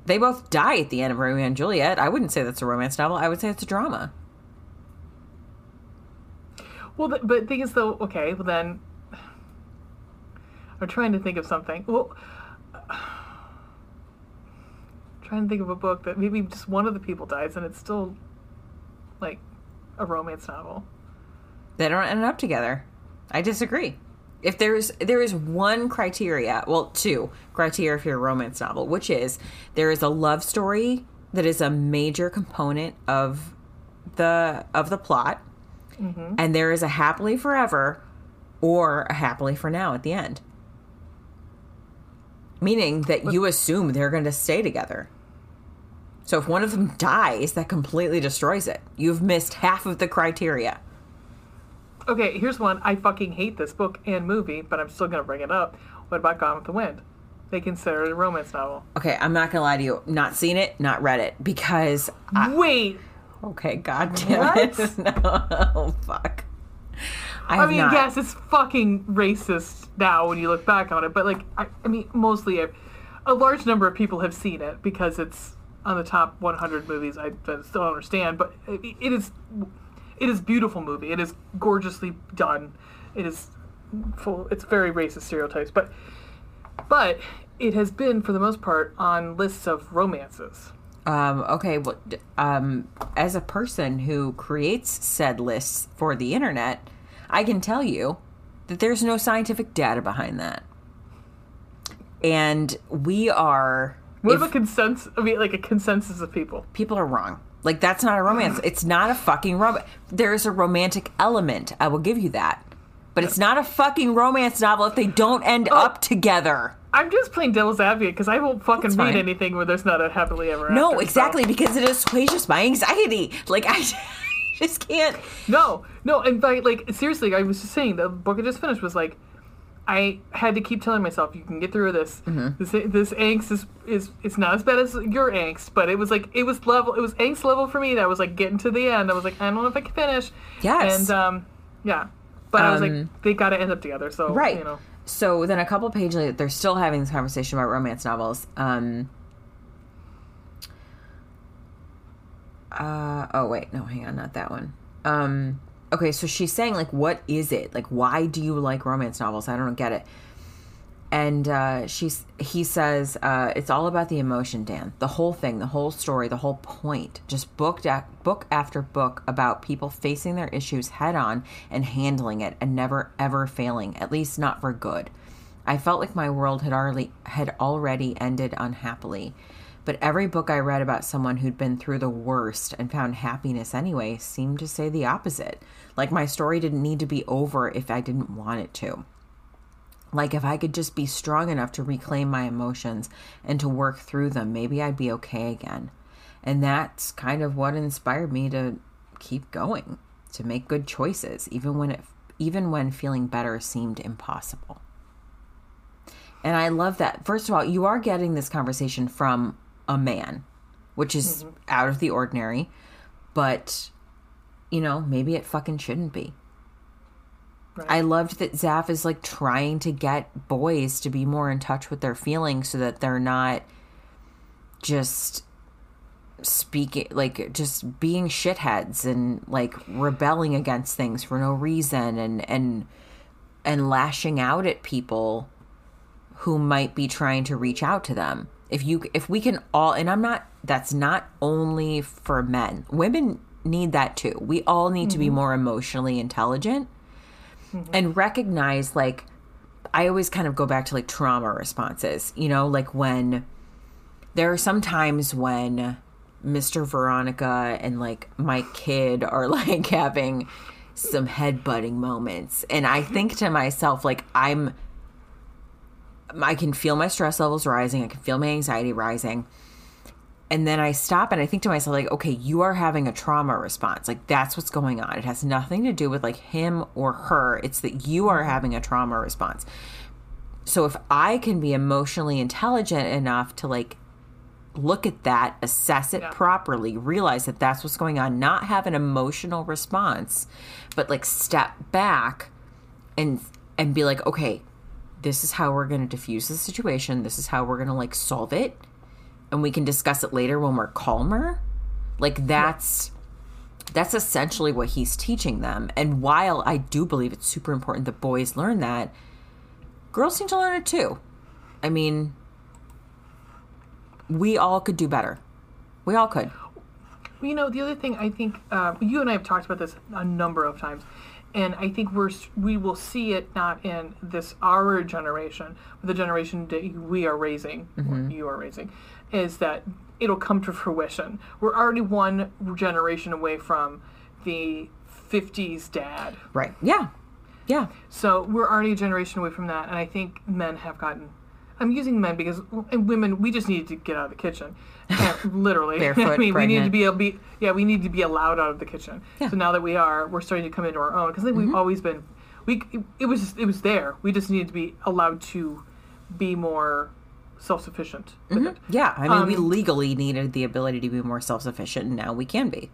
Speaker 1: They both die at the end of Romeo and Juliet. I wouldn't say that's a romance novel. I would say it's a drama.
Speaker 2: Well, but the thing is, though, okay, well then, I'm trying to think of something. Well, trying to think of a book that maybe just one of the people dies and it's still like a romance novel.
Speaker 1: They don't end up together. I disagree. If there's there is one criteria, well, two criteria for your romance novel, which is there is a love story that is a major component of the of the plot, mm-hmm. and there is a happily forever or a happily for now at the end. Meaning that you assume they're going to stay together. So if one of them dies, that completely destroys it. You've missed half of the criteria.
Speaker 2: Okay, here's one. I fucking hate this book and movie, but I'm still gonna bring it up. What about Gone with the Wind? They consider it a romance novel.
Speaker 1: Okay, I'm not gonna lie to you. Not seen it, not read it because. I,
Speaker 2: Wait,
Speaker 1: okay, god damn it! no, oh, fuck. I,
Speaker 2: I mean,
Speaker 1: not.
Speaker 2: yes, it's fucking racist now when you look back on it, but like, I, I mean, mostly a, a large number of people have seen it because it's on the top 100 movies. I, I still don't understand, but it, it is it is beautiful movie. It is gorgeously done. It is full. It's very racist stereotypes, but but it has been for the most part on lists of romances.
Speaker 1: Um, okay, well, um, as a person who creates said lists for the internet, I can tell you that there's no scientific data behind that. And we are.
Speaker 2: What
Speaker 1: if-
Speaker 2: of a consensus? I mean, like a consensus of people.
Speaker 1: people are wrong. Like that's not a romance. It's not a fucking romance. There is a romantic element. I will give you that. But it's not a fucking romance novel if they don't end
Speaker 2: Oh.
Speaker 1: up together.
Speaker 2: I'm just playing devil's advocate because I won't fucking read anything where there's not a happily ever after.
Speaker 1: No,
Speaker 2: so-
Speaker 1: exactly because it assuages my anxiety. Like I just can't.
Speaker 2: No, no, in fact, like seriously, I was just saying the book I just finished was like, I had to keep telling myself, "You can get through this.
Speaker 1: Mm-hmm.
Speaker 2: This this angst is is it's not as bad as your angst, but it was like it was level, it was angst level for me. That was like getting to the end. I was like, I don't know if I can finish.
Speaker 1: Yes.
Speaker 2: and um, yeah, but I was
Speaker 1: Um,
Speaker 2: like, they got to end up together. So
Speaker 1: Right.
Speaker 2: you know,
Speaker 1: So then a couple pages later, they're still having this conversation about romance novels. Um, uh, oh, wait. No, hang on. Not that one. Um, okay, so she's saying, like, what is it? Like, why do you like romance novels? I don't get it. And uh, she's he says uh, it's all about the emotion, Dan. The whole thing, the whole story, the whole point. Just book book after book about people facing their issues head on and handling it, and never ever failing. At least not for good. I felt like my world had already had already ended unhappily. But every book I read about someone who'd been through the worst and found happiness anyway seemed to say the opposite. Like my story didn't need to be over if I didn't want it to. Like, if I could just be strong enough to reclaim my emotions and to work through them, maybe I'd be okay again. And that's kind of what inspired me to keep going, to make good choices, even when it, even when feeling better seemed impossible. And I love that. First of all, you are getting this conversation from a man, which is mm-hmm. out of the ordinary, but you know, maybe it fucking shouldn't be. I loved that Zaf is like trying to get boys to be more in touch with their feelings so that they're not just speaking like just being shitheads and like rebelling against things for no reason and and and lashing out at people who might be trying to reach out to them. If you if we can all and I'm not that's not only for men. Women need that too. We all need to be mm-hmm. more emotionally intelligent and recognize like I always kind of go back to like trauma responses, you know, like when there are some times when Mr. Veronica and like my kid are like having some headbutting moments and I think to myself like I'm I can feel my stress levels rising, I can feel my anxiety rising. And then I stop and I think to myself, like, okay, you are having a trauma response. Like, that's what's going on. It has nothing to do with like him or her. It's that you are having a trauma response. So if I can be emotionally intelligent enough to like look at that, assess it
Speaker 2: Yeah.
Speaker 1: properly, realize that that's what's going on, not have an emotional response, but like step back and and be like, okay, this is how we're going to diffuse the situation. This is how we're going to like solve it and we can discuss it later when we're calmer. Like that's that's essentially what he's teaching them. And while I do believe it's super important that boys learn that, girls need to learn it too. I mean, we all could do better. We all could.
Speaker 2: You know, the other thing I think uh, you and I have talked about this a number of times, and I think we're we will see it not in this our generation, but the generation that we are raising, or you are raising, is that it'll come to fruition. We're already one generation away from the '50s dad,
Speaker 1: Right. Yeah. Yeah.
Speaker 2: so we're already a generation away from that, and I think men have gotten. I'm using men because and women we just need to get out of the kitchen, Uh, literally. I
Speaker 1: Barefoot,
Speaker 2: mean, we need to
Speaker 1: pregnant.
Speaker 2: be able be yeah we need to be allowed out of the kitchen.
Speaker 1: Yeah. Mm-hmm.
Speaker 2: So now that we are, we're starting to come into our own because I think we've always been we it was just, it was there. We just needed to be allowed to be more self sufficient it.
Speaker 1: Yeah. I mean, we
Speaker 2: Um,
Speaker 1: legally needed the ability to be more self sufficient, and now we can be.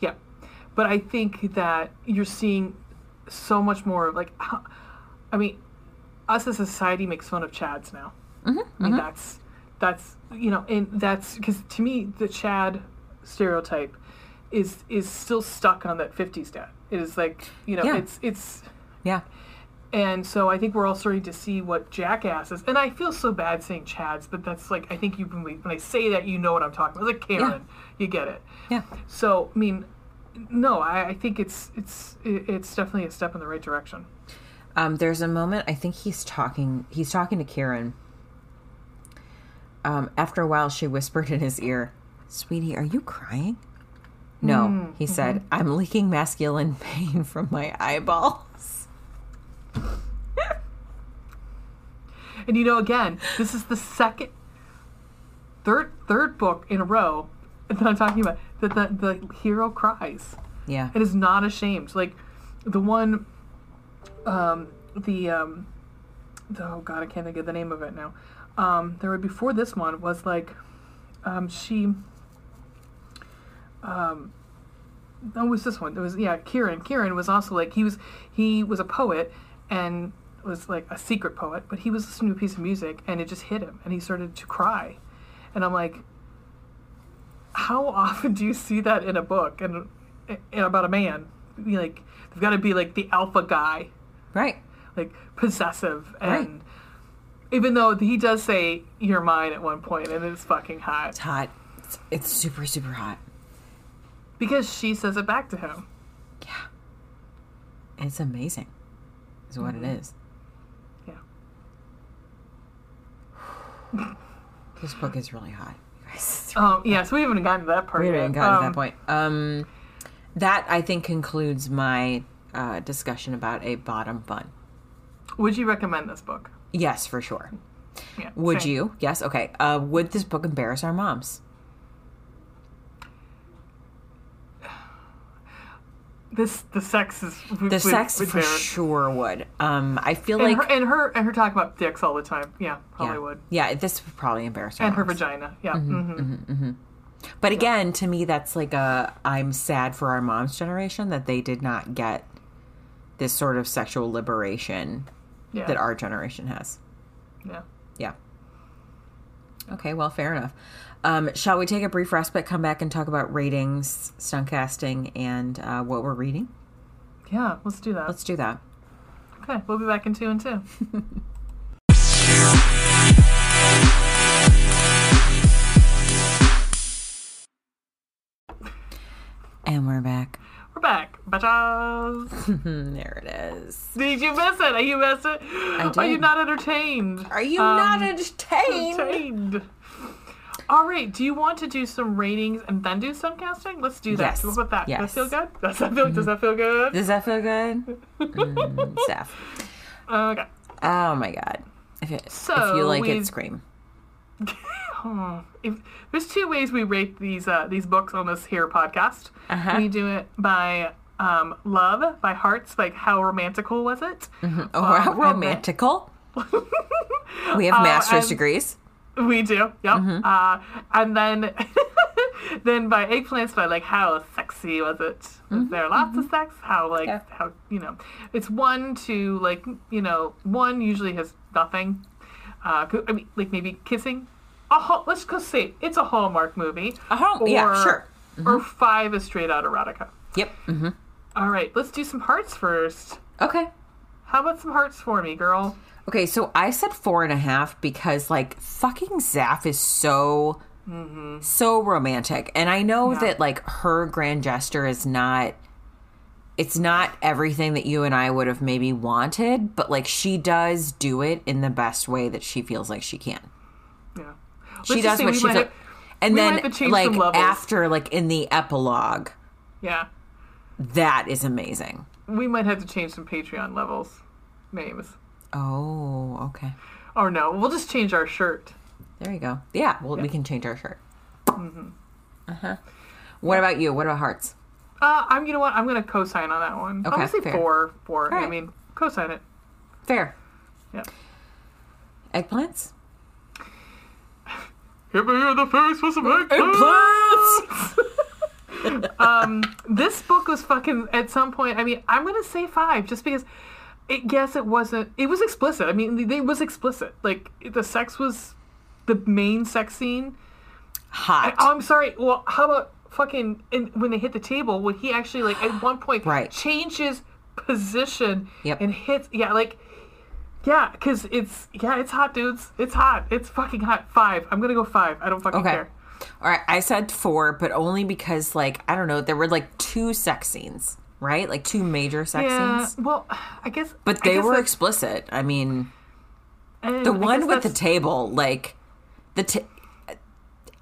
Speaker 2: Yeah, but I think that you're seeing so much more like, I mean, us as a society makes fun of Chads now. Mm-hmm, I mean, mm-hmm. that's that's you know, and that's because to me the Chad stereotype is is still stuck on that '50s dad. It is like you know,
Speaker 1: Yeah.
Speaker 2: it's it's
Speaker 1: Yeah.
Speaker 2: and so I think we're all starting to see what jackasses. And I feel so bad saying Chads, but that's like I think you when, we, when I say that, you know what I'm talking about. It's like Karen, you get it.
Speaker 1: Yeah.
Speaker 2: So I mean, no, I, I think it's it's it's definitely a step in the right direction.
Speaker 1: Um, there's a moment I think he's talking he's talking to Kiran. Um, after a while she whispered in his ear, Sweetie, are you crying? No, he said, I'm leaking masculine pain from my eyeballs.
Speaker 2: And you know, again, this is the second, third, third book in a row that I'm talking about that the, the hero cries.
Speaker 1: Yeah.
Speaker 2: It is not ashamed. Like the one, um, the um, the, oh god, I can't think of the name of it now. Um, there were before this one was like, um, she. Um, no, was this one. It was yeah, Kieran. Kieran was also like he was he was a poet and was like a secret poet, but he was listening to a piece of music and it just hit him and he started to cry, and I'm like, how often do you see that in a book and, and about a man? Like they've got to be like the alpha guy,
Speaker 1: Right.
Speaker 2: like possessive and.
Speaker 1: Right.
Speaker 2: Even though he does say "you're mine" at one point, and it's fucking hot
Speaker 1: It's hot. It's, it's super, super hot.
Speaker 2: because she says it back to him.
Speaker 1: Yeah. It's amazing. Is what it is.
Speaker 2: Yeah.
Speaker 1: This book is really hot.
Speaker 2: Um, yeah, so we haven't gotten to that part
Speaker 1: We haven't gotten to
Speaker 2: Um,
Speaker 1: that point. Um, that I think concludes my uh, discussion about a bottom fun.
Speaker 2: Would you recommend this book?
Speaker 1: Yes, for sure.
Speaker 2: Yeah.
Speaker 1: Would
Speaker 2: same.
Speaker 1: you? Yes. Okay. Uh, would this book embarrass our moms?
Speaker 2: This the sex is
Speaker 1: The
Speaker 2: would-
Speaker 1: sex
Speaker 2: would
Speaker 1: for sure would. Um, I feel
Speaker 2: And
Speaker 1: like
Speaker 2: her and her and her talk about dicks all the time. Yeah,
Speaker 1: yeah,
Speaker 2: probably would.
Speaker 1: yeah, this would probably embarrass our
Speaker 2: And her vagina. Yeah. hmm
Speaker 1: But again, to me, that's like a I'm sad for our mom's generation that they did not get this sort of sexual liberation
Speaker 2: Yeah.
Speaker 1: that our generation has.
Speaker 2: yeah.
Speaker 1: Yeah. Okay, well, fair enough. Um, shall we take a brief respite, come back and talk about ratings, stunt casting, and uh, what we're reading?
Speaker 2: Yeah. Let's do that.
Speaker 1: Let's do that.
Speaker 2: okay, we'll be back in two and two.
Speaker 1: And we're back.
Speaker 2: We're back, bitches.
Speaker 1: there it is.
Speaker 2: Did you miss it? Are you miss it? Are you not entertained?
Speaker 1: Are you
Speaker 2: Um,
Speaker 1: not entertained?
Speaker 2: entertained? All right. Do you want to do some ratings and then do some casting? Let's do that.
Speaker 1: Yes.
Speaker 2: What about that?
Speaker 1: Yes.
Speaker 2: Does that feel good? Does that feel? Does that feel good?
Speaker 1: Does that feel good? Mm, Steph.
Speaker 2: Okay.
Speaker 1: Oh my god. If, it, if
Speaker 2: So
Speaker 1: you like
Speaker 2: we've-
Speaker 1: it, scream.
Speaker 2: Oh, if, there's two ways we rate these uh, these books on this here podcast.
Speaker 1: Uh-huh.
Speaker 2: We do it by um, love, by hearts, like how romantical was it?
Speaker 1: Oh, how
Speaker 2: and
Speaker 1: romantical. we have master's
Speaker 2: and-
Speaker 1: degrees.
Speaker 2: We do, yep.
Speaker 1: Mm-hmm.
Speaker 2: Uh, and then then by eggplants, by like how sexy was it? Was there lots of sex? How like
Speaker 1: Mm-hmm. Yeah.
Speaker 2: how you know? It's one to like you know one usually has nothing. Uh, I mean, like maybe kissing. A let's go say it's a Hallmark movie.
Speaker 1: A hall- yeah, sure.
Speaker 2: Or five is straight out erotica.
Speaker 1: Yep. hmm
Speaker 2: All right, let's do some hearts first.
Speaker 1: Okay.
Speaker 2: How about some hearts for me, girl?
Speaker 1: Okay, so I said four and a half because like fucking Zaf is so so romantic. And I know
Speaker 2: Mm-hmm. Yeah.
Speaker 1: that like her grand gesture is not it's not everything that you and I would have maybe wanted, but like she does do it in the best way that she feels like she can.
Speaker 2: Yeah.
Speaker 1: she
Speaker 2: Let's just
Speaker 1: does what she feels and then
Speaker 2: to
Speaker 1: like after like in the epilogue,
Speaker 2: Yeah.
Speaker 1: that is amazing.
Speaker 2: We might have to change some Patreon levels names.
Speaker 1: Oh, okay.
Speaker 2: Or no, we'll just change our shirt.
Speaker 1: There you go. Yeah, well, we can change our shirt. Uh huh. What about you? What about hearts?
Speaker 2: Uh, I'm you know what? I'm gonna co-sign on that one. I'm
Speaker 1: Okay,
Speaker 2: gonna say
Speaker 1: fair.
Speaker 2: four. Four. I mean, co-sign it.
Speaker 1: Fair.
Speaker 2: Yeah.
Speaker 1: Eggplants?
Speaker 2: Hit me in the face with some um, this book was fucking at some point. I mean, I'm gonna say five, just because. It, yes, it wasn't. It was explicit. I mean, it was explicit. Like the sex was the main sex scene.
Speaker 1: Hot.
Speaker 2: Oh, I'm sorry. Well, how about fucking and when they hit the table? When he actually like at one point
Speaker 1: Right.
Speaker 2: changes position
Speaker 1: Yep.
Speaker 2: and hits. Yeah, like yeah, because it's yeah, it's hot, dudes. It's hot. It's fucking hot. Five. I'm gonna go five. I don't fucking
Speaker 1: Okay.
Speaker 2: care.
Speaker 1: All right, I said four, but only because like I don't know, there were like two sex scenes, right? Like two major sex
Speaker 2: Yeah.
Speaker 1: scenes.
Speaker 2: Well, I guess.
Speaker 1: But they
Speaker 2: guess
Speaker 1: were explicit. I mean,
Speaker 2: and
Speaker 1: the one with the table, like the t-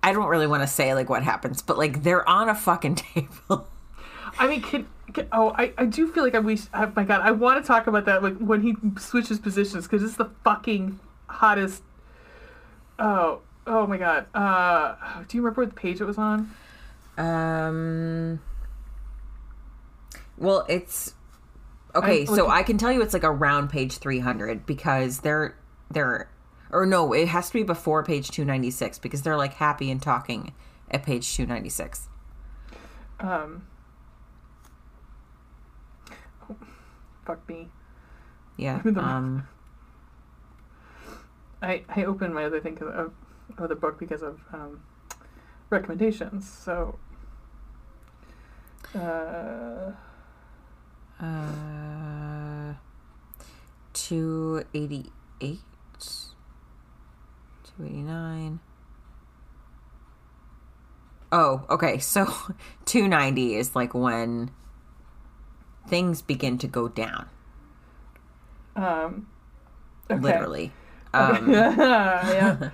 Speaker 1: I don't really want to say like what happens, but like they're on a fucking table.
Speaker 2: I mean, can oh, I, I do feel like I wish. Oh my god, I want to talk about that like when he switches positions because it's the fucking hottest. Oh, oh my god. Uh, do you remember what page it was on?
Speaker 1: Um. Well, it's okay.
Speaker 2: I'm
Speaker 1: so
Speaker 2: looking-
Speaker 1: I can tell you it's like around page three hundred because they're they're or no, it has to be before page two ninety six because they're like happy and talking at page two ninety six.
Speaker 2: Um. Fuck me.
Speaker 1: Yeah. Um.
Speaker 2: I I opened my other thing of, of the book because of um, recommendations. So. Uh,
Speaker 1: Uh. Two eighty eight. Two eighty nine. Oh, okay. So 290 is like when things begin to go down,
Speaker 2: um, okay.
Speaker 1: literally. Um,
Speaker 2: yeah.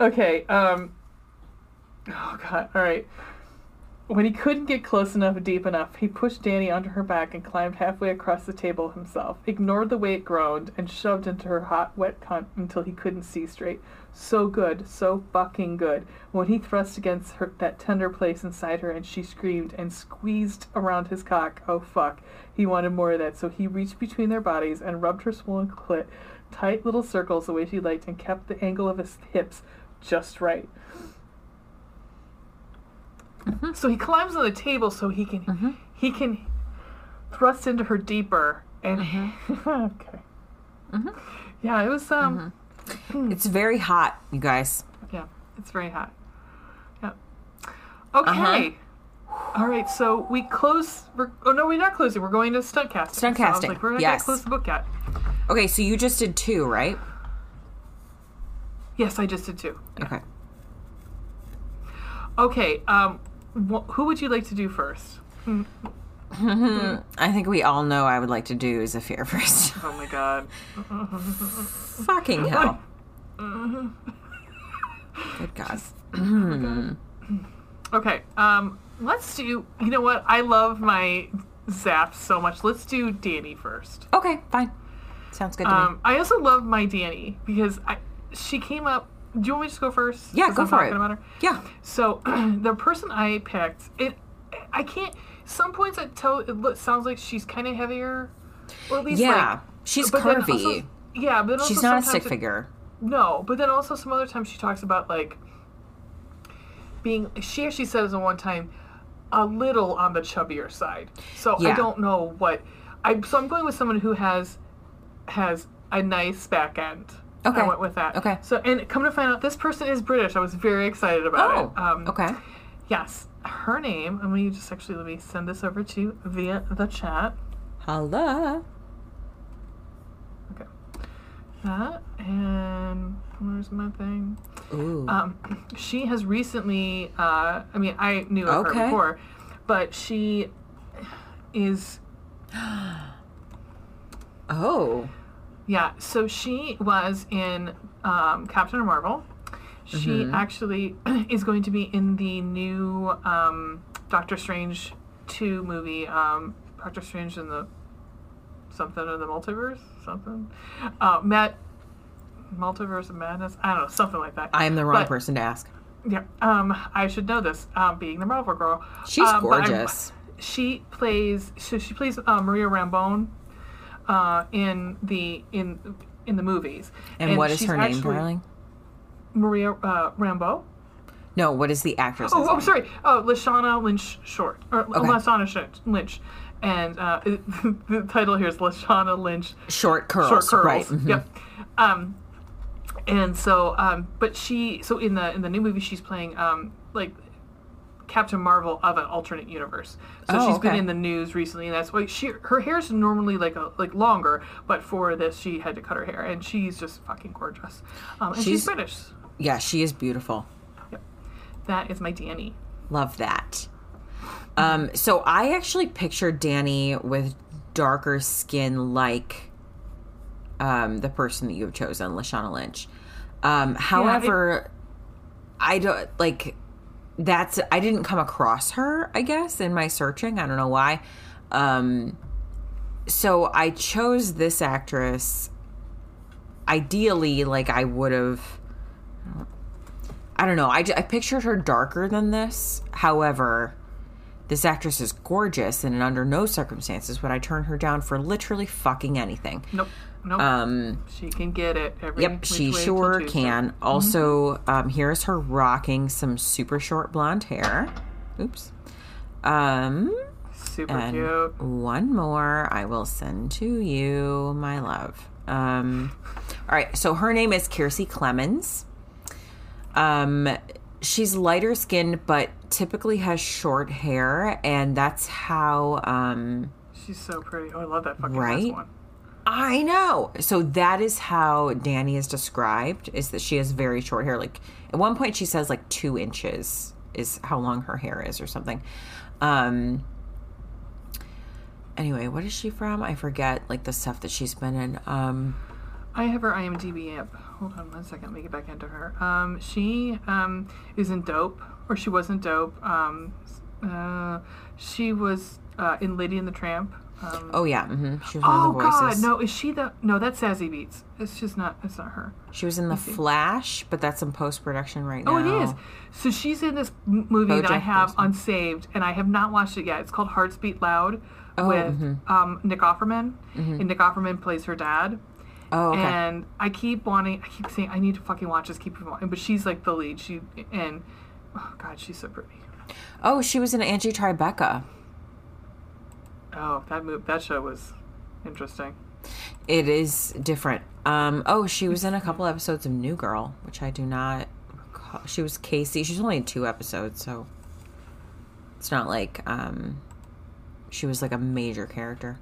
Speaker 2: Okay. Um. Oh God. All right. When he couldn't get close enough, deep enough, he pushed Dani onto her back and climbed halfway across the table himself. Ignored the way it groaned and shoved into her hot, wet cunt until he couldn't see straight. So good, so fucking good. When he thrust against her that tender place inside her and she screamed and squeezed around his cock, oh fuck. He wanted more of that, so he reached between their bodies and rubbed her swollen clit tight little circles the way she liked and kept the angle of his hips just right. Mm-hmm. So he climbs on the table so he can mm-hmm. he can thrust into her deeper and mm-hmm. okay. Yeah, it was um Hmm.
Speaker 1: it's very hot, you guys.
Speaker 2: yeah, it's very hot. Yeah. Uh-huh. Okay. All right, so we close. We're, oh no, we're not closing. We're going to stunt casting.
Speaker 1: Stunt
Speaker 2: So
Speaker 1: casting,
Speaker 2: like, we're not
Speaker 1: yes.
Speaker 2: close the book yet.
Speaker 1: Okay, so you just did two, right?
Speaker 2: Yes, I just did too.
Speaker 1: Okay.
Speaker 2: Okay. Um, wh- who would you like to do first? Hmm.
Speaker 1: I think we all know I would like to do is Zafir first.
Speaker 2: Oh my god.
Speaker 1: Fucking hell. Good God.
Speaker 2: Okay. Um, let's do. You know what? I love my Zaf's so much. Let's do Dani first.
Speaker 1: Okay, fine. Sounds good to me.
Speaker 2: Um, I also love my Dani because I she came up. Do you want me to just go first?
Speaker 1: Yeah, go
Speaker 2: I'm
Speaker 1: for it.
Speaker 2: About her?
Speaker 1: Yeah.
Speaker 2: So the person I picked, it, I can't. Some points I tell it sounds like she's kind of heavier, or at least
Speaker 1: Yeah.
Speaker 2: like,
Speaker 1: She's curvy.
Speaker 2: also- yeah, but also
Speaker 1: She's not a stick
Speaker 2: it-
Speaker 1: figure.
Speaker 2: No, but then also some other times she talks about like being. She actually says at one time a little on the chubbier side. So I don't know what. I so I'm going with someone who has has a nice back end.
Speaker 1: Okay.
Speaker 2: I went with that.
Speaker 1: Okay.
Speaker 2: So and come to find out, this person is British. I was very excited about
Speaker 1: Oh,
Speaker 2: it. Um,
Speaker 1: okay.
Speaker 2: Yes, her name. And we just actually let me send this over to you via the chat.
Speaker 1: Hello.
Speaker 2: Okay. That and where's my thing?
Speaker 1: Ooh.
Speaker 2: Um, she has recently. Uh, I mean, I knew of
Speaker 1: Okay.
Speaker 2: her before, but she is.
Speaker 1: oh.
Speaker 2: Yeah. So she was in um, Captain Marvel. She
Speaker 1: Mm-hmm.
Speaker 2: actually is going to be in the new um, Doctor Strange two movie. Um, Doctor Strange in the something in the multiverse, something. Uh, Matt. Multiverse of Madness. I don't know, something like that.
Speaker 1: I am the wrong
Speaker 2: But-
Speaker 1: person to ask.
Speaker 2: Yeah, um, I should know this, um, being the Marvel girl.
Speaker 1: She's
Speaker 2: Um,
Speaker 1: gorgeous.
Speaker 2: She plays, so she plays uh, Maria Rambeau uh, in the in in the movies.
Speaker 1: And, what is her name,
Speaker 2: actually-
Speaker 1: darling?
Speaker 2: Maria uh, Rambeau.
Speaker 1: No, what is the actress?
Speaker 2: Oh, I'm sorry. Oh, Lashana Lynch Short or
Speaker 1: Okay.
Speaker 2: Lashana Lynch, and uh, the title here is Lashana Lynch
Speaker 1: Short curls.
Speaker 2: short curls.
Speaker 1: Right. mhm.
Speaker 2: Yep. Um, and so um, but she so in the in the new movie she's playing um, like Captain Marvel of an alternate universe. So
Speaker 1: Oh,
Speaker 2: she's been in the news recently, and that's why she her hair's normally like a like longer, but for this she had to cut her hair, and she's just fucking gorgeous. Um, and she's,
Speaker 1: She's-
Speaker 2: British.
Speaker 1: Yeah, she is beautiful.
Speaker 2: That is my Dani.
Speaker 1: Love that. Um, so I actually pictured Dani with darker skin, like um, the person that you have chosen, Lashana Lynch. Um, however, I don't like that's. I didn't come across her. I guess in my searching, I don't know why. Um, so I chose this actress. Ideally, like I would have. I don't know. I, I pictured her darker than this. However, this actress is gorgeous, and under no circumstances would I turn her down for literally fucking anything.
Speaker 2: Nope. Nope.
Speaker 1: Um,
Speaker 2: she can get it. Every
Speaker 1: yep, she sure can. Also, um, here's her rocking some super short blonde hair. Oops. Um,
Speaker 2: Super
Speaker 1: and
Speaker 2: cute.
Speaker 1: one more I will send to you, my love. Um, all right, so her name is Kiersey Clemons. Um, she's lighter skinned, but typically has short hair, and that's how. Um,
Speaker 2: She's so pretty. Oh, I love that fucking
Speaker 1: Right?
Speaker 2: one.
Speaker 1: I know. So that is how Dani is described. Is that she has very short hair? Like at one point, she says like two inches is how long her hair is, or something. Um. Anyway, what is she from? I forget. Like the stuff that she's been in. Um.
Speaker 2: I have her IMDb app. Hold on one second. Let me get back into her. Um, she um, is in Dope, or she wasn't Dope. Um, uh, she was uh, in Lady and the Tramp. Um,
Speaker 1: Oh yeah, mm-hmm. she was one
Speaker 2: oh
Speaker 1: of the
Speaker 2: God, no! Is she the? No, that's Zazie Beetz. It's just not. It's not her.
Speaker 1: She was in the Flash, but that's in post production right now.
Speaker 2: Oh, it is. So she's in this movie that I have
Speaker 1: Horseman.
Speaker 2: unsaved, and I have not watched it yet. It's called Hearts Beat Loud
Speaker 1: Oh,
Speaker 2: with
Speaker 1: mhm.
Speaker 2: um, Nick Offerman, and Nick Offerman plays her dad.
Speaker 1: Oh, okay.
Speaker 2: And I keep wanting, I keep saying, I need to fucking watch this. Keep wanting, but she's like the lead. She and oh god, she's so pretty.
Speaker 1: oh, she was in Angie Tribeca.
Speaker 2: Oh, that move, that show was interesting.
Speaker 1: It is different. Um, oh, she was in a couple episodes of New Girl, which I do not recall. She was Casey. She's only in two episodes, so it's not like um, she was like a major character.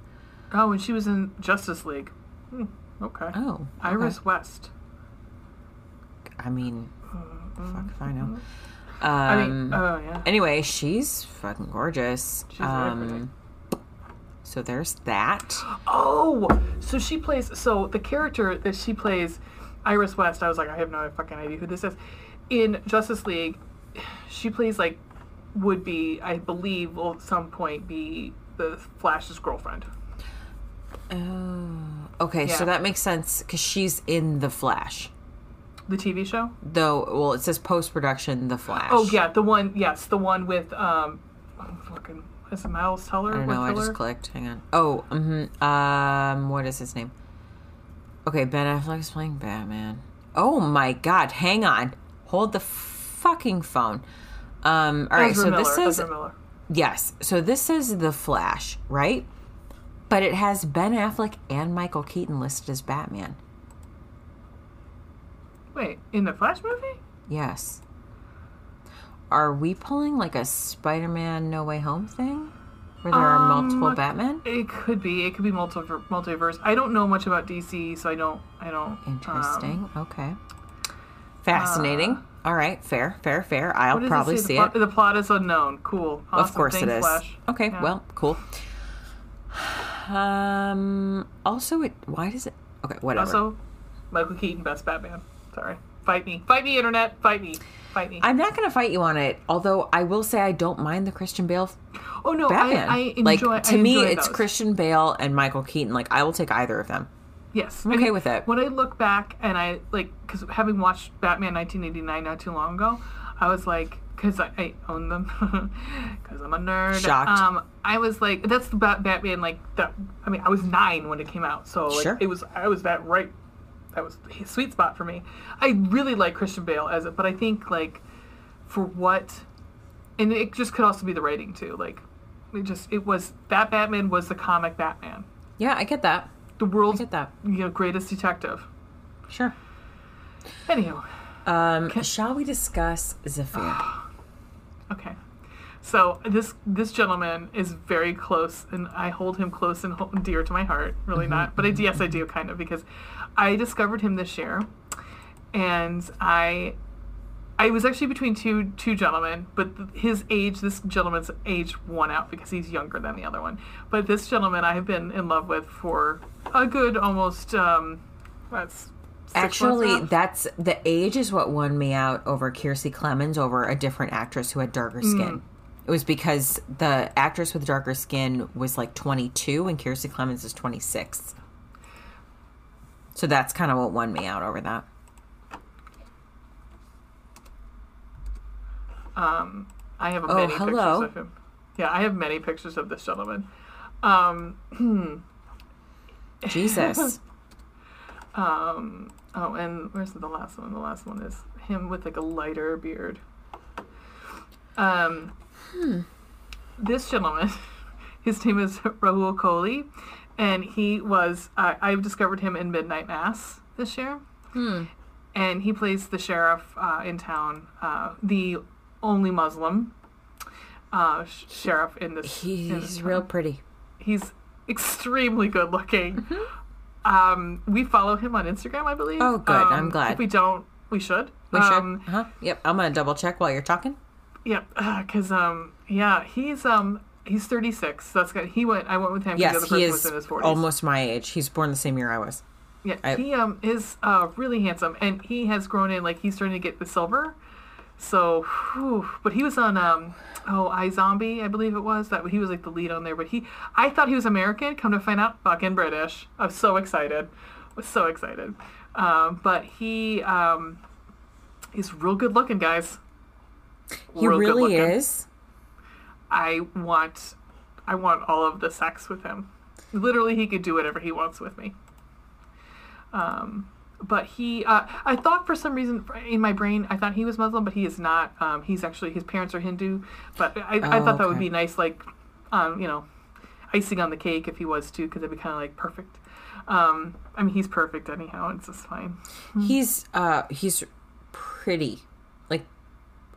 Speaker 2: Oh, and she was in Justice League. Hmm, okay.
Speaker 1: Oh, okay.
Speaker 2: Iris West.
Speaker 1: I mean, fuck if I know. Um,
Speaker 2: I mean, oh yeah.
Speaker 1: anyway, she's fucking gorgeous.
Speaker 2: She's very
Speaker 1: um, so there's that.
Speaker 2: Oh, so she plays. So the character that she plays, Iris West. I was like, I have no fucking idea who this is. In Justice League, she plays like would be, I believe, will at some point be the Flash's girlfriend.
Speaker 1: Oh, okay.
Speaker 2: Yeah.
Speaker 1: So that makes sense because she's in the Flash.
Speaker 2: The TV show.
Speaker 1: Though, well, it says post production, the Flash.
Speaker 2: Oh yeah, the one. Yes, the one with um, oh, fucking is it Miles Teller?
Speaker 1: I don't know. I just clicked. Hang on. Oh, mm-hmm. um, what is his name? Okay, Ben Affleck's playing Batman. Oh my God! Hang on. Hold the fucking phone. Um. All right.
Speaker 2: Ezra
Speaker 1: so
Speaker 2: Miller,
Speaker 1: this
Speaker 2: Miller.
Speaker 1: yes. So this is the Flash, right? But it has Ben Affleck and Michael Keaton listed as Batman.
Speaker 2: Wait, in the Flash movie?
Speaker 1: Yes. Are we pulling like a Spider-Man No Way Home thing, where there are multiple
Speaker 2: Um,
Speaker 1: Batman?
Speaker 2: It could be. It could be multiver- multiverse. I don't know much about DC, so I don't. I don't. um,
Speaker 1: Interesting. okay. Fascinating. All right. Fair. Fair. Fair. I'll probably
Speaker 2: it
Speaker 1: see
Speaker 2: the
Speaker 1: it.
Speaker 2: plot, The plot is unknown. Cool.
Speaker 1: Of course it
Speaker 2: Thanks,
Speaker 1: is.
Speaker 2: Flash.
Speaker 1: Okay.
Speaker 2: Yeah.
Speaker 1: Well, cool. Um. Also, it. Why does it? Okay. Whatever.
Speaker 2: Also, Michael Keaton, best Batman. Sorry. Fight me. Fight me, internet. Fight me. Fight me.
Speaker 1: I'm not going to fight you on it. Although I will say I don't mind the Christian Bale
Speaker 2: oh no,
Speaker 1: Batman.
Speaker 2: I, I enjoy.
Speaker 1: like to
Speaker 2: I
Speaker 1: me, it's
Speaker 2: those.
Speaker 1: Christian Bale and Michael Keaton. Like I will take either of them.
Speaker 2: Yes,
Speaker 1: I'm okay
Speaker 2: And
Speaker 1: with it.
Speaker 2: When I look back and I like, because having watched Batman 1989 not too long ago, I was like, because I, I own them, because I'm a nerd.
Speaker 1: Shocked.
Speaker 2: Um, I was like, that's the Bat- Batman. Like that. I mean, I was nine when it came out, so like,
Speaker 1: Sure.
Speaker 2: it was. I was that right. That was sweet spot for me. I really like Christian Bale as it, but I think like for what, and it just could also be the writing too. Like, it just it was that Batman was the comic Batman,
Speaker 1: Yeah, I get that.
Speaker 2: the
Speaker 1: I
Speaker 2: world's
Speaker 1: get that.
Speaker 2: you know greatest detective.
Speaker 1: Sure.
Speaker 2: Anywho,
Speaker 1: Um, shall we discuss Zafir?
Speaker 2: okay. So this this gentleman is very close, and I hold him close and dear to my heart. Really not, but I, yes, I do kind of because I discovered him this year, and I I was actually between two two gentlemen, but his age, this gentleman's age, won out because he's younger than the other one. But this gentleman, I have been in love with for a good almost um, that's
Speaker 1: Actually, that's the age is what won me out over Kiersey Clemons over a different actress who had darker skin. It was because the actress with darker skin was like 22 and Kiersey Clemons is 26. So that's kind of what won me out over that.
Speaker 2: Um, I have
Speaker 1: Oh,
Speaker 2: many
Speaker 1: hello.
Speaker 2: pictures of him. Yeah, I have many pictures of this gentleman. Um,
Speaker 1: Jesus.
Speaker 2: um, oh, and where's the last one? The last one is him with like a lighter beard. Um, this gentleman, his name is Rahul Kohli, and he was. Uh, I've discovered him in Midnight Mass this year. And he plays the sheriff uh, in town, uh, the only Muslim uh, sh- sheriff in this. in this
Speaker 1: He's real pretty.
Speaker 2: He's extremely good looking. Um, we follow him on Instagram, I believe.
Speaker 1: Oh, good. I'm
Speaker 2: Um,
Speaker 1: glad.
Speaker 2: If we don't, we should.
Speaker 1: We should.
Speaker 2: Um,
Speaker 1: huh? Yep. I'm going to double check while you're talking.
Speaker 2: Yep. Because um, yeah, he's um, he's 36. So that's good. He went. I went with him. 'cause the
Speaker 1: Yes, he
Speaker 2: was
Speaker 1: is
Speaker 2: in his 40s.
Speaker 1: almost my age. He's born the same year I was.
Speaker 2: Yeah,
Speaker 1: I-
Speaker 2: he um is uh really handsome, and he has grown in like he's starting to get the silver. So, whew, but he was on um oh iZombie I believe it was that he was like the lead on there. But he I thought he was American. Come to find out, fucking British. I was so excited, was so excited. Um, but he um he's real good looking, guys.
Speaker 1: He
Speaker 2: Real
Speaker 1: really is.
Speaker 2: I want I want all of the sex with him. Literally, he could do whatever he wants with me. Um, but he, uh, I thought for some reason in my brain, I thought he was Muslim, but he is not. Um, he's actually his parents are Hindu. But I, I
Speaker 1: Oh,
Speaker 2: thought that would be nice, like, um, you know, icing on the cake if he was too, because it'd be kind of like perfect. Um, I mean, he's perfect anyhow. It's just fine.
Speaker 1: He's uh he's pretty. Like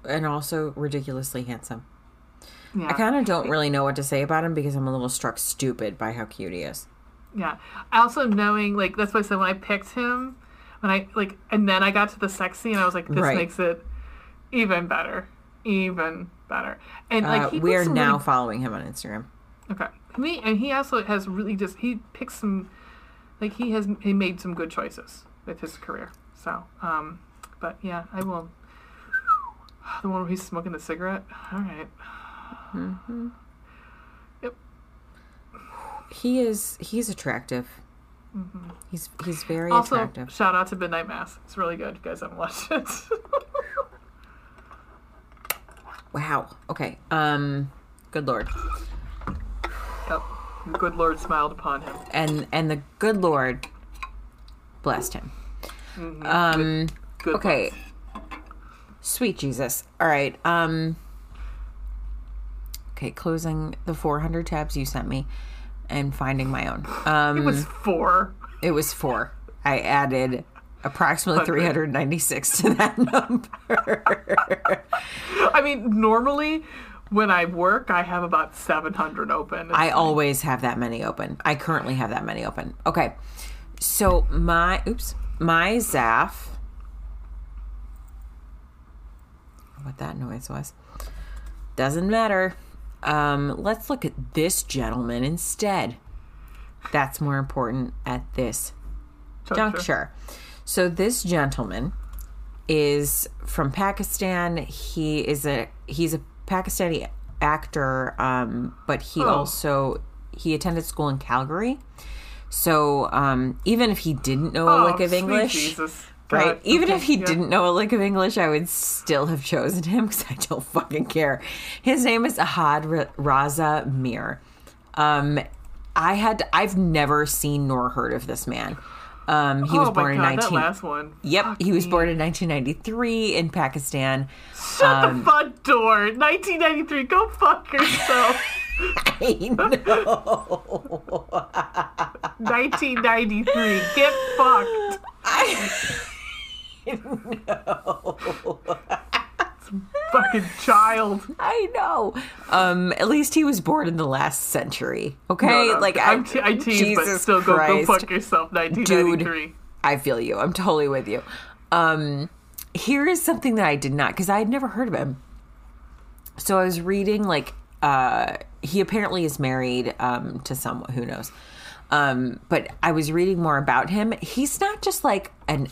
Speaker 1: and also ridiculously handsome.
Speaker 2: Yeah.
Speaker 1: I kind of don't really know what to say about him because I'm a little struck stupid by how cute he is.
Speaker 2: Yeah. Also knowing like that's why I said when I picked him, when I like and then I got to the sex scene, I was like, this
Speaker 1: Right.
Speaker 2: makes it even better. Even better. And like
Speaker 1: Uh, we are now
Speaker 2: really-
Speaker 1: following him on Instagram.
Speaker 2: okay. Me and he also has really just he picks some like he has he made some good choices with his career. So, um but yeah, I will the one where he's smoking the cigarette. All right. Yep.
Speaker 1: He is he's attractive. He's he's very
Speaker 2: Mm-hmm. Also,
Speaker 1: attractive.
Speaker 2: shout out to Midnight Mass. It's really good. You guys haven't watched it.
Speaker 1: Wow. Okay. Um good lord.
Speaker 2: yep. Good Lord smiled upon him.
Speaker 1: And and the good lord blessed him. Um
Speaker 2: Good
Speaker 1: okay.
Speaker 2: luck.
Speaker 1: Sweet Jesus. All right. Um Okay, closing the 400 tabs you sent me and finding my own. Um
Speaker 2: It was four.
Speaker 1: It was four. I added approximately 396 to that number.
Speaker 2: I mean, normally when I work, I have about 700 open.
Speaker 1: I always have that many open. I currently have that many open. Okay. So my oops, my Zaf what that noise was. Doesn't matter. Um, let's look at this gentleman instead. That's more important at this juncture. So this gentleman is from Pakistan. He is a he's a Pakistani actor, um, but he
Speaker 2: Oh.
Speaker 1: also he attended school in Calgary. So um, even if he didn't know a
Speaker 2: Oh,
Speaker 1: lick of English,
Speaker 2: Jesus.
Speaker 1: Right?
Speaker 2: God,
Speaker 1: Even
Speaker 2: okay,
Speaker 1: if he
Speaker 2: yeah.
Speaker 1: didn't know a lick of English, I would still have chosen him because I don't fucking care. His name is Ahad Ra- Raza Mir. Um, I had I've never seen nor heard of this man. Um, he was
Speaker 2: oh
Speaker 1: born
Speaker 2: my God,
Speaker 1: in
Speaker 2: that
Speaker 1: 19.
Speaker 2: last one.
Speaker 1: Yep,
Speaker 2: Fuck
Speaker 1: he was
Speaker 2: me.
Speaker 1: born in 1993 in Pakistan.
Speaker 2: Shut
Speaker 1: um,
Speaker 2: the front door. 1993. Go fuck yourself.
Speaker 1: I know.
Speaker 2: 1993. Get fucked. No, fucking child.
Speaker 1: I know. Um, at least he was born in the last century. Okay,
Speaker 2: No, no,
Speaker 1: like
Speaker 2: I'm
Speaker 1: I,
Speaker 2: te- I tease, but still go, go fuck yourself. 1993.
Speaker 1: I feel you. I'm totally with you. Um, here is something that I did not because I had never heard of him. So I was reading like uh, he apparently is married um, to someone who knows. Um, but I was reading more about him. He's not just like an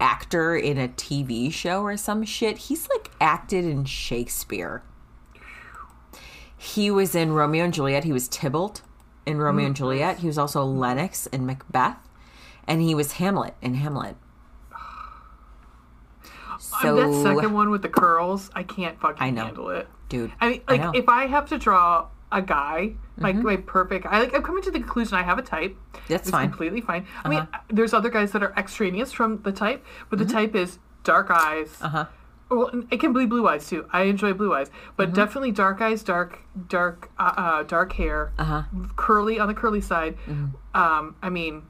Speaker 1: actor in a TV show or some shit. He's like acted in Shakespeare. He was in Romeo and Juliet. He was Tybalt in Romeo and Juliet. He was also Lennox in Macbeth, and he was Hamlet in Hamlet. So,
Speaker 2: that second one with the curls, I can't fucking
Speaker 1: I
Speaker 2: handle it.
Speaker 1: dude,
Speaker 2: I mean,
Speaker 1: I
Speaker 2: like.
Speaker 1: Mm-hmm.
Speaker 2: if I have to draw a guy, like my perfect, I like I'm coming to the conclusion I have a type.
Speaker 1: That's
Speaker 2: it's
Speaker 1: fine. Uh-huh.
Speaker 2: completely fine. I mean, there's other guys that are extraneous from the type, but
Speaker 1: Mm-hmm.
Speaker 2: the type is dark eyes.
Speaker 1: uh huh.
Speaker 2: Well, it can be blue eyes too. I enjoy blue eyes, but
Speaker 1: Mm-hmm.
Speaker 2: definitely dark eyes, dark, dark, uh, uh, dark hair,
Speaker 1: Uh huh.
Speaker 2: curly on the curly side.
Speaker 1: Mm-hmm.
Speaker 2: Um, I mean,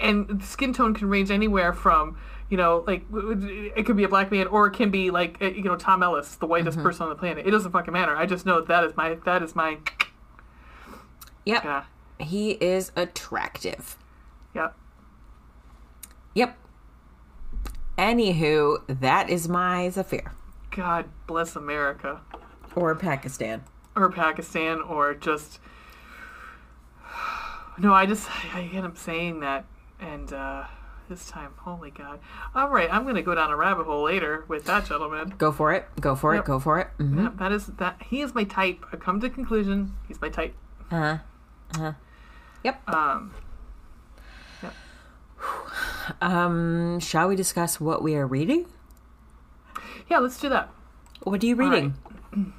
Speaker 2: and skin tone can range anywhere from you know, like it could be a black man or it can be like uh, you know Tom Ellis, the whitest
Speaker 1: Mm-hmm.
Speaker 2: person on the planet. It doesn't fucking matter. I just know that is my that is my
Speaker 1: Yep.
Speaker 2: yeah
Speaker 1: He is attractive.
Speaker 2: Yep.
Speaker 1: Yep. Anywho, that is my Zafir.
Speaker 2: God bless America
Speaker 1: Or Pakistan.
Speaker 2: or Pakistan or just no. I just I end up saying that and. uh this time, holy God! All right, I'm gonna go down a rabbit hole later with that gentleman.
Speaker 1: Go for it. Go for
Speaker 2: Yep.
Speaker 1: it. Go for it. hmm
Speaker 2: Yeah, that is that he is my type. I come to conclusion he's my type.
Speaker 1: Uh-huh. Uh-huh. Yep.
Speaker 2: Um,
Speaker 1: Um, shall we discuss what we are reading?
Speaker 2: yeah, let's do that.
Speaker 1: What are you reading?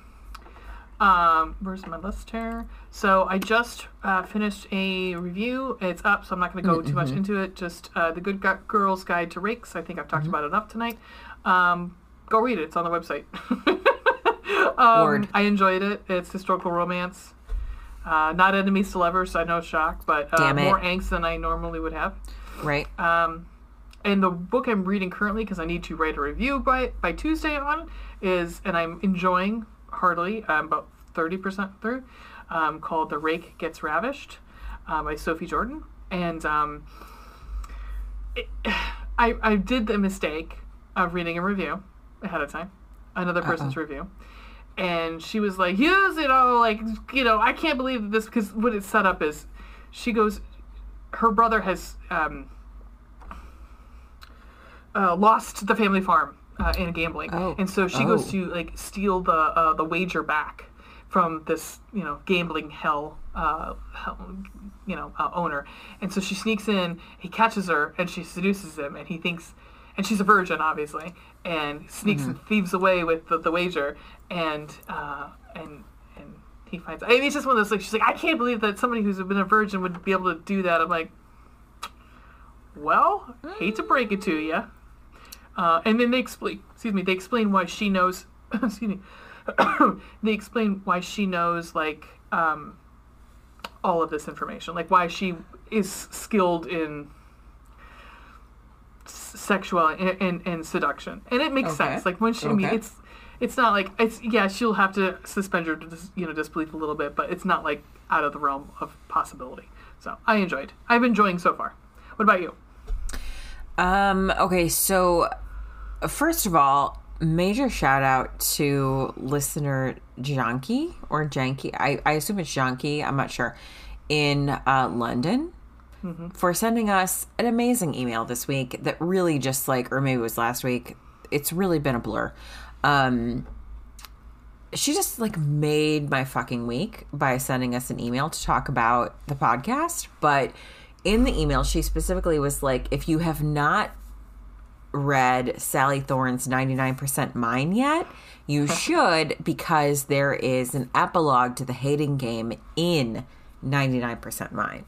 Speaker 2: Um, where's my list here? So I just uh, finished a review. It's up, so I'm not going to go too much into it. Just uh, the Good Gu- Girl's Guide to Rakes. I think I've talked about it enough tonight. Um, go read it. It's on the website. um. I enjoyed it. It's historical romance. Uh, not enemies to lovers. I know, shock, but uh, more angst than I normally would have.
Speaker 1: Right.
Speaker 2: Um, and the book I'm reading currently, because I need to write a review by by Tuesday on, is and I'm enjoying heartily. I'm about thirty percent through. Um, called "The Rake Gets Ravished" uh, by Sophie Jordan, and um, it, I I did the mistake of reading a review ahead of time, another person's review. And she was like, "Yes, you know, like, you know, I can't believe this because what it's set up is, she goes, her brother has um, uh, lost the family farm uh, in gambling,
Speaker 1: Oh.
Speaker 2: and so she goes
Speaker 1: Oh.
Speaker 2: to like steal the uh, the wager back from this you know gambling hell, uh, hell you know uh, owner, and so she sneaks in. He catches her, and she seduces him, and he thinks, and she's a virgin, obviously, and sneaks and thieves away with the, the wager, and uh, and and he finds. I mean, it's just one of those like she's like, I can't believe that somebody who's been a virgin would be able to do that. I'm like, well, hate to break it to you. Uh, and then they explain, excuse me, they explain why she knows, excuse me, they explain why she knows, like, um, all of this information, like why she is skilled in sexual and, and, and seduction. And it makes
Speaker 1: Okay.
Speaker 2: sense. Like, when she, I mean, it's, it's not like, it's, yeah, she'll have to suspend her, you know, disbelief a little bit, but it's not like out of the realm of possibility. So I enjoyed. I'm enjoying so far. What about you?
Speaker 1: Um, okay, so first of all, major shout out to listener Janky or Janky. I, I assume it's Janky, I'm not sure, in uh, London for sending us an amazing email this week that really just like, or maybe it was last week, it's really been a blur. Um, she just like made my fucking week by sending us an email to talk about the podcast. But in the email, she specifically was like, if you have not read Sally Thorne's 99% Mine yet, you should because there is an epilogue to the hating game in 99% Mine.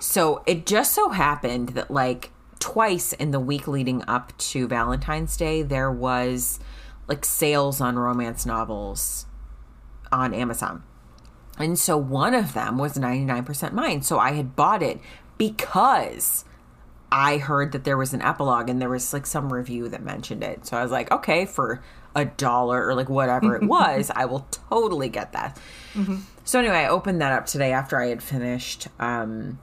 Speaker 1: So it just so happened that, like, twice in the week leading up to Valentine's Day, there was like sales on romance novels on Amazon. And so one of them was 99% mine. So I had bought it because I heard that there was an epilogue and there was like some review that mentioned it. So I was like, okay, for a dollar or like whatever it was, I will totally get that. So anyway, I opened that up today after I had finished um,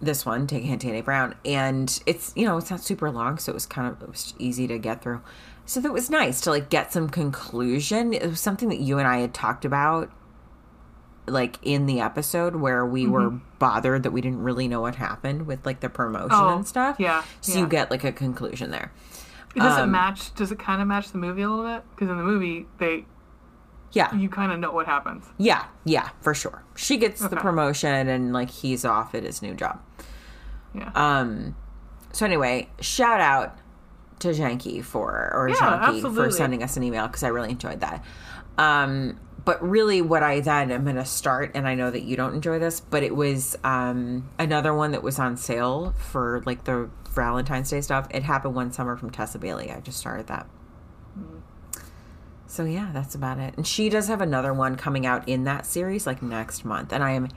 Speaker 1: this one, Take a Hint, Dani Brown, and it's you know it's not super long, so it was kind of it was easy to get through. So that was nice to like get some conclusion. It was something that you and I had talked about like in the episode where we were bothered that we didn't really know what happened with like the promotion
Speaker 2: Oh,
Speaker 1: and stuff.
Speaker 2: yeah,
Speaker 1: So
Speaker 2: yeah.
Speaker 1: you get like a conclusion there.
Speaker 2: Does
Speaker 1: Um,
Speaker 2: it match? Does it kind of match the movie a little bit? Because in the movie, they
Speaker 1: Yeah.
Speaker 2: you kind of know what happens.
Speaker 1: Yeah, yeah, for sure. She gets the promotion and like he's off at his new job.
Speaker 2: Yeah.
Speaker 1: Um so anyway, shout out to Janky for or
Speaker 2: Yeah,
Speaker 1: Janky for sending us an email because I really enjoyed that. Um but really what I then am gonna start and I know that you don't enjoy this, but it was um another one that was on sale for like the Valentine's Day stuff. It happened one summer from Tessa Bailey. I just started that. So yeah, that's about it. And she does have another one coming out in that series like next month, and I am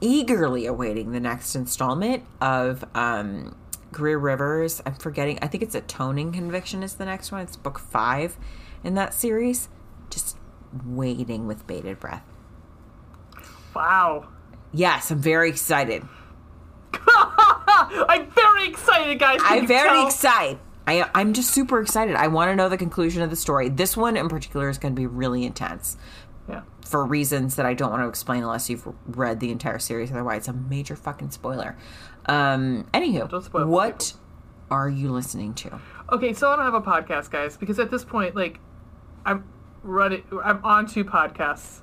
Speaker 1: eagerly awaiting the next installment of um Greer Rivers. I'm forgetting. I think it's a toning conviction is the next one. It's book 5 in that series. Just waiting with bated breath.
Speaker 2: wow.
Speaker 1: Yes, I'm very excited.
Speaker 2: I'm very excited, guys. Can
Speaker 1: I'm very
Speaker 2: tell?
Speaker 1: excited. I, I'm just super excited. I want to know the conclusion of the story. This one in particular is going to be really intense.
Speaker 2: Yeah.
Speaker 1: for reasons that I don't want to explain unless you've read the entire series. Otherwise, it's a major fucking spoiler. Um, anywho,
Speaker 2: Don't spoil
Speaker 1: what are you listening to?
Speaker 2: Okay, so I don't have a podcast, guys, because at this point, like, I'm running, I'm on two podcasts,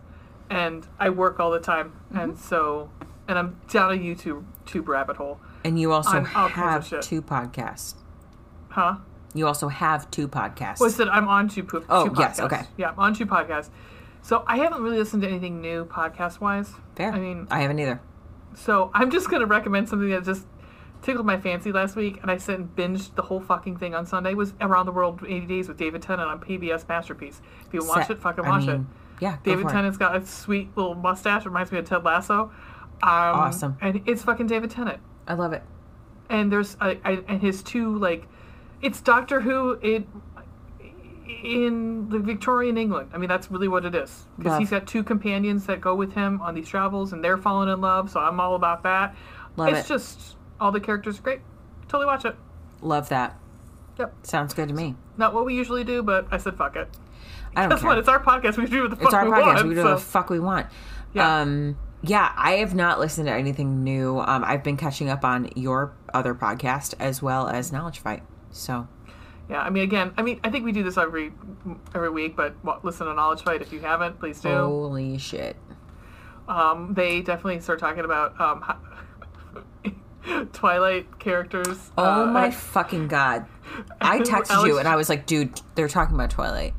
Speaker 2: and I work all the time,
Speaker 1: Mm-hmm.
Speaker 2: and so, and I'm down a YouTube tube rabbit hole,
Speaker 1: And you also
Speaker 2: I'm all kinds of
Speaker 1: have two podcasts.
Speaker 2: huh?
Speaker 1: You also have two podcasts.
Speaker 2: Well, I said I'm on two, po-
Speaker 1: Oh,
Speaker 2: two
Speaker 1: yes,
Speaker 2: podcasts.
Speaker 1: okay.
Speaker 2: Yeah, I'm on two podcasts. So I haven't really listened to anything new podcast wise.
Speaker 1: Fair.
Speaker 2: I mean,
Speaker 1: I haven't either.
Speaker 2: So I'm just gonna recommend something that just tickled my fancy last week, and I sat and binged the whole fucking thing on Sunday. Was Around the World 80 Days with David Tennant on PBS Masterpiece. If you watch
Speaker 1: Set-
Speaker 2: it, fucking
Speaker 1: I
Speaker 2: watch it.
Speaker 1: mean, Yeah, go
Speaker 2: David
Speaker 1: for it.
Speaker 2: Tennant's got a sweet little mustache. Reminds me of Ted Lasso. Um,
Speaker 1: Awesome.
Speaker 2: And it's fucking David Tennant.
Speaker 1: I love it.
Speaker 2: And there's a, a, and his two like, it's Doctor Who in in the Victorian England. I mean, that's really what it is because he's got two companions that go with him on these travels, and they're falling in love. So I'm all about that.
Speaker 1: Love
Speaker 2: it's
Speaker 1: it.
Speaker 2: just all the characters are great. Totally watch it.
Speaker 1: Love that.
Speaker 2: Yep.
Speaker 1: Sounds good to me.
Speaker 2: Not what we usually do, but I said fuck it.
Speaker 1: I don't
Speaker 2: Guess
Speaker 1: care.
Speaker 2: what? It's our podcast. We do what the fuck
Speaker 1: It's our
Speaker 2: we
Speaker 1: podcast.
Speaker 2: want.
Speaker 1: we do
Speaker 2: so-
Speaker 1: the fuck we want.
Speaker 2: Yeah.
Speaker 1: Um, yeah, I have not listened to anything new. Um, I've been catching up on your other podcast as well as Knowledge Fight. So
Speaker 2: Yeah, I mean, again, I mean, I think we do this every every week, but well, listen to Knowledge Fight if you haven't, please do.
Speaker 1: holy shit.
Speaker 2: Um, they definitely start talking about um, Twilight characters.
Speaker 1: Oh
Speaker 2: uh,
Speaker 1: my fucking god. I texted
Speaker 2: Alex-
Speaker 1: you and I was like, dude, they're talking about Twilight.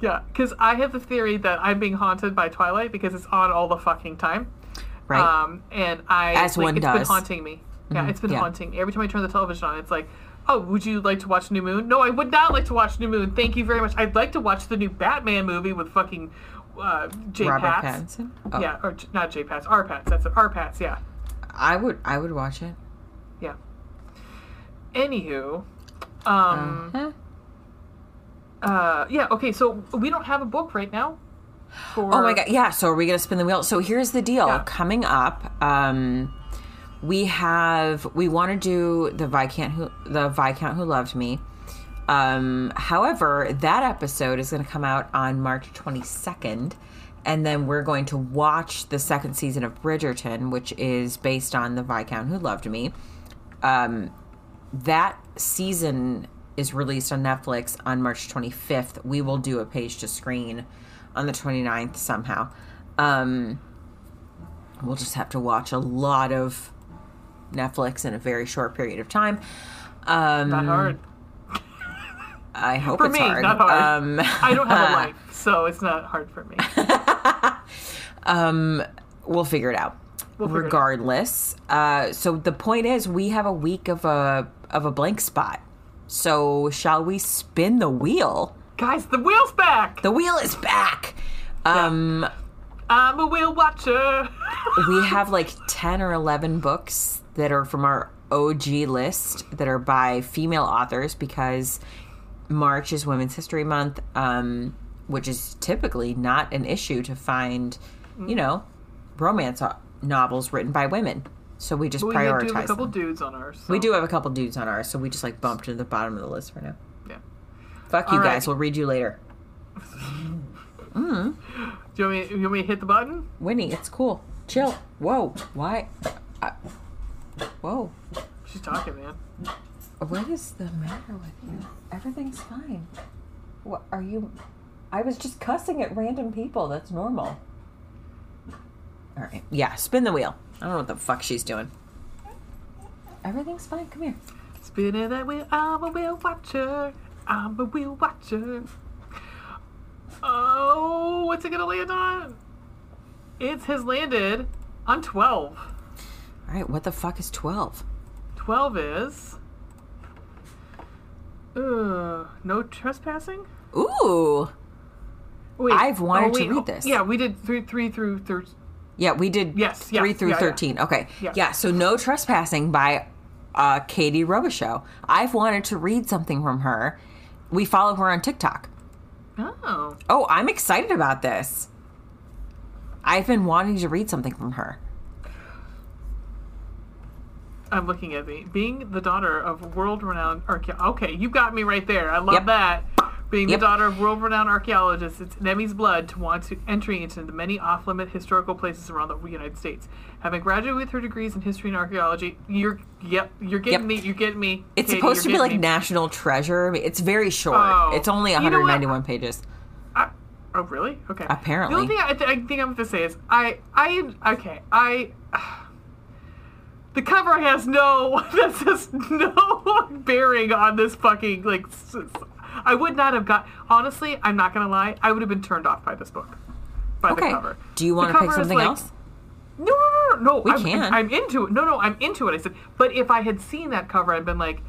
Speaker 2: Yeah, because I have the theory that I'm being haunted by Twilight because it's on all the fucking time.
Speaker 1: Right?
Speaker 2: Um, and I
Speaker 1: As
Speaker 2: like,
Speaker 1: one
Speaker 2: it's been.
Speaker 1: Mm-hmm.
Speaker 2: haunting me. Yeah, it's been
Speaker 1: yeah.
Speaker 2: haunting. Every time I turn the television on, it's like, oh, would you like to watch New Moon? No, I would not like to watch New Moon. Thank you very much. I'd like to watch the new Batman movie with fucking uh, J.
Speaker 1: Robert
Speaker 2: Pats.
Speaker 1: Pattinson? Oh,
Speaker 2: Yeah, or not J. Pats, R. Pats. That's it. R. Pats. Yeah,
Speaker 1: I would I would watch it.
Speaker 2: yeah. Anywho, um,
Speaker 1: Huh?
Speaker 2: uh, yeah. Okay, so we don't have a book right now. For,
Speaker 1: Oh my god, yeah. So are we gonna spin the wheel? So here's the deal.
Speaker 2: Yeah.
Speaker 1: Coming up, um, we have we want to do the Viscount who the Viscount who loved me. Um, however, that episode is going to come out on March 22nd, and then we're going to watch the second season of Bridgerton, which is based on the Viscount who loved me. Um, that season is released on Netflix on March 25th. We will do a page to screen on the 29th somehow. Um, we'll just have to watch a lot of Netflix in a very short period of time. Um,
Speaker 2: Not hard.
Speaker 1: I hope
Speaker 2: For
Speaker 1: it's
Speaker 2: me,
Speaker 1: hard.
Speaker 2: not hard.
Speaker 1: Um,
Speaker 2: I don't have a life, so it's not hard for me.
Speaker 1: um, we'll figure it out.
Speaker 2: We'll figure it out.
Speaker 1: Regardless, uh, so the point is, we have a week of a of a blank spot. So shall we spin the wheel?
Speaker 2: Guys, the wheel's back.
Speaker 1: The wheel is back. Um,
Speaker 2: I'm a wheel watcher.
Speaker 1: we have like 10 or 11 books that are from our OG list that are by female authors because March is Women's History Month, um, which is typically not an issue to find, you know, romance novels written by women. So we just
Speaker 2: we do
Speaker 1: prioritize
Speaker 2: have a couple
Speaker 1: them.
Speaker 2: dudes on ours. so-
Speaker 1: We do have a couple dudes on ours, so we just like bumped to the bottom of the list for now.
Speaker 2: Yeah.
Speaker 1: Fuck you
Speaker 2: All right.
Speaker 1: guys. We'll read you later.
Speaker 2: Do you, want me, you want me to hit the button?
Speaker 1: Winnie, it's cool. Chill. Whoa. Why? I... Whoa.
Speaker 2: She's talking, man.
Speaker 1: What is the matter with you? Everything's fine. What are you? I was just cussing at random people. That's normal. All right. Yeah. Spin the wheel. I don't know what the fuck she's doing. Everything's fine. Come here.
Speaker 2: Spinning that wheel, I'm a wheel watcher. I'm a wheel watcher. Oh, what's it gonna land on? It has landed on 12.
Speaker 1: All right. What the fuck is twelve?
Speaker 2: 12 is. Uh, no trespassing?
Speaker 1: Ooh.
Speaker 2: Wait,
Speaker 1: I've wanted to
Speaker 2: wait,
Speaker 1: read
Speaker 2: oh,
Speaker 1: this.
Speaker 2: Yeah, we did three, three through thir-
Speaker 1: Yeah, we did.
Speaker 2: Yes, yeah,
Speaker 1: three through
Speaker 2: yeah, yeah.
Speaker 1: thirteen. Okay.
Speaker 2: Yeah.
Speaker 1: Yeah. So no trespassing by uh, Katie Robichaux. I've wanted to read something from her. We follow her on TikTok.
Speaker 2: Oh.
Speaker 1: Oh, I'm excited about this. I've been wanting to read something from her.
Speaker 2: I'm looking at the being the daughter of world-renowned archaeologist. Okay, you got me right there. I love
Speaker 1: Yep.
Speaker 2: that. Being
Speaker 1: Yep.
Speaker 2: the daughter of world-renowned archaeologists, it's in Emmy's blood to want to entry into the many off-limit historical places around the United States. Having graduated with her degrees in history and archaeology, you're yep, you're getting
Speaker 1: Yep.
Speaker 2: me. You're getting me.
Speaker 1: It's
Speaker 2: Katie,
Speaker 1: supposed to be like
Speaker 2: me.
Speaker 1: National Treasure. It's very short.
Speaker 2: Oh.
Speaker 1: It's only
Speaker 2: You know
Speaker 1: 191 pages.
Speaker 2: I, oh, really? Okay.
Speaker 1: Apparently.
Speaker 2: The only thing I, th- I think I'm going to say is I, I, okay, I. The cover has no, that says no bearing on this fucking like. I would not have got. Honestly, I'm not gonna lie. I would have been turned off by this book, by the cover.
Speaker 1: Do you want to pick something
Speaker 2: like-
Speaker 1: else?
Speaker 2: No, no, no, no. no.
Speaker 1: We
Speaker 2: I'm,
Speaker 1: can.
Speaker 2: I'm into it. No, no, I'm into it. I said, but if I had seen that cover, I'd been like,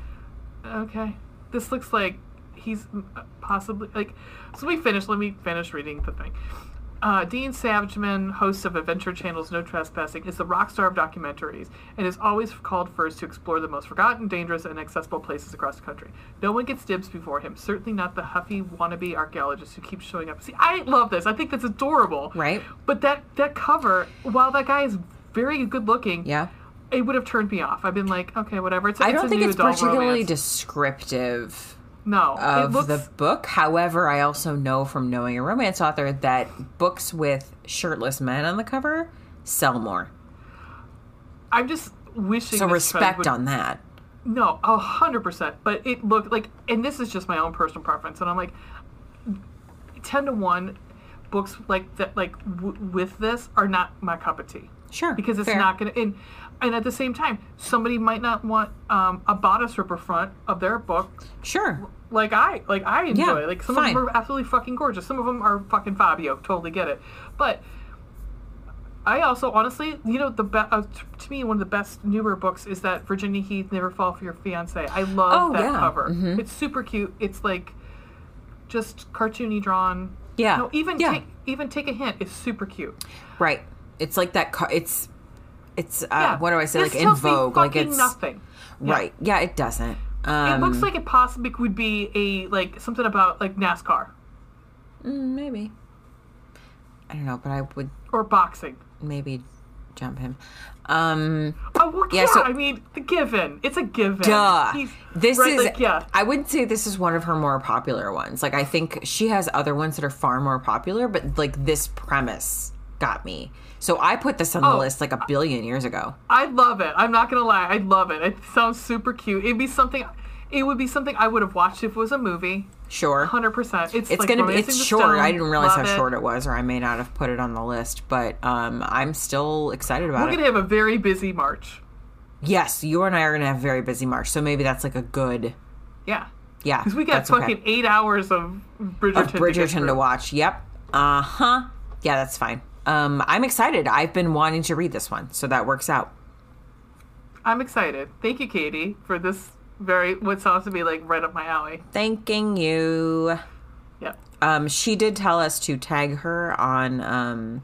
Speaker 2: okay, this looks like he's uh, possibly like. So we finished. Let me finish reading the thing. Uh, Dean Savageman, host of Adventure Channel's No Trespassing, is the rock star of documentaries and is always called first to explore the most forgotten, dangerous, and accessible places across the country. No one gets dibs before him, certainly not the huffy wannabe archaeologist who keeps showing up. See, I love this. I think that's adorable.
Speaker 1: Right.
Speaker 2: But that that cover, while that guy is very good looking,
Speaker 1: Yeah.
Speaker 2: it would have turned me off. I've been like, okay, whatever. It's,
Speaker 1: I
Speaker 2: it's
Speaker 1: don't
Speaker 2: a
Speaker 1: think
Speaker 2: new
Speaker 1: it's particularly
Speaker 2: romance.
Speaker 1: descriptive
Speaker 2: no.
Speaker 1: of
Speaker 2: looks,
Speaker 1: the book. However, I also know from knowing a romance author that books with shirtless men on the cover sell more.
Speaker 2: I'm just wishing.
Speaker 1: So respect
Speaker 2: would-
Speaker 1: on that.
Speaker 2: No, a hundred percent. But it looked like, and this is just my own personal preference, and I'm like, ten to one, books like that, like w- with this, are not my cup of tea
Speaker 1: Sure.
Speaker 2: because it's
Speaker 1: fair.
Speaker 2: not gonna. And, and at the same time, somebody might not want um, a bodice ripper front of their book
Speaker 1: Sure.
Speaker 2: like I like I enjoy.
Speaker 1: Yeah,
Speaker 2: like some
Speaker 1: fine.
Speaker 2: of them are absolutely fucking gorgeous. Some of them are fucking Fabio. Totally get it. But I also honestly, you know, the be- uh, t- to me one of the best newer books is that Virginia Heath Never Fall for Your Fiance. I love
Speaker 1: Oh,
Speaker 2: that
Speaker 1: yeah.
Speaker 2: cover.
Speaker 1: Mhm.
Speaker 2: It's super cute. It's like just cartoony drawn.
Speaker 1: Yeah.
Speaker 2: No, even
Speaker 1: Yeah.
Speaker 2: take even take a hint. It's super cute.
Speaker 1: Right. It's like that. Car- it's. It's. Uh,
Speaker 2: Yeah.
Speaker 1: What do I say?
Speaker 2: This
Speaker 1: like in Vogue. Like it's.
Speaker 2: nothing.
Speaker 1: Right. Yeah. It doesn't. Um,
Speaker 2: It looks like it possibly would be a like something about like NASCAR
Speaker 1: mm, maybe. I don't know, but I would
Speaker 2: or boxing.
Speaker 1: maybe jump him. Um.
Speaker 2: Oh well,
Speaker 1: Yeah,
Speaker 2: yeah.
Speaker 1: so-
Speaker 2: I mean, the given. It's a given.
Speaker 1: Duh.
Speaker 2: He's-
Speaker 1: This
Speaker 2: right,
Speaker 1: is.
Speaker 2: like, yeah.
Speaker 1: I wouldn't say this is one of her more popular ones. Like I think she has other ones that are far more popular, but like this premise got me. So I put this on the
Speaker 2: Oh.
Speaker 1: list like a billion years ago.
Speaker 2: I love it. I'm not gonna lie. I love it. It sounds super cute. It'd be something. It would be something I would have watched if it was a movie.
Speaker 1: Sure.
Speaker 2: Hundred percent. It's
Speaker 1: It's
Speaker 2: like
Speaker 1: gonna be. It's short.
Speaker 2: Stone.
Speaker 1: I didn't realize
Speaker 2: Love
Speaker 1: how
Speaker 2: it.
Speaker 1: short it was, or I may not have put it on the list. But um, I'm still excited about it.
Speaker 2: We're gonna have a very busy March.
Speaker 1: Yes, you and I are gonna have a very busy March, so maybe that's like a good.
Speaker 2: Yeah,
Speaker 1: Yeah,
Speaker 2: because we got
Speaker 1: that's okay.
Speaker 2: fucking eight hours of Bridgerton.
Speaker 1: of
Speaker 2: to,
Speaker 1: Bridgerton to
Speaker 2: through.
Speaker 1: watch. Yep. Uh huh. Yeah, that's fine. Um, I'm excited. I've been wanting to read this one, so that works out.
Speaker 2: I'm excited. Thank you, Katie, for this very what sounds to be like right up my alley.
Speaker 1: Thanking you.
Speaker 2: Yeah.
Speaker 1: Um, she did tell us to tag her on um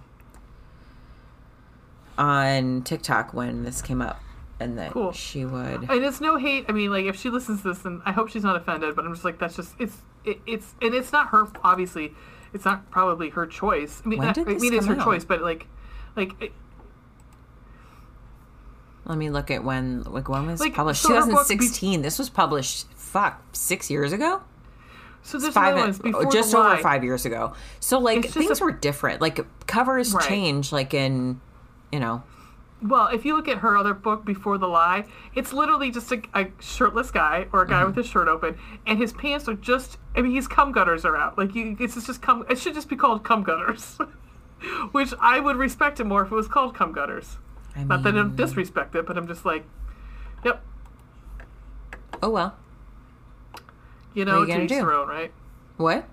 Speaker 1: on TikTok when this came up. and that
Speaker 2: Cool.
Speaker 1: she would.
Speaker 2: And it's no hate. I mean, like if she listens to this, and I hope she's not offended. But I'm just like, that's just it's it, it's and it's not her. Obviously, it's not probably her choice. I mean, I, I
Speaker 1: this
Speaker 2: mean, it's her
Speaker 1: out?
Speaker 2: choice, but like, like it-
Speaker 1: Let me look at when like when was
Speaker 2: Like,
Speaker 1: published.
Speaker 2: so her book be-
Speaker 1: 2016. this was published. Fuck, six years ago.
Speaker 2: so there's
Speaker 1: Five,
Speaker 2: another before
Speaker 1: just over five years ago. So like things
Speaker 2: a-
Speaker 1: were different. Like covers
Speaker 2: Right.
Speaker 1: change. Like in, you know,
Speaker 2: Well, if you look at her other book, Before the Lie, it's literally just a, a shirtless guy or a guy mm-hmm. with his shirt open, and his pants are just. I mean, his cum gutters are out. Like you, it's just cum. It should just be called cum gutters, which I would respect it more if it was called cum gutters.
Speaker 1: I
Speaker 2: Not that I don't disrespect it, but I'm just like, yep,
Speaker 1: oh well.
Speaker 2: you know,
Speaker 1: you
Speaker 2: to each
Speaker 1: do?
Speaker 2: their own, right?
Speaker 1: What?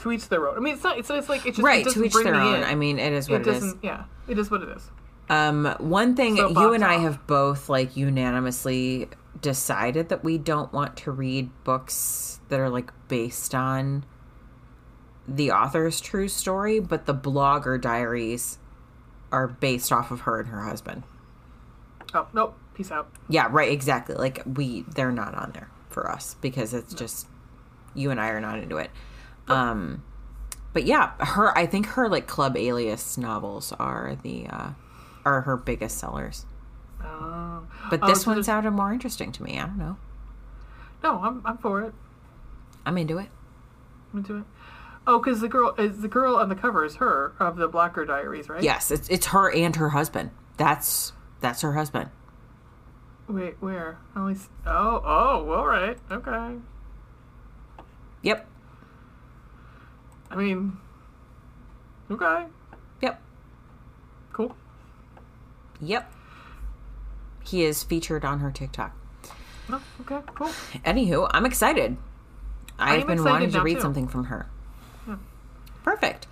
Speaker 2: To each their own. I mean, it's not. It's, it's like it's just
Speaker 1: right
Speaker 2: It
Speaker 1: to each
Speaker 2: bring
Speaker 1: their own.
Speaker 2: in.
Speaker 1: I mean, it is what
Speaker 2: it
Speaker 1: it is.
Speaker 2: doesn't. Yeah, it is what it is.
Speaker 1: Um, one thing
Speaker 2: So
Speaker 1: you and I have both like unanimously decided that we don't want to read books that are like based on the author's true story, but the blogger diaries are based off of her and her husband.
Speaker 2: Oh nope. Peace out.
Speaker 1: Yeah, right, exactly. Like we they're not on there for us because it's just you and I are not into it. Um but yeah, her I think her like Club Alias novels are the uh are her biggest sellers.
Speaker 2: Oh.
Speaker 1: But
Speaker 2: Oh,
Speaker 1: this one sounded more interesting to me. I don't know.
Speaker 2: No, I'm I'm for it.
Speaker 1: I'm into it.
Speaker 2: I'm into it. Oh, because the girl is the girl on the cover is her of the Blocker Diaries, right?
Speaker 1: Yes, it's it's her and her husband. That's that's her husband.
Speaker 2: Wait, where? He's, oh, oh, all right, okay.
Speaker 1: Yep.
Speaker 2: I mean, okay,
Speaker 1: Yep.
Speaker 2: cool.
Speaker 1: Yep. He is featured on her TikTok.
Speaker 2: No, okay, cool.
Speaker 1: Anywho, I'm excited. I've been
Speaker 2: excited
Speaker 1: wanting to read
Speaker 2: too.
Speaker 1: something from her. Perfect.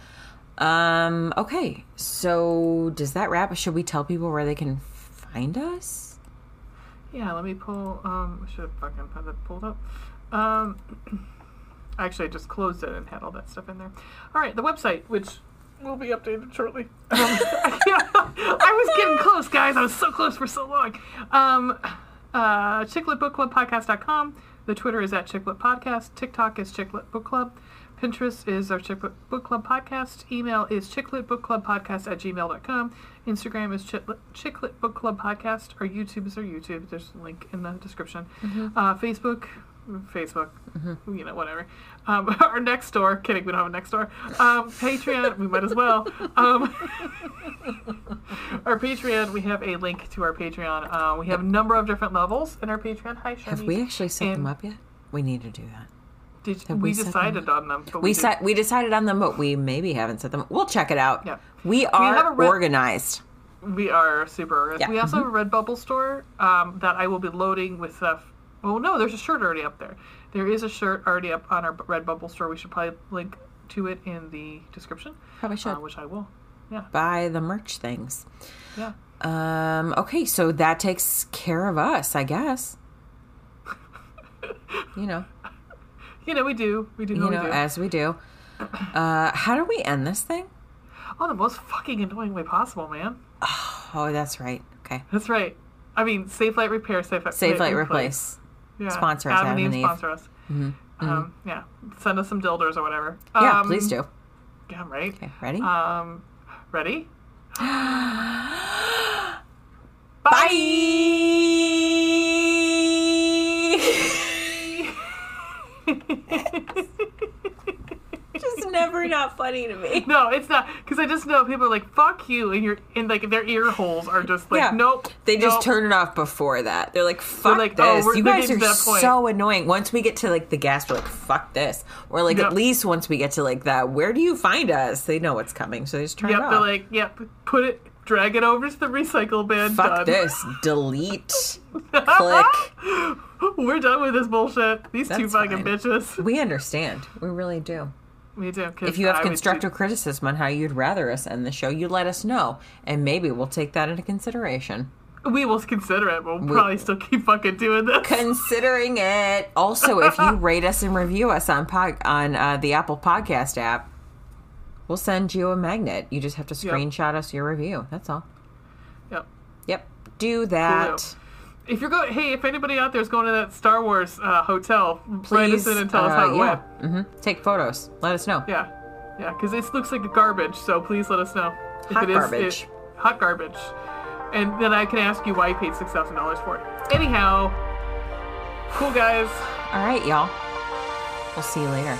Speaker 1: Um, okay, so does that wrap? Should we tell people where they can find us?
Speaker 2: Yeah, let me pull. Um, I should have fucking had that pulled up. Um, actually, I just closed it and had all that stuff in there. All right, the website, which will be updated shortly. Um, I was getting close, guys. I was so close for so long. Um, uh, chicletbookclubpodcast.com. The Twitter is at Chicklet Podcast. TikTok is Chicklet Book Club. Pinterest is our Chicklet Book Club Podcast. Email is chickletbookclubpodcast at gmail.com. Instagram is Chicklet, Chicklet Book Club Podcast. Our YouTube is our YouTube. There's a link in the description. Uh, Facebook, Facebook, you know, whatever. Um, our next door, kidding, we don't have a next door. Um, Patreon, we might as well. Um, our Patreon, we have a link to our Patreon. Uh, we have a number of different levels in our Patreon. Hi, Shani.
Speaker 1: Have we actually set them up yet? We need to do that.
Speaker 2: Did,
Speaker 1: Have
Speaker 2: we,
Speaker 1: we set them
Speaker 2: decided on them. But
Speaker 1: We set we decided on them, but we maybe haven't set them. We'll check it out.
Speaker 2: Yeah.
Speaker 1: We are
Speaker 2: a re-
Speaker 1: organized.
Speaker 2: We are super organized.
Speaker 1: Yeah. Mm-hmm.
Speaker 2: We also have a Redbubble store um, that I will be loading with stuff. Well, no, there's a shirt already up there. There is a shirt already up on our Redbubble store. We should probably link to it in the description.
Speaker 1: Probably should
Speaker 2: Uh, which I will. Yeah,
Speaker 1: buy the merch things.
Speaker 2: yeah.
Speaker 1: Um. Okay, so that takes care of us, I guess. You know,
Speaker 2: You know, we do. We do.
Speaker 1: you know,
Speaker 2: do.
Speaker 1: as we do. Uh, how do we end this thing?
Speaker 2: oh, the most fucking annoying way possible, man.
Speaker 1: Oh, that's right. Okay.
Speaker 2: That's right. I mean, Safelite Repair, Safelite,
Speaker 1: Save, light, replace.
Speaker 2: Yeah.
Speaker 1: Sponsor us,
Speaker 2: Adam
Speaker 1: Adam
Speaker 2: Eve sponsor us. Um, yeah. Send us some dildos or whatever.
Speaker 1: Yeah,
Speaker 2: Um,
Speaker 1: please do.
Speaker 2: Yeah, right.
Speaker 1: Okay, ready?
Speaker 2: Um, ready?
Speaker 1: Just never not funny to me.
Speaker 2: No, it's not because I just know people are like "fuck you" and you're and like their ear holes are just like
Speaker 1: Yeah.
Speaker 2: nope.
Speaker 1: They just
Speaker 2: nope.
Speaker 1: turn it off before that. They're like, "Fuck
Speaker 2: like, oh,
Speaker 1: this!"
Speaker 2: we're-
Speaker 1: you guys are
Speaker 2: to that point.
Speaker 1: so annoying. Once we get to like the gas, we're like, "Fuck this!" Or like
Speaker 2: Yep.
Speaker 1: at least once we get to like that, where do you find us? They know what's coming, so they just turn
Speaker 2: Yep,
Speaker 1: it off.
Speaker 2: they're like, yep, put it, drag it over to the recycle bin.
Speaker 1: Fuck
Speaker 2: done.
Speaker 1: this. Delete. Click.
Speaker 2: We're done with this bullshit. These two fucking
Speaker 1: fine.
Speaker 2: bitches.
Speaker 1: We understand. We really do.
Speaker 2: Too. 'cause
Speaker 1: If you have
Speaker 2: I
Speaker 1: constructive criticism on how you'd rather us end the show, you let us know, and maybe we'll take that into consideration.
Speaker 2: we will consider it. We'll probably still keep fucking doing this.
Speaker 1: Considering it. Also, if you rate us and review us on pod, on uh, the Apple Podcast app, we'll send you a magnet. You just have to
Speaker 2: Yep.
Speaker 1: screenshot us your review. That's all.
Speaker 2: Yep.
Speaker 1: Yep. Do that.
Speaker 2: If you're going, hey, if anybody out there is going to that Star Wars uh, hotel, write us
Speaker 1: Please,
Speaker 2: in and tell us
Speaker 1: uh,
Speaker 2: how it
Speaker 1: yeah.
Speaker 2: went.
Speaker 1: hmm Take photos. Let us know.
Speaker 2: Yeah, yeah, because it looks like garbage. So please let us know if
Speaker 1: Hot
Speaker 2: it is
Speaker 1: garbage.
Speaker 2: it- hot garbage, and then I can ask you why you paid six thousand dollars for it. Anyhow, cool guys.
Speaker 1: All right, y'all. We'll see you later.